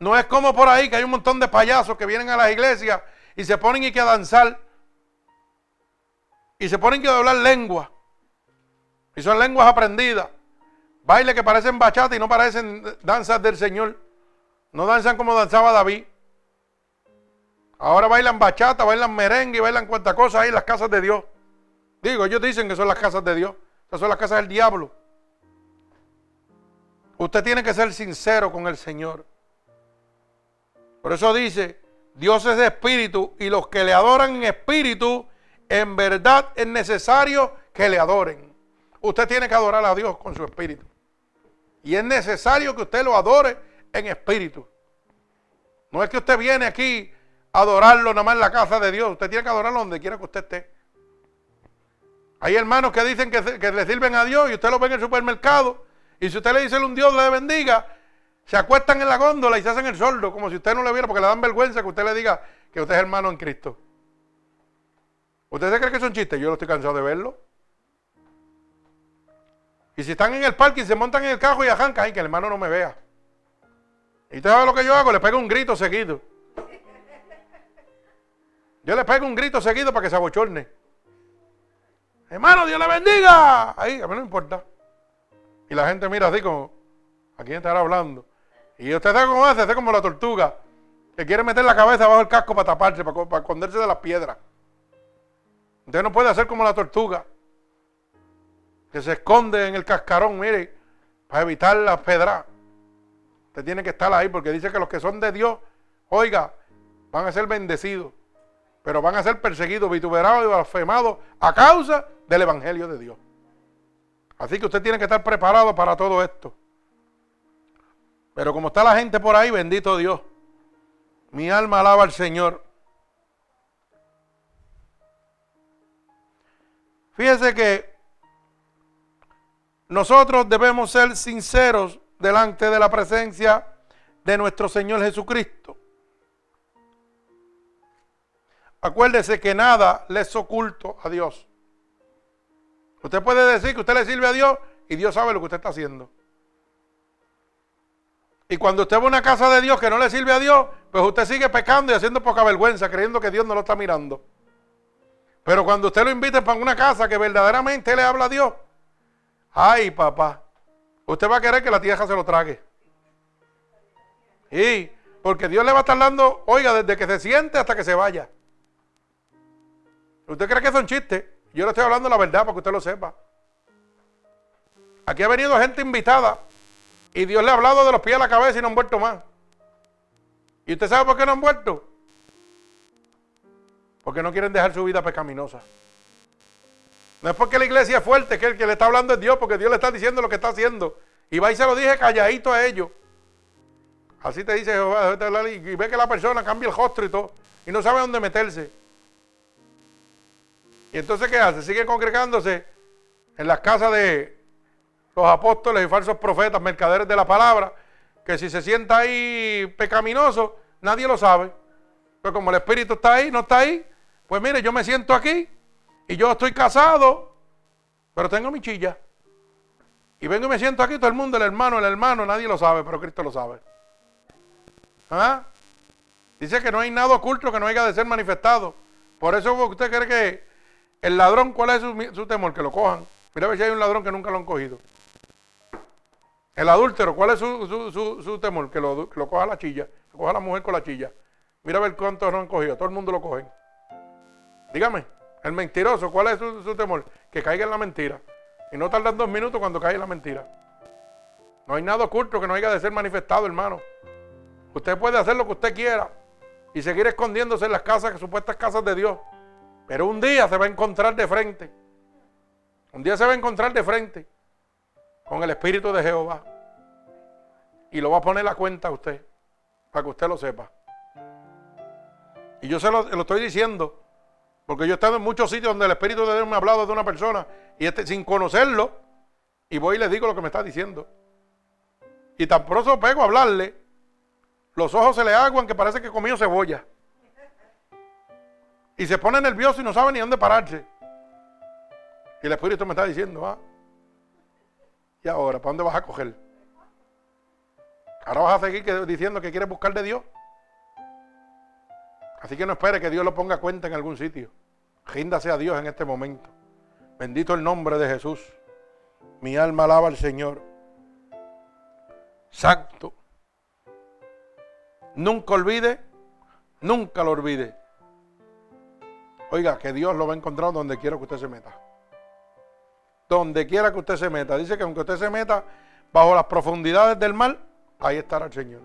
A: No es como por ahí que hay un montón de payasos que vienen a las iglesias y se ponen y que a danzar y se ponen que hablar lengua. Y son lenguas aprendidas. Bailes que parecen bachata y no parecen danzas del Señor. No danzan como danzaba David. Ahora bailan bachata, bailan merengue, bailan cuantas cosas ahí en las casas de Dios. Digo, ellos dicen que son las casas de Dios. Estas son las casas del diablo. Usted tiene que ser sincero con el Señor. Por eso dice, Dios es de espíritu y los que le adoran en espíritu, en verdad es necesario que le adoren. Usted tiene que adorar a Dios con su espíritu. Y es necesario que usted lo adore en espíritu. No es que usted viene aquí a adorarlo nada más en la casa de Dios. Usted tiene que adorarlo donde quiera que usted esté. Hay hermanos que dicen que, le sirven a Dios y usted lo ve en el supermercado. Y si usted le dice un Dios le bendiga, se acuestan en la góndola y se hacen el soldo, como si usted no le viera, porque le dan vergüenza que usted le diga que usted es hermano en Cristo. ¿Usted se cree que son chistes? Yo no estoy cansado de verlo. Y si están en el parque y se montan en el carro y arrancan, ay, que el hermano no me vea. ¿Y usted sabe lo que yo hago? Le pego un grito seguido. Yo le pego un grito seguido para que se abochorne. Hermano, Dios le bendiga. Ahí, a mí no importa. Y la gente mira así como, ¿a quién estará hablando? Y usted sabe cómo hace, hace como la tortuga, que quiere meter la cabeza bajo el casco para taparse, para, para esconderse de las piedras. Usted no puede hacer como la tortuga, que se esconde en el cascarón, mire, para evitar las pedras. Usted tiene que estar ahí porque dice que los que son de Dios, oiga, van a ser bendecidos, pero van a ser perseguidos, vituperados y blasfemados a causa del Evangelio de Dios. Así que usted tiene que estar preparado para todo esto. Pero como está la gente por ahí, bendito Dios. Mi alma alaba al Señor. Fíjese que nosotros debemos ser sinceros delante de la presencia de nuestro Señor Jesucristo. Acuérdese que nada le es oculto a Dios. Usted puede decir que usted le sirve a Dios y Dios sabe lo que usted está haciendo. Y cuando usted va a una casa de Dios que no le sirve a Dios, pues usted sigue pecando y haciendo poca vergüenza, creyendo que Dios no lo está mirando. Pero cuando usted lo invita para una casa que verdaderamente le habla a Dios, ay papá, usted va a querer que la tierra se lo trague. Y porque Dios le va a estar dando, oiga, desde que se siente hasta que se vaya. ¿Usted cree que son chistes? Yo le estoy hablando la verdad para que usted lo sepa. Aquí ha venido gente invitada y Dios le ha hablado de los pies a la cabeza y no han vuelto más. ¿Y usted sabe por qué no han vuelto? Porque no quieren dejar su vida pecaminosa. No es porque la iglesia es fuerte, que el que le está hablando es Dios, porque Dios le está diciendo lo que está haciendo. Y va y se lo dije calladito a ellos. Así te dice Jehová, y ve que la persona cambia el rostro y todo, y no sabe dónde meterse. Y entonces, ¿qué hace? Sigue congregándose en las casas de los apóstoles y falsos profetas, mercaderes de la palabra, que si se sienta ahí pecaminoso, nadie lo sabe. Pero como el Espíritu está ahí, no está ahí, pues mire, yo me siento aquí y yo estoy casado, pero tengo mi chilla. Y vengo y me siento aquí, todo el mundo, el hermano, el hermano, nadie lo sabe, pero Cristo lo sabe. ¿Ah? Dice que no hay nada oculto que no haya de ser manifestado. Por eso usted cree que el ladrón, ¿cuál es su, temor? Que lo cojan. Mira a ver si hay un ladrón que nunca lo han cogido. El adúltero, ¿cuál es su, temor? Que lo, coja la chilla, que coja la mujer con la chilla. Mira a ver cuántos no han cogido. Todo el mundo lo cogen. Dígame, el mentiroso, ¿cuál es su, temor? Que caiga en la mentira. Y no tardan dos minutos cuando cae en la mentira. No hay nada oculto que no haya de ser manifestado, hermano. Usted puede hacer lo que usted quiera y seguir escondiéndose en las casas, supuestas casas de Dios. Pero un día se va a encontrar de frente. Un día se va a encontrar de frente con el Espíritu de Jehová. Y lo va a poner la cuenta a usted, para que usted lo sepa. Y yo se lo, estoy diciendo, porque yo he estado en muchos sitios donde el Espíritu de Dios me ha hablado de una persona y este, sin conocerlo, y voy y le digo lo que me está diciendo. Y tan pronto pego a hablarle, los ojos se le aguan que parece que comió cebolla. Y se pone nervioso y no sabe ni dónde pararse. Y el Espíritu me está diciendo, ah, ¿y ahora para dónde vas a coger? Ahora vas a seguir diciendo que quieres buscar de Dios. Así que no espere que Dios lo ponga a cuenta en algún sitio. Ríndase a Dios en este momento. Bendito el nombre de Jesús. Mi alma alaba al Señor. Santo. Nunca olvide, nunca lo olvide. Oiga, que Dios lo va a encontrar donde quiera que usted se meta. Donde quiera que usted se meta. Dice que aunque usted se meta bajo las profundidades del mar, ahí estará el Señor.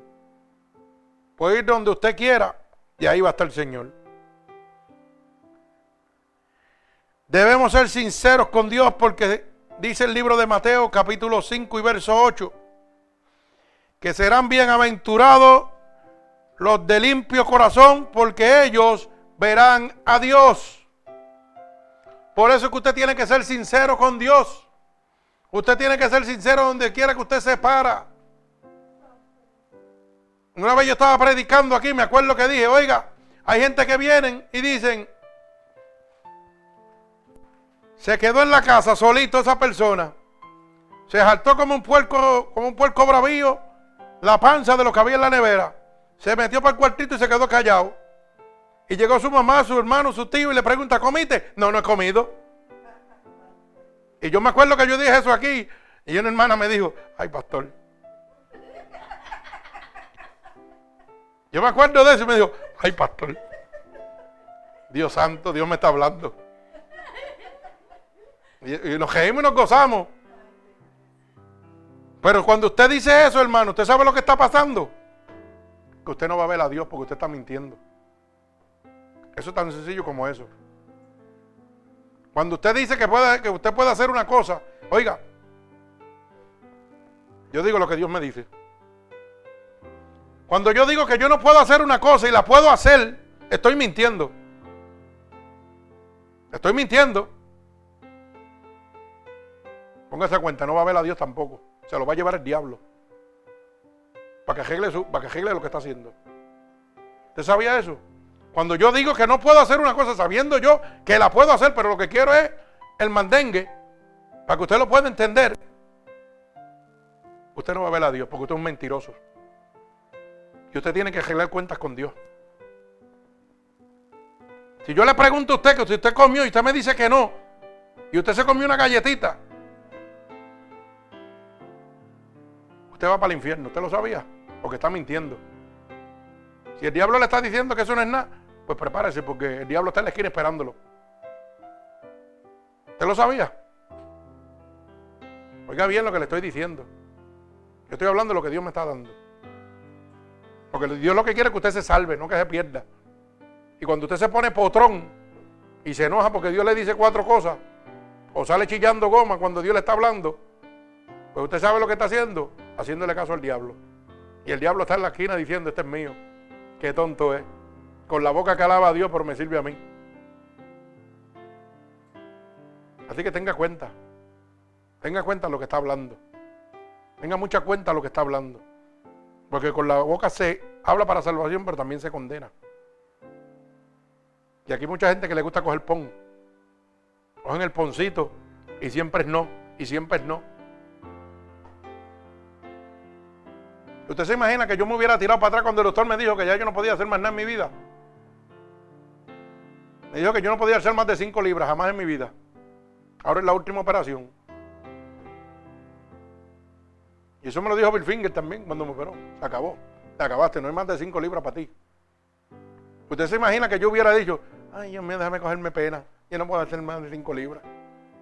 A: Puede ir donde usted quiera y ahí va a estar el Señor. Debemos ser sinceros con Dios porque dice el libro de Mateo capítulo 5 y verso 8 que serán bienaventurados los de limpio corazón, porque ellos verán a Dios. Por eso es que usted tiene que ser sincero con Dios. Usted tiene que ser sincero donde quiera que usted se para. Una vez yo estaba predicando aquí, me acuerdo que dije, oiga, hay gente que vienen y dicen, se quedó en la casa solito esa persona. Se saltó como un puerco, como un puerco bravío, la panza de lo que había en la nevera se metió para el cuartito y se quedó callado. Y llegó su mamá, su hermano, su tío y le pregunta, ¿comiste? No, no he comido. Y yo me acuerdo que yo dije eso aquí. Y una hermana me dijo, ay pastor. Yo me acuerdo de eso y me dijo, ay pastor. Dios santo, Dios me está hablando. Y, y nos reímos y nos gozamos. Pero cuando usted dice eso, hermano, ¿usted sabe lo que está pasando? que usted no va a ver a Dios porque usted está mintiendo. Eso es tan sencillo como eso. Cuando usted dice que, puede, que usted puede hacer una cosa, oiga, yo digo lo que Dios me dice. Cuando yo digo que yo no puedo hacer una cosa y la puedo hacer, estoy mintiendo. Estoy mintiendo. Póngase cuenta, no va a ver a Dios tampoco. Se lo va a llevar el diablo para que arregle, su, para que lo que está haciendo. ¿Usted sabía eso? Cuando yo digo que no puedo hacer una cosa sabiendo yo que la puedo hacer, pero lo que quiero es el mandengue, para que usted lo pueda entender, usted no va a ver a Dios porque usted es un mentiroso. Y usted tiene que arreglar cuentas con Dios. Si yo le pregunto a usted que si usted comió y usted me dice que no, y usted se comió una galletita, usted va para el infierno. ¿Usted lo sabía? Porque está mintiendo. Si el diablo le está diciendo que eso no es nada, pues prepárese porque el diablo está en la esquina esperándolo. ¿Usted lo sabía? Oiga bien lo que le estoy diciendo. Yo estoy hablando de lo que Dios me está dando. Porque Dios lo que quiere es que usted se salve, no que se pierda. Y cuando usted se pone potrón y se enoja porque Dios le dice cuatro cosas, o sale chillando goma cuando Dios le está hablando, pues usted sabe lo que está haciendo, haciéndole caso al diablo. Y el diablo está en la esquina diciendo, este es mío. Qué tonto es. Con la boca que alaba a Dios, pero me sirve a mí. Así que tenga cuenta. Tenga cuenta lo que está hablando. Tenga mucha cuenta lo que está hablando. Porque con la boca se habla para salvación, pero también se condena. Y aquí mucha gente que le gusta coger pon. Cogen el poncito y siempre es no, y siempre es no. ¿Usted se imagina que yo me hubiera tirado para atrás cuando el doctor me dijo que ya yo no podía hacer más nada en mi vida? Me dijo que yo no podía hacer más de 5 libras jamás en mi vida. Ahora es la última operación. Y eso me lo dijo Bill Finger también cuando me operó. Se acabó. Te acabaste, no hay más de 5 libras para ti. Usted se imagina que yo hubiera dicho, ay Dios mío, déjame cogerme pena. Yo no puedo hacer más de 5 libras.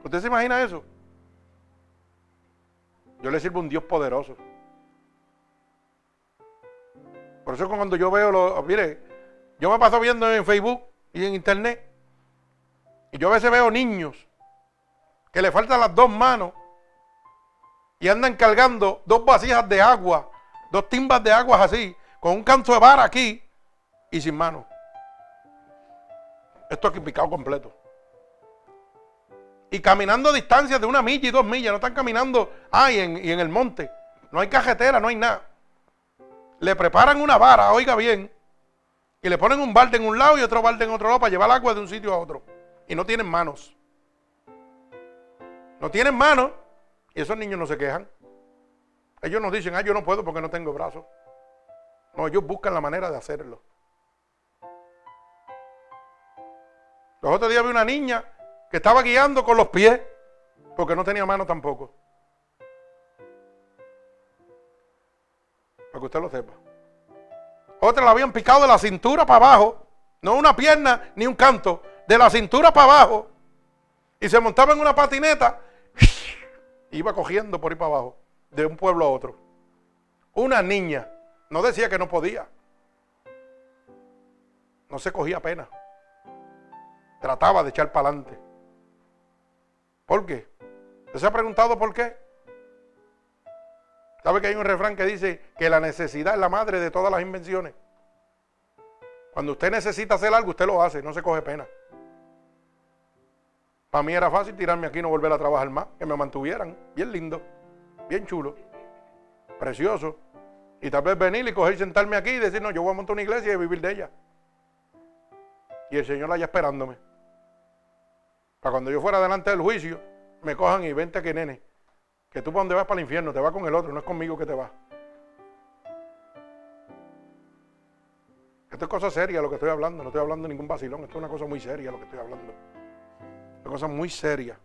A: ¿Usted se imagina eso? Yo le sirvo a un Dios poderoso. Por eso cuando yo veo los, mire, yo me paso viendo en Facebook y en internet, y yo a veces veo niños que le faltan las dos manos y andan cargando dos vasijas de agua, dos timbas de agua así, con un canto de vara aquí y sin mano. Esto aquí picado completo. Y caminando distancias de una milla y dos millas, no están caminando, ay, y en el monte. No hay cajetera, no hay nada le preparan una vara, oiga bien, y le ponen un balde en un lado y otro balde en otro lado para llevar agua de un sitio a otro. Y no tienen manos. No tienen manos y esos niños no se quejan. Ellos nos dicen, ah, yo no puedo porque no tengo brazos. No, ellos buscan la manera de hacerlo. Los otros días vi una niña que estaba guiando con los pies porque no tenía mano tampoco. Para que usted lo sepa. Otra la habían picado de la cintura para abajo. No una pierna ni un canto. De la cintura para abajo. Y se montaba en una patineta. Iba cogiendo por ahí para abajo. De un pueblo a otro. Una niña. No decía que no podía. No se cogía pena. Trataba de echar para adelante. ¿Por qué? ¿Usted se ha preguntado por qué? ¿Sabe que hay un refrán que dice que la necesidad es la madre de todas las invenciones? Cuando usted necesita hacer algo, usted lo hace, no se coge pena. Para mí era fácil tirarme aquí y no volver a trabajar más, que me mantuvieran. Bien lindo, bien chulo, precioso. Y tal vez venir y coger sentarme aquí y decir, no, yo voy a montar una iglesia y vivir de ella. Y el Señor allá esperándome. Para cuando yo fuera delante del juicio, me cojan y vente que nene. Que tú para donde vas para el infierno, te vas con el otro, no es conmigo que te vas. Esto es cosa seria lo que estoy hablando, no estoy hablando de ningún vacilón, esto es una cosa muy seria lo que estoy hablando. Una cosa muy seria.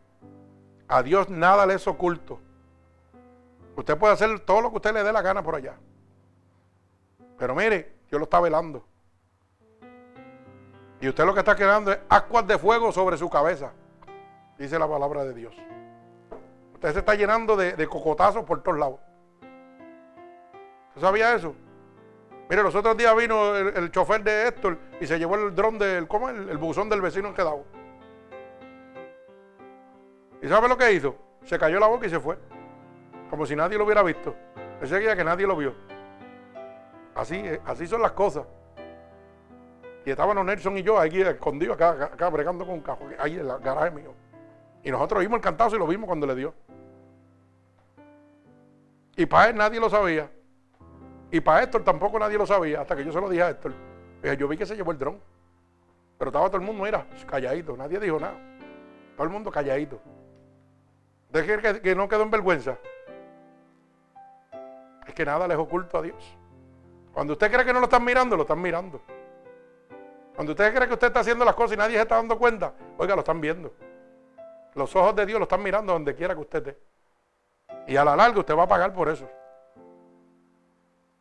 A: A Dios nada le es oculto. Usted puede hacer todo lo que usted le dé la gana por allá. Pero mire, Dios lo está velando. Y usted lo que está quedando es aguas de fuego sobre su cabeza. Dice la palabra de Dios. Usted se está llenando de, cocotazos por todos lados. ¿Usted sabía eso? Mire, los otros días vino el, chofer de Héctor y se llevó el dron del, ¿cómo El, el buzón del vecino en quedado. ¿Y sabe lo que hizo? Se cayó la boca y se fue. Como si nadie lo hubiera visto. Ese día que nadie lo vio. Así, así son las cosas. Y estaban Nelson y yo aquí escondidos, acá, acá bregando con un cajo, ahí en la garaje mío. Y nosotros vimos el cantazo y lo vimos cuando le dio. Y para él nadie lo sabía. Y para Héctor tampoco nadie lo sabía, hasta que yo se lo dije a Héctor. yo vi que se llevó el dron. Pero estaba todo el mundo, mira, calladito, nadie dijo nada. Todo el mundo calladito. Deje que, que no quedó en vergüenza. Es que nada les oculto a Dios. Cuando usted cree que no lo están mirando, lo están mirando. Cuando usted cree que usted está haciendo las cosas y nadie se está dando cuenta, oiga, lo están viendo. Los ojos de Dios lo están mirando donde quiera que usted esté. Y a la larga usted va a pagar por eso.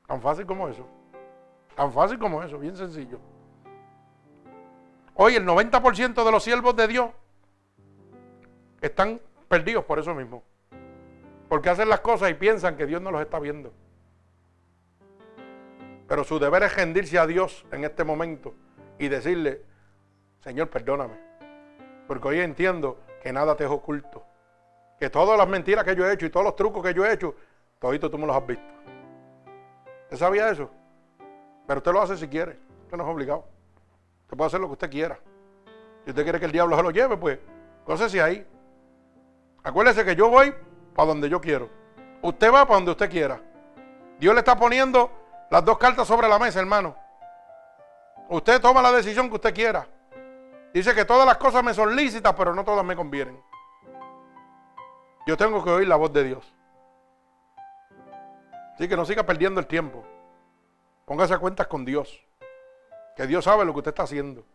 A: Tan fácil como eso. Tan fácil como eso, bien sencillo. Hoy el 90% de los siervos de Dios están perdidos por eso mismo. Porque hacen las cosas y piensan que Dios no los está viendo. Pero su deber es rendirse a Dios en este momento y decirle, Señor, perdóname. Porque hoy entiendo que nada te es oculto. Que todas las mentiras que yo he hecho y todos los trucos que yo he hecho, todito tú me los has visto. ¿Usted sabía eso? Pero usted lo hace si quiere. Usted no es obligado. Usted puede hacer lo que usted quiera. Si usted quiere que el diablo se lo lleve, pues, si ahí. Acuérdese que yo voy para donde yo quiero. Usted va para donde usted quiera. Dios le está poniendo las dos cartas sobre la mesa, hermano. Usted toma la decisión que usted quiera. Dice que todas las cosas me son lícitas, pero no todas me convienen. Yo tengo que oír la voz de Dios. Así que no siga perdiendo el tiempo. Póngase a cuentas con Dios. Que Dios sabe lo que usted está haciendo.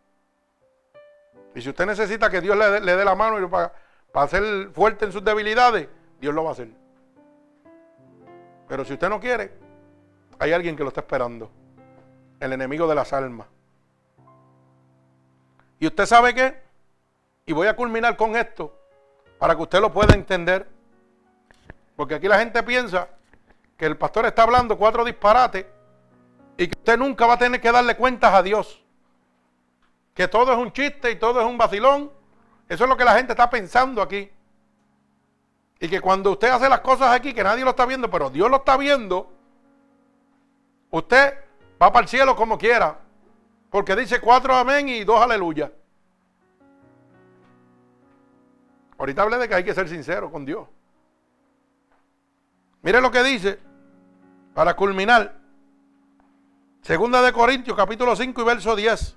A: Y si usted necesita que Dios le, dé la mano para, para ser fuerte en sus debilidades, Dios lo va a hacer. Pero si usted no quiere, hay alguien que lo está esperando. El enemigo de las almas. Y usted sabe qué? Y voy a culminar con esto para que usted lo pueda entender. Porque aquí la gente piensa que el pastor está hablando cuatro disparates y que usted nunca va a tener que darle cuentas a Dios. Que todo es un chiste y todo es un vacilón. Eso es lo que la gente está pensando aquí. Y que cuando usted hace las cosas aquí, que nadie lo está viendo, pero Dios lo está viendo, usted va para el cielo como quiera. Porque dice cuatro amén y dos aleluya. Ahorita hablé de que hay que ser sincero con Dios. Mire lo que dice, para culminar. Segunda de Corintios, capítulo 5 y verso 10.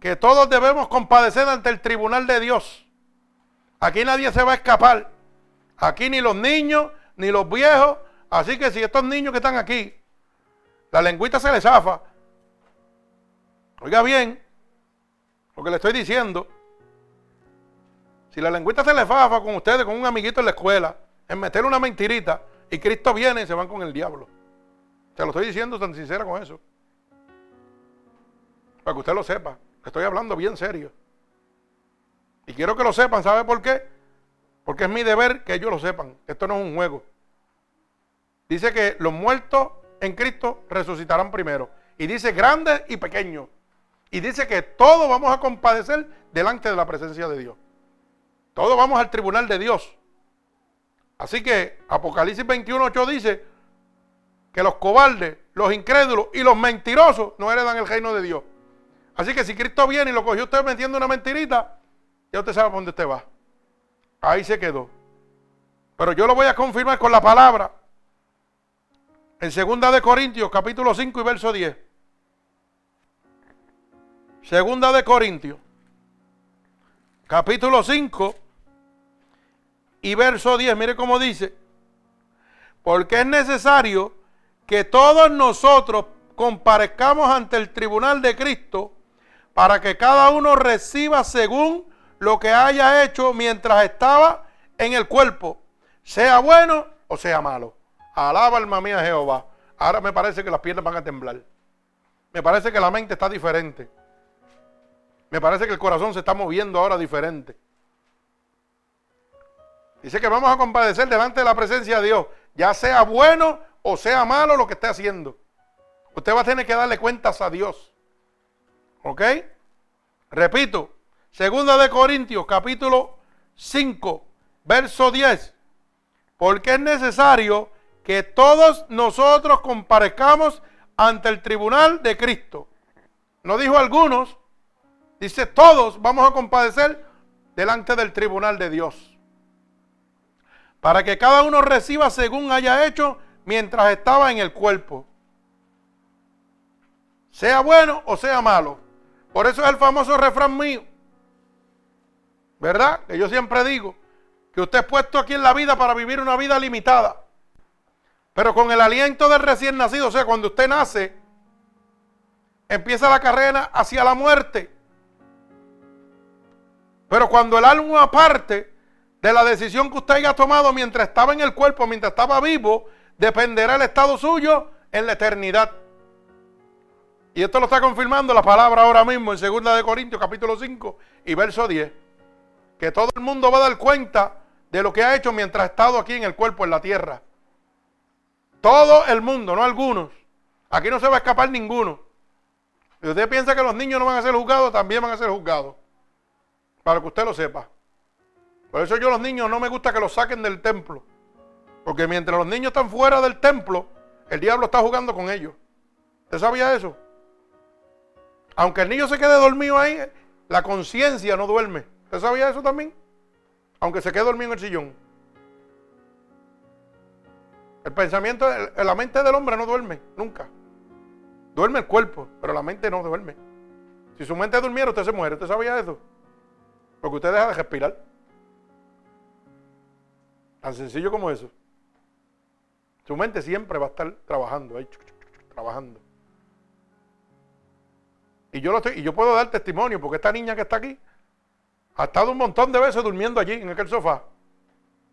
A: Que todos debemos compadecer ante el tribunal de Dios. Aquí nadie se va a escapar. Aquí ni los niños, ni los viejos. Así que si estos niños que están aquí, la lengüita se les zafa. Oiga bien lo que le estoy diciendo. Si la lengüita se le fafa con ustedes, con un amiguito en la escuela, en meterle una mentirita, y Cristo viene y se van con el diablo. Te lo estoy diciendo tan sincera con eso. Para que usted lo sepa. Estoy hablando bien serio. Y quiero que lo sepan, ¿sabe por qué? Porque es mi deber que ellos lo sepan. Esto no es un juego. Dice que los muertos en Cristo resucitarán primero. Y dice grandes y pequeños. Y dice que todos vamos a compadecer delante de la presencia de Dios. Todos vamos al tribunal de Dios. Así que Apocalipsis 21.8 dice que los cobardes, los incrédulos y los mentirosos no heredan el reino de Dios. Así que si Cristo viene y lo cogió usted metiendo una mentirita, ya usted sabe por dónde usted va. Ahí se quedó. Pero yo lo voy a confirmar con la palabra. En 2 de Corintios, capítulo 5 y verso 10. Segunda de Corintios, capítulo 5 y verso 10, mire cómo dice, porque es necesario que todos nosotros comparezcamos ante el tribunal de Cristo para que cada uno reciba según lo que haya hecho mientras estaba en el cuerpo, sea bueno o sea malo. Alaba alma mía Jehová. Ahora me parece que las piernas van a temblar. Me parece que la mente está diferente. Me parece que el corazón se está moviendo ahora diferente. Dice que vamos a compadecer delante de la presencia de Dios, ya sea bueno o sea malo lo que esté haciendo. Usted va a tener que darle cuentas a Dios. ¿Ok? Repito, segunda de Corintios, capítulo 5, verso 10. Porque es necesario que todos nosotros comparezcamos ante el tribunal de Cristo. No dijo algunos, dice todos vamos a compadecer delante del tribunal de Dios para que cada uno reciba según haya hecho mientras estaba en el cuerpo. Sea bueno o sea malo. Por eso es el famoso refrán mío. ¿Verdad? Que yo siempre digo que usted es puesto aquí en la vida para vivir una vida limitada. Pero con el aliento del recién nacido, o sea, cuando usted nace, empieza la carrera hacia la muerte. Pero cuando el alma parte de la decisión que usted haya tomado mientras estaba en el cuerpo, mientras estaba vivo, dependerá el estado suyo en la eternidad. Y esto lo está confirmando la palabra ahora mismo en 2 de Corintios capítulo 5 y verso 10. Que todo el mundo va a dar cuenta de lo que ha hecho mientras ha estado aquí en el cuerpo, en la tierra. Todo el mundo, no algunos. Aquí no se va a escapar ninguno. Si usted piensa que los niños no van a ser juzgados, también van a ser juzgados. Para que usted lo sepa. Por eso yo los niños no me gusta que los saquen del templo. Porque mientras los niños están fuera del templo, el diablo está jugando con ellos. ¿Usted sabía eso? Aunque el niño se quede dormido ahí, la conciencia no duerme. ¿Usted sabía eso también? Aunque se quede dormido en el sillón. El pensamiento, la mente del hombre no duerme, nunca. Duerme el cuerpo, pero la mente no duerme. Si su mente durmiera, usted se muere. ¿Usted sabía eso? Porque usted deja de respirar. Tan sencillo como eso. Su mente siempre va a estar trabajando ahí, trabajando. Y yo, lo estoy, y yo puedo dar testimonio, porque esta niña que está aquí ha estado un montón de veces durmiendo allí, en aquel sofá.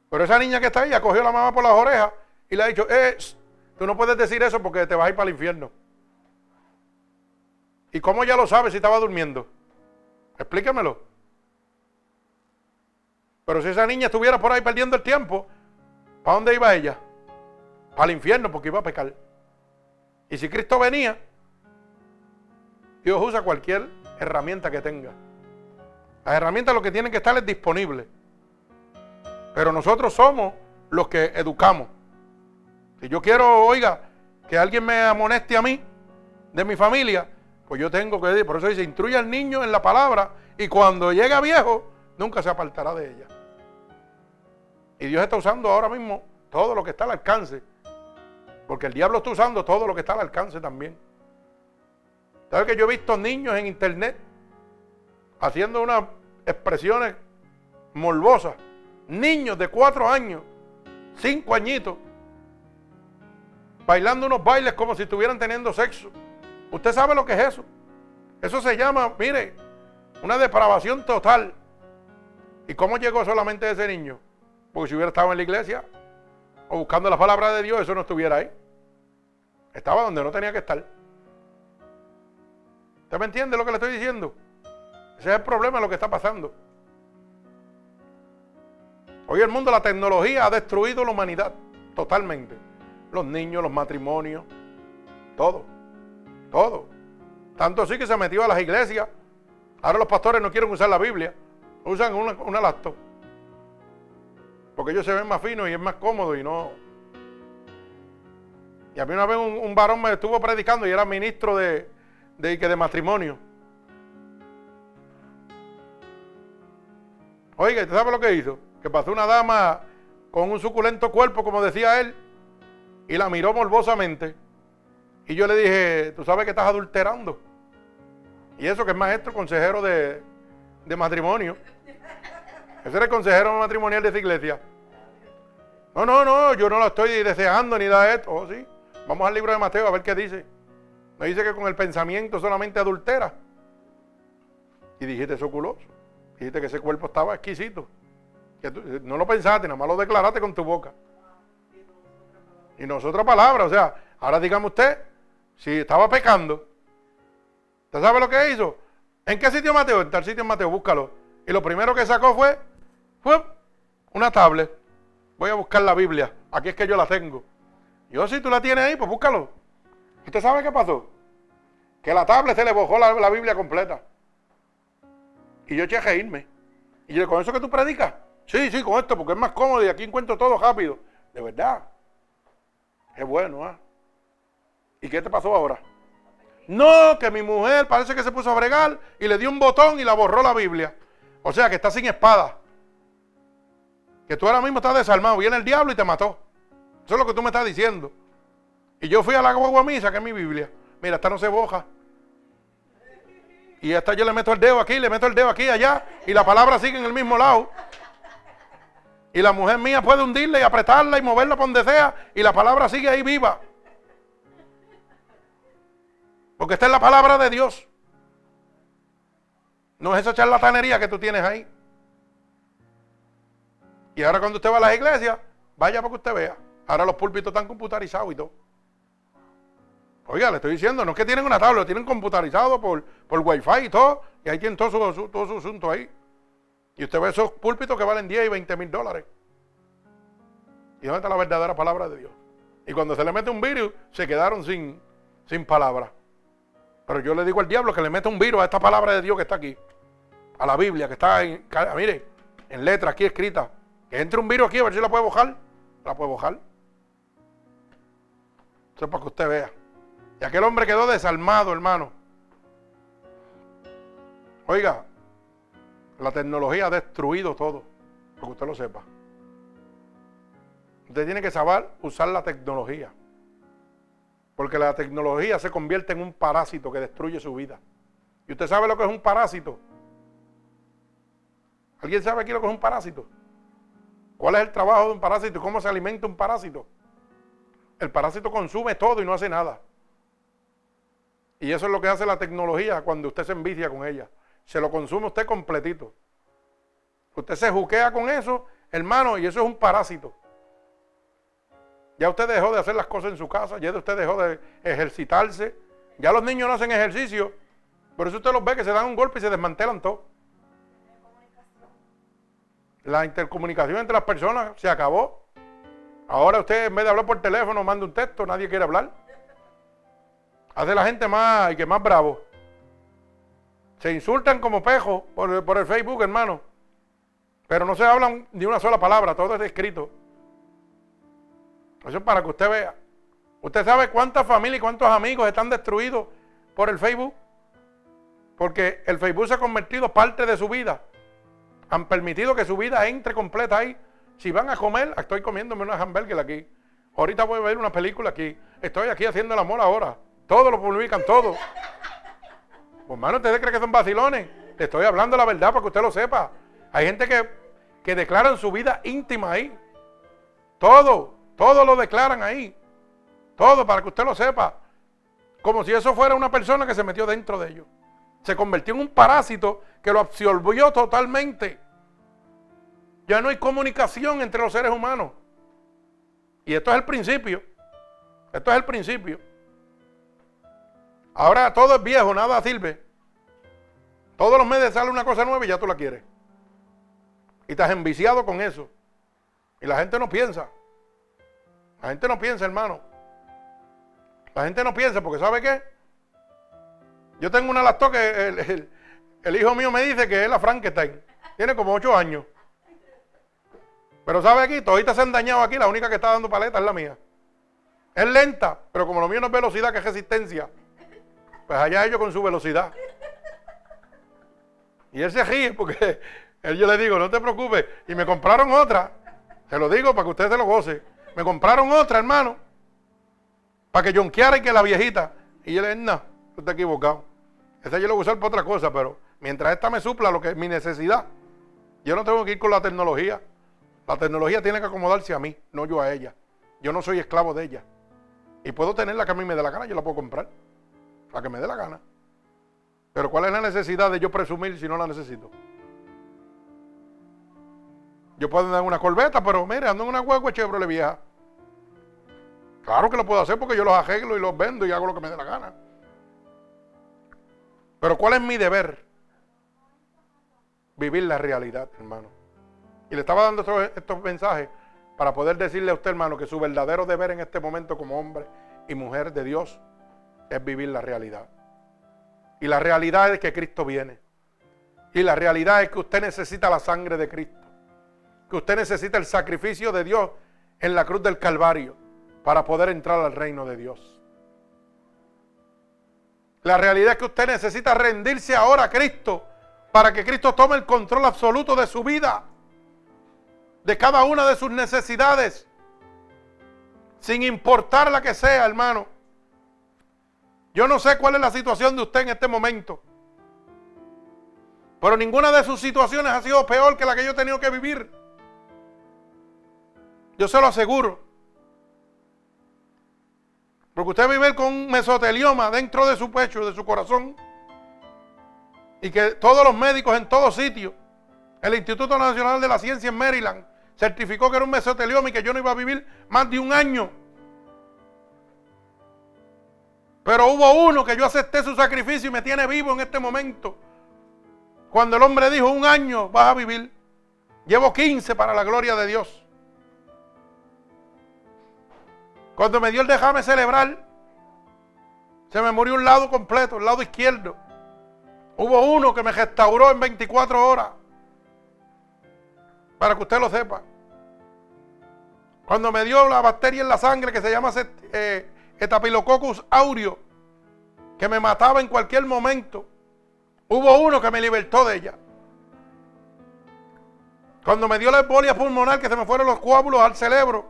A: Pero esa niña que está ahí ha cogido a la mamá por las orejas y le ha dicho, eh, tú no puedes decir eso porque te vas a ir para el infierno. ¿Y cómo ya lo sabe si estaba durmiendo? Explíquemelo. Pero si esa niña estuviera por ahí perdiendo el tiempo, ¿para dónde iba ella? Para el infierno porque iba a pecar. Y si Cristo venía, Dios usa cualquier herramienta que tenga. Las herramientas lo que tienen que estar es disponibles. Pero nosotros somos los que educamos. Si yo quiero, oiga, que alguien me amoneste a mí, de mi familia, pues yo tengo que decir, por eso dice, instruye al niño en la palabra y cuando llega viejo, nunca se apartará de ella. Y Dios está usando ahora mismo todo lo que está al alcance. Porque el diablo está usando todo lo que está al alcance también. ¿Sabes que yo he visto niños en internet haciendo unas expresiones morbosas? Niños de cuatro años, cinco añitos, bailando unos bailes como si estuvieran teniendo sexo. ¿Usted sabe lo que es eso? Eso se llama, mire, una depravación total. ¿Y cómo llegó solamente ese niño? Porque si hubiera estado en la iglesia o buscando la palabra de Dios, eso no estuviera ahí. Estaba donde no tenía que estar. ¿Usted me entiende lo que le estoy diciendo? Ese es el problema de lo que está pasando. Hoy el mundo, la tecnología ha destruido la humanidad totalmente. Los niños, los matrimonios, todo. Todo. Tanto así que se metió a las iglesias. Ahora los pastores no quieren usar la Biblia. Usan una, una. Porque ellos se ven más finos y es más cómodo y no. Y a mí una vez un varón me estuvo predicando y era ministro de, de, que de matrimonio. Oiga, ¿usted sabe lo que hizo? Que pasó una dama con un suculento cuerpo, como decía él, y la miró morbosamente. Y yo le dije, tú sabes que estás adulterando. Y eso que es maestro, consejero de, de matrimonio. Ese era el consejero matrimonial de esa iglesia. No, no, no, yo no lo estoy deseando ni da esto. Oh, sí. Vamos al libro de Mateo a ver qué dice. Me dice que con el pensamiento solamente adultera. Y dijiste eso culoso. Dijiste que ese cuerpo estaba exquisito. Que no lo pensaste, nada más lo declaraste con tu boca. Y no es otra palabra. O sea, ahora dígame usted, si estaba pecando, ¿usted sabe lo que hizo? ¿En qué sitio Mateo? En tal sitio Mateo, búscalo. Y lo primero que sacó fue, fue una tablet. Voy a buscar la Biblia. Aquí es que yo la tengo. Yo, si tú la tienes ahí, pues búscalo. ¿Usted sabe qué pasó? Que la tablet se le bojó la, Biblia completa. Y yo eché a reírme. Y yo, ¿con eso que tú predicas? Sí, sí, con esto, porque es más cómodo y aquí encuentro todo rápido. De verdad. Es bueno, ¿ah? ¿Y qué te pasó ahora? No, que mi mujer parece que se puso a bregar y le dio un botón y la borró la Biblia. O sea, que está sin espada. Que tú ahora mismo estás desarmado. Viene el diablo y te mató. Eso es lo que tú me estás diciendo. Y yo fui a la guagua mí y saqué mi Biblia. Mira, esta no se boja. Y esta yo le meto el dedo aquí, le meto el dedo aquí, allá. Y la palabra sigue en el mismo lado. Y la mujer mía puede hundirla y apretarla y moverla por donde sea y la palabra sigue ahí viva. Porque esta es la palabra de Dios. No es esa charlatanería que tú tienes ahí. Y ahora cuando usted va a las iglesias, vaya para que usted vea. Ahora los púlpitos están computarizados y todo. Oiga, le estoy diciendo, no es que tienen una tabla, tienen computarizado por, por wifi y todo. Y ahí tienen todo su, todo su asunto ahí. Y usted ve esos púlpitos que valen 10 y 20 mil dólares. ¿Y dónde está la verdadera palabra de Dios? Y cuando se le mete un virus, se quedaron sin, sin palabra. Pero yo le digo al diablo que le meta un virus a esta palabra de Dios que está aquí. A la Biblia que está en, mire, en letra aquí escrita. Que entre un virus aquí a ver si la puede bojar. La puede bojar. Eso es para que usted vea. Y aquel hombre quedó desarmado, hermano. Oiga, la tecnología ha destruido todo, para que usted lo sepa. Usted tiene que saber usar la tecnología. Porque la tecnología se convierte en un parásito que destruye su vida. ¿Y usted sabe lo que es un parásito? ¿Alguien sabe aquí lo que es un parásito? ¿Cuál es el trabajo de un parásito cómo se alimenta un parásito? El parásito consume todo y no hace nada. Y eso es lo que hace la tecnología cuando usted se envicia con ella. Se lo consume usted completito. Usted se juquea con eso, hermano, y eso es un parásito. Ya usted dejó de hacer las cosas en su casa, ya usted dejó de ejercitarse. Ya los niños no hacen ejercicio. Por eso usted los ve que se dan un golpe y se desmantelan todo. La intercomunicación entre las personas se acabó. Ahora usted en vez de hablar por teléfono manda un texto, nadie quiere hablar. Hace la gente más y que más bravo. Se insultan como pejos por, el Facebook, hermano. Pero no se hablan ni una sola palabra, todo es escrito. Eso es para que usted vea. ¿Usted sabe cuántas familias y cuántos amigos están destruidos por el Facebook? Porque el Facebook se ha convertido parte de su vida. Han permitido que su vida entre completa ahí. Si van a comer, estoy comiéndome una hamburger aquí. Ahorita voy a ver una película aquí. Estoy aquí haciendo el amor ahora. Todo lo publican, todo. Pues hermano, ¿ustedes creen que son vacilones? Le estoy hablando la verdad para que usted lo sepa. Hay gente que, que declaran su vida íntima ahí. Todo. Todo lo declaran ahí. Todo para que usted lo sepa. Como si eso fuera una persona que se metió dentro de ellos. Se convirtió en un parásito que lo absorbió totalmente. Ya no hay comunicación entre los seres humanos. Y esto es el principio. Esto es el principio. Ahora todo es viejo, nada sirve. Todos los meses sale una cosa nueva y ya tú la quieres. Y estás enviciado con eso. Y la gente no piensa. La gente no piensa, hermano. La gente no piensa porque ¿sabe qué? Yo tengo una lacto que el, hijo mío me dice que es la Frankenstein. Tiene como ocho años. Pero ¿sabe aquí? Toditas se han dañado aquí. La única que está dando paleta es la mía. Es lenta, pero como lo mío no es velocidad, que es resistencia. Pues allá ellos con su velocidad. Y él se ríe porque él yo le digo, no te preocupes. Y me compraron otra. Se lo digo para que usted se lo goce. Me compraron otra, hermano. Para que jonqueara y que la viejita. Y yo le dije, no, tú estás equivocado. Esta yo lo voy a usar para otra cosa, pero mientras esta me supla lo que es mi necesidad, yo no tengo que ir con la tecnología. La tecnología tiene que acomodarse a mí, no yo a ella. Yo no soy esclavo de ella. Y puedo tener la que a mí me dé la gana, yo la puedo comprar. La que me dé la gana. Pero ¿cuál es la necesidad de yo presumir si no la necesito? Yo puedo andar en una corbeta, pero mire, ando en una huevo Chevrolet vieja. Claro que lo puedo hacer porque yo los arreglo y los vendo y hago lo que me dé la gana. Pero ¿cuál es mi deber? Vivir la realidad, hermano. Y le estaba dando estos, estos mensajes para poder decirle a usted, hermano, que su verdadero deber en este momento como hombre y mujer de Dios es vivir la realidad. Y la realidad es que Cristo viene. Y la realidad es que usted necesita la sangre de Cristo que usted necesita el sacrificio de Dios en la cruz del Calvario para poder entrar al reino de Dios. La realidad es que usted necesita rendirse ahora a Cristo para que Cristo tome el control absoluto de su vida, de cada una de sus necesidades, sin importar la que sea, hermano. Yo no sé cuál es la situación de usted en este momento, pero ninguna de sus situaciones ha sido peor que la que yo he tenido que vivir. Yo se lo aseguro. Porque usted vive con un mesotelioma dentro de su pecho, de su corazón. Y que todos los médicos en todos sitios, el Instituto Nacional de la Ciencia en Maryland, certificó que era un mesotelioma y que yo no iba a vivir más de un año. Pero hubo uno que yo acepté su sacrificio y me tiene vivo en este momento. Cuando el hombre dijo, un año vas a vivir. Llevo 15 para la gloria de Dios. Cuando me dio el déjame celebrar, se me murió un lado completo, el lado izquierdo. Hubo uno que me restauró en 24 horas. Para que usted lo sepa. Cuando me dio la bacteria en la sangre que se llama eh, Etapilococcus aureo, que me mataba en cualquier momento, hubo uno que me libertó de ella. Cuando me dio la embolia pulmonar, que se me fueron los coágulos al cerebro,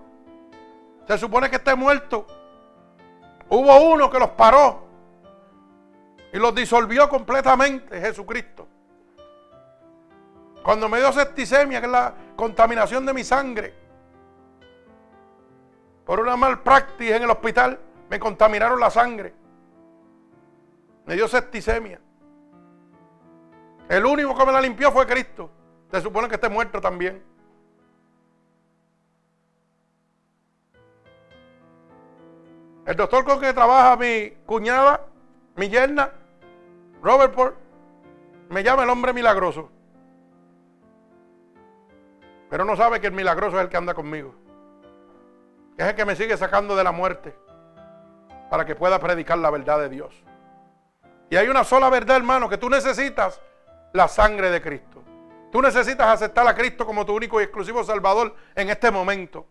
A: se supone que esté muerto. Hubo uno que los paró y los disolvió completamente, Jesucristo. Cuando me dio septicemia, que es la contaminación de mi sangre, por una mal práctica en el hospital, me contaminaron la sangre. Me dio septicemia. El único que me la limpió fue Cristo. Se supone que esté muerto también. El doctor con que trabaja mi cuñada, mi yerna, Robert Port, me llama el hombre milagroso. Pero no sabe que el milagroso es el que anda conmigo. Es el que me sigue sacando de la muerte para que pueda predicar la verdad de Dios. Y hay una sola verdad, hermano, que tú necesitas la sangre de Cristo. Tú necesitas aceptar a Cristo como tu único y exclusivo Salvador en este momento.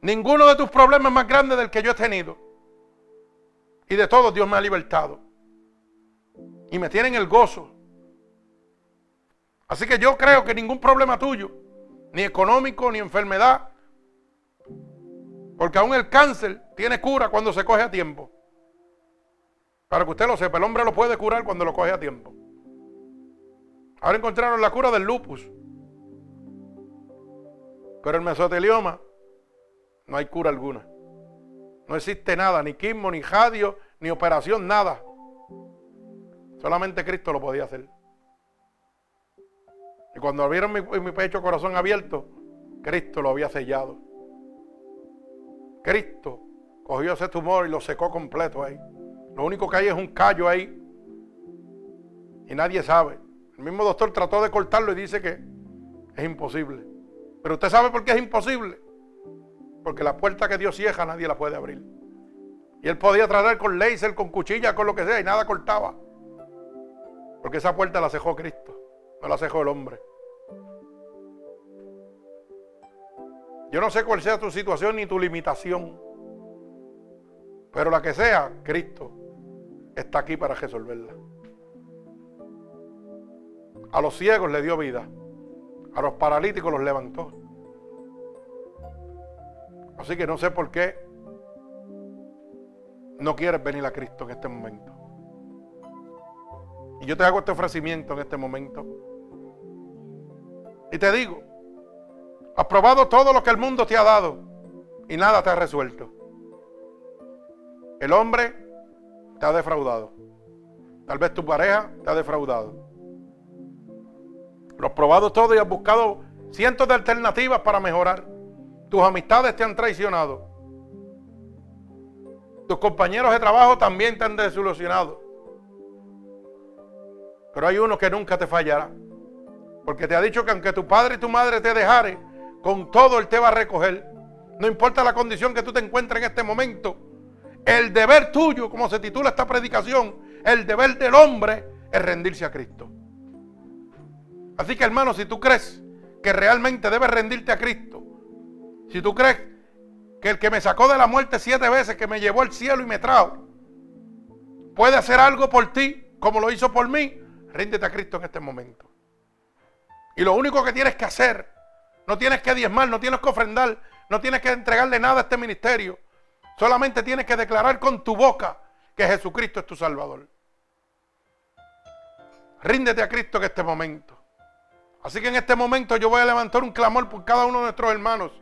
A: Ninguno de tus problemas es más grande del que yo he tenido. Y de todos Dios me ha libertado. Y me tienen el gozo. Así que yo creo que ningún problema tuyo, ni económico, ni enfermedad, porque aún el cáncer tiene cura cuando se coge a tiempo. Para que usted lo sepa, el hombre lo puede curar cuando lo coge a tiempo. Ahora encontraron la cura del lupus. Pero el mesotelioma no hay cura alguna. No existe nada, ni quismo, ni jadio, ni operación, nada. Solamente Cristo lo podía hacer. Y cuando vieron mi, mi pecho corazón abierto, Cristo lo había sellado. Cristo cogió ese tumor y lo secó completo ahí. Lo único que hay es un callo ahí. Y nadie sabe. El mismo doctor trató de cortarlo y dice que es imposible. Pero usted sabe por qué es imposible. Porque la puerta que Dios cierra nadie la puede abrir. Y él podía tratar con láser, con cuchilla, con lo que sea, y nada cortaba. Porque esa puerta la cejó Cristo, no la cejó el hombre. Yo no sé cuál sea tu situación ni tu limitación. Pero la que sea, Cristo está aquí para resolverla. A los ciegos le dio vida. A los paralíticos los levantó. Así que no sé por qué no quieres venir a Cristo en este momento. Y yo te hago este ofrecimiento en este momento. Y te digo, has probado todo lo que el mundo te ha dado y nada te ha resuelto. El hombre te ha defraudado. Tal vez tu pareja te ha defraudado. Lo has probado todo y has buscado cientos de alternativas para mejorar. Tus amistades te han traicionado. Tus compañeros de trabajo también te han desilusionado. Pero hay uno que nunca te fallará. Porque te ha dicho que aunque tu padre y tu madre te dejaren, con todo Él te va a recoger. No importa la condición que tú te encuentres en este momento. El deber tuyo, como se titula esta predicación, el deber del hombre es rendirse a Cristo. Así que hermano, si tú crees que realmente debes rendirte a Cristo, si tú crees que el que me sacó de la muerte siete veces, que me llevó al cielo y me trajo, puede hacer algo por ti como lo hizo por mí, ríndete a Cristo en este momento. Y lo único que tienes que hacer, no tienes que diezmar, no tienes que ofrendar, no tienes que entregarle nada a este ministerio. Solamente tienes que declarar con tu boca que Jesucristo es tu Salvador. Ríndete a Cristo en este momento. Así que en este momento yo voy a levantar un clamor por cada uno de nuestros hermanos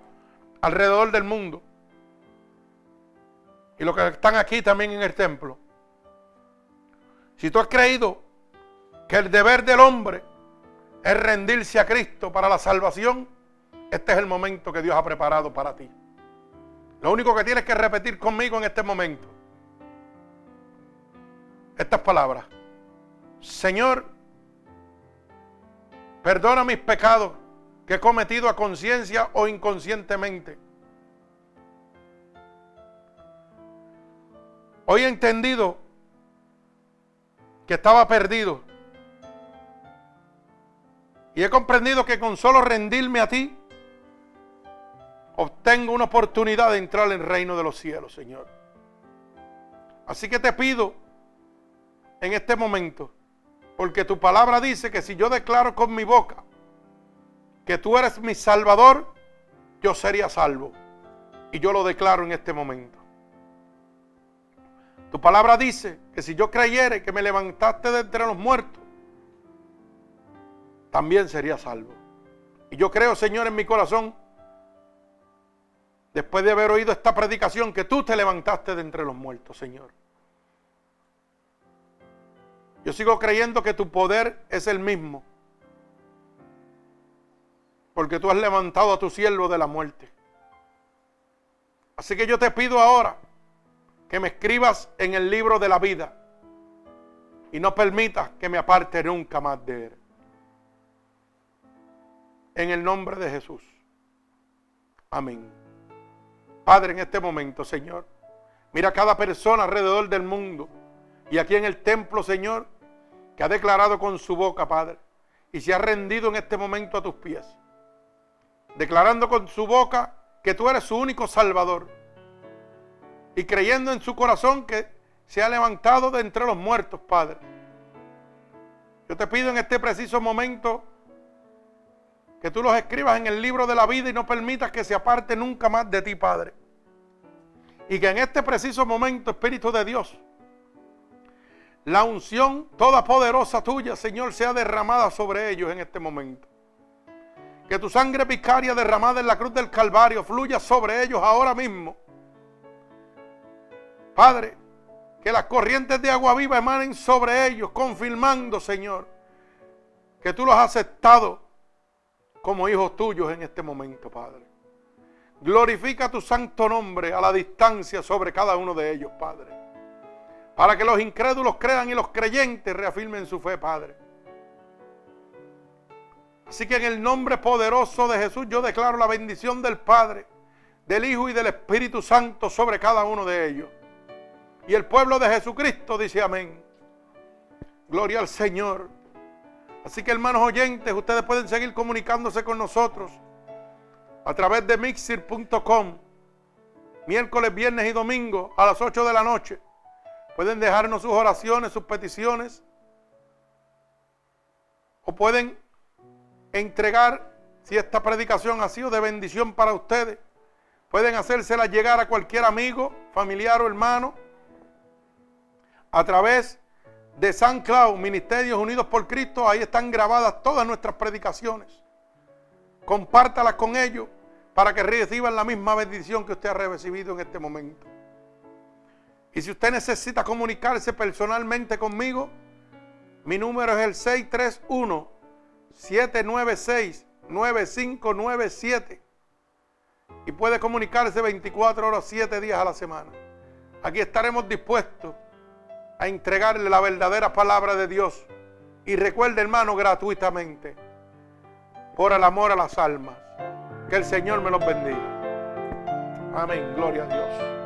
A: alrededor del mundo. Y los que están aquí también en el templo. Si tú has creído que el deber del hombre es rendirse a Cristo para la salvación, este es el momento que Dios ha preparado para ti. Lo único que tienes que repetir conmigo en este momento. Estas palabras. Señor, perdona mis pecados que he cometido a conciencia o inconscientemente. Hoy he entendido que estaba perdido. Y he comprendido que con solo rendirme a ti, obtengo una oportunidad de entrar en el reino de los cielos, Señor. Así que te pido en este momento, porque tu palabra dice que si yo declaro con mi boca que tú eres mi salvador, yo sería salvo. Y yo lo declaro en este momento. Tu palabra dice que si yo creyere que me levantaste de entre los muertos, también sería salvo. Y yo creo, Señor, en mi corazón, después de haber oído esta predicación, que tú te levantaste de entre los muertos, Señor. Yo sigo creyendo que tu poder es el mismo. Porque tú has levantado a tu siervo de la muerte. Así que yo te pido ahora que me escribas en el libro de la vida y no permitas que me aparte nunca más de él. En el nombre de Jesús. Amén. Padre, en este momento, Señor, mira a cada persona alrededor del mundo. Y aquí en el templo, Señor, que ha declarado con su boca, Padre, y se ha rendido en este momento a tus pies, declarando con su boca que tú eres su único Salvador. Y creyendo en su corazón que se ha levantado de entre los muertos, Padre. Yo te pido en este preciso momento que tú los escribas en el libro de la vida y no permitas que se aparte nunca más de ti, Padre. Y que en este preciso momento, Espíritu de Dios, la unción toda poderosa tuya, Señor, sea derramada sobre ellos en este momento. Que tu sangre vicaria derramada en la cruz del Calvario fluya sobre ellos ahora mismo Padre, que las corrientes de agua viva emanen sobre ellos, confirmando, Señor, que tú los has aceptado como hijos tuyos en este momento, Padre. Glorifica tu santo nombre a la distancia sobre cada uno de ellos, Padre. Para que los incrédulos crean y los creyentes reafirmen su fe, Padre. Así que en el nombre poderoso de Jesús yo declaro la bendición del Padre, del Hijo y del Espíritu Santo sobre cada uno de ellos. Y el pueblo de Jesucristo dice amén. Gloria al Señor. Así que hermanos oyentes, ustedes pueden seguir comunicándose con nosotros a través de mixir.com. Miércoles, viernes y domingo a las 8 de la noche. Pueden dejarnos sus oraciones, sus peticiones. O pueden entregar, si esta predicación ha sido de bendición para ustedes, pueden hacérsela llegar a cualquier amigo, familiar o hermano a través de San Cloud, Ministerios Unidos por Cristo, ahí están grabadas todas nuestras predicaciones. Compártalas con ellos para que reciban la misma bendición que usted ha recibido en este momento. Y si usted necesita comunicarse personalmente conmigo, mi número es el 631 796 9597 y puede comunicarse 24 horas, 7 días a la semana. Aquí estaremos dispuestos a entregarle la verdadera palabra de Dios. Y recuerde, hermano, gratuitamente, por el amor a las almas. Que el Señor me los bendiga. Amén. Gloria a Dios.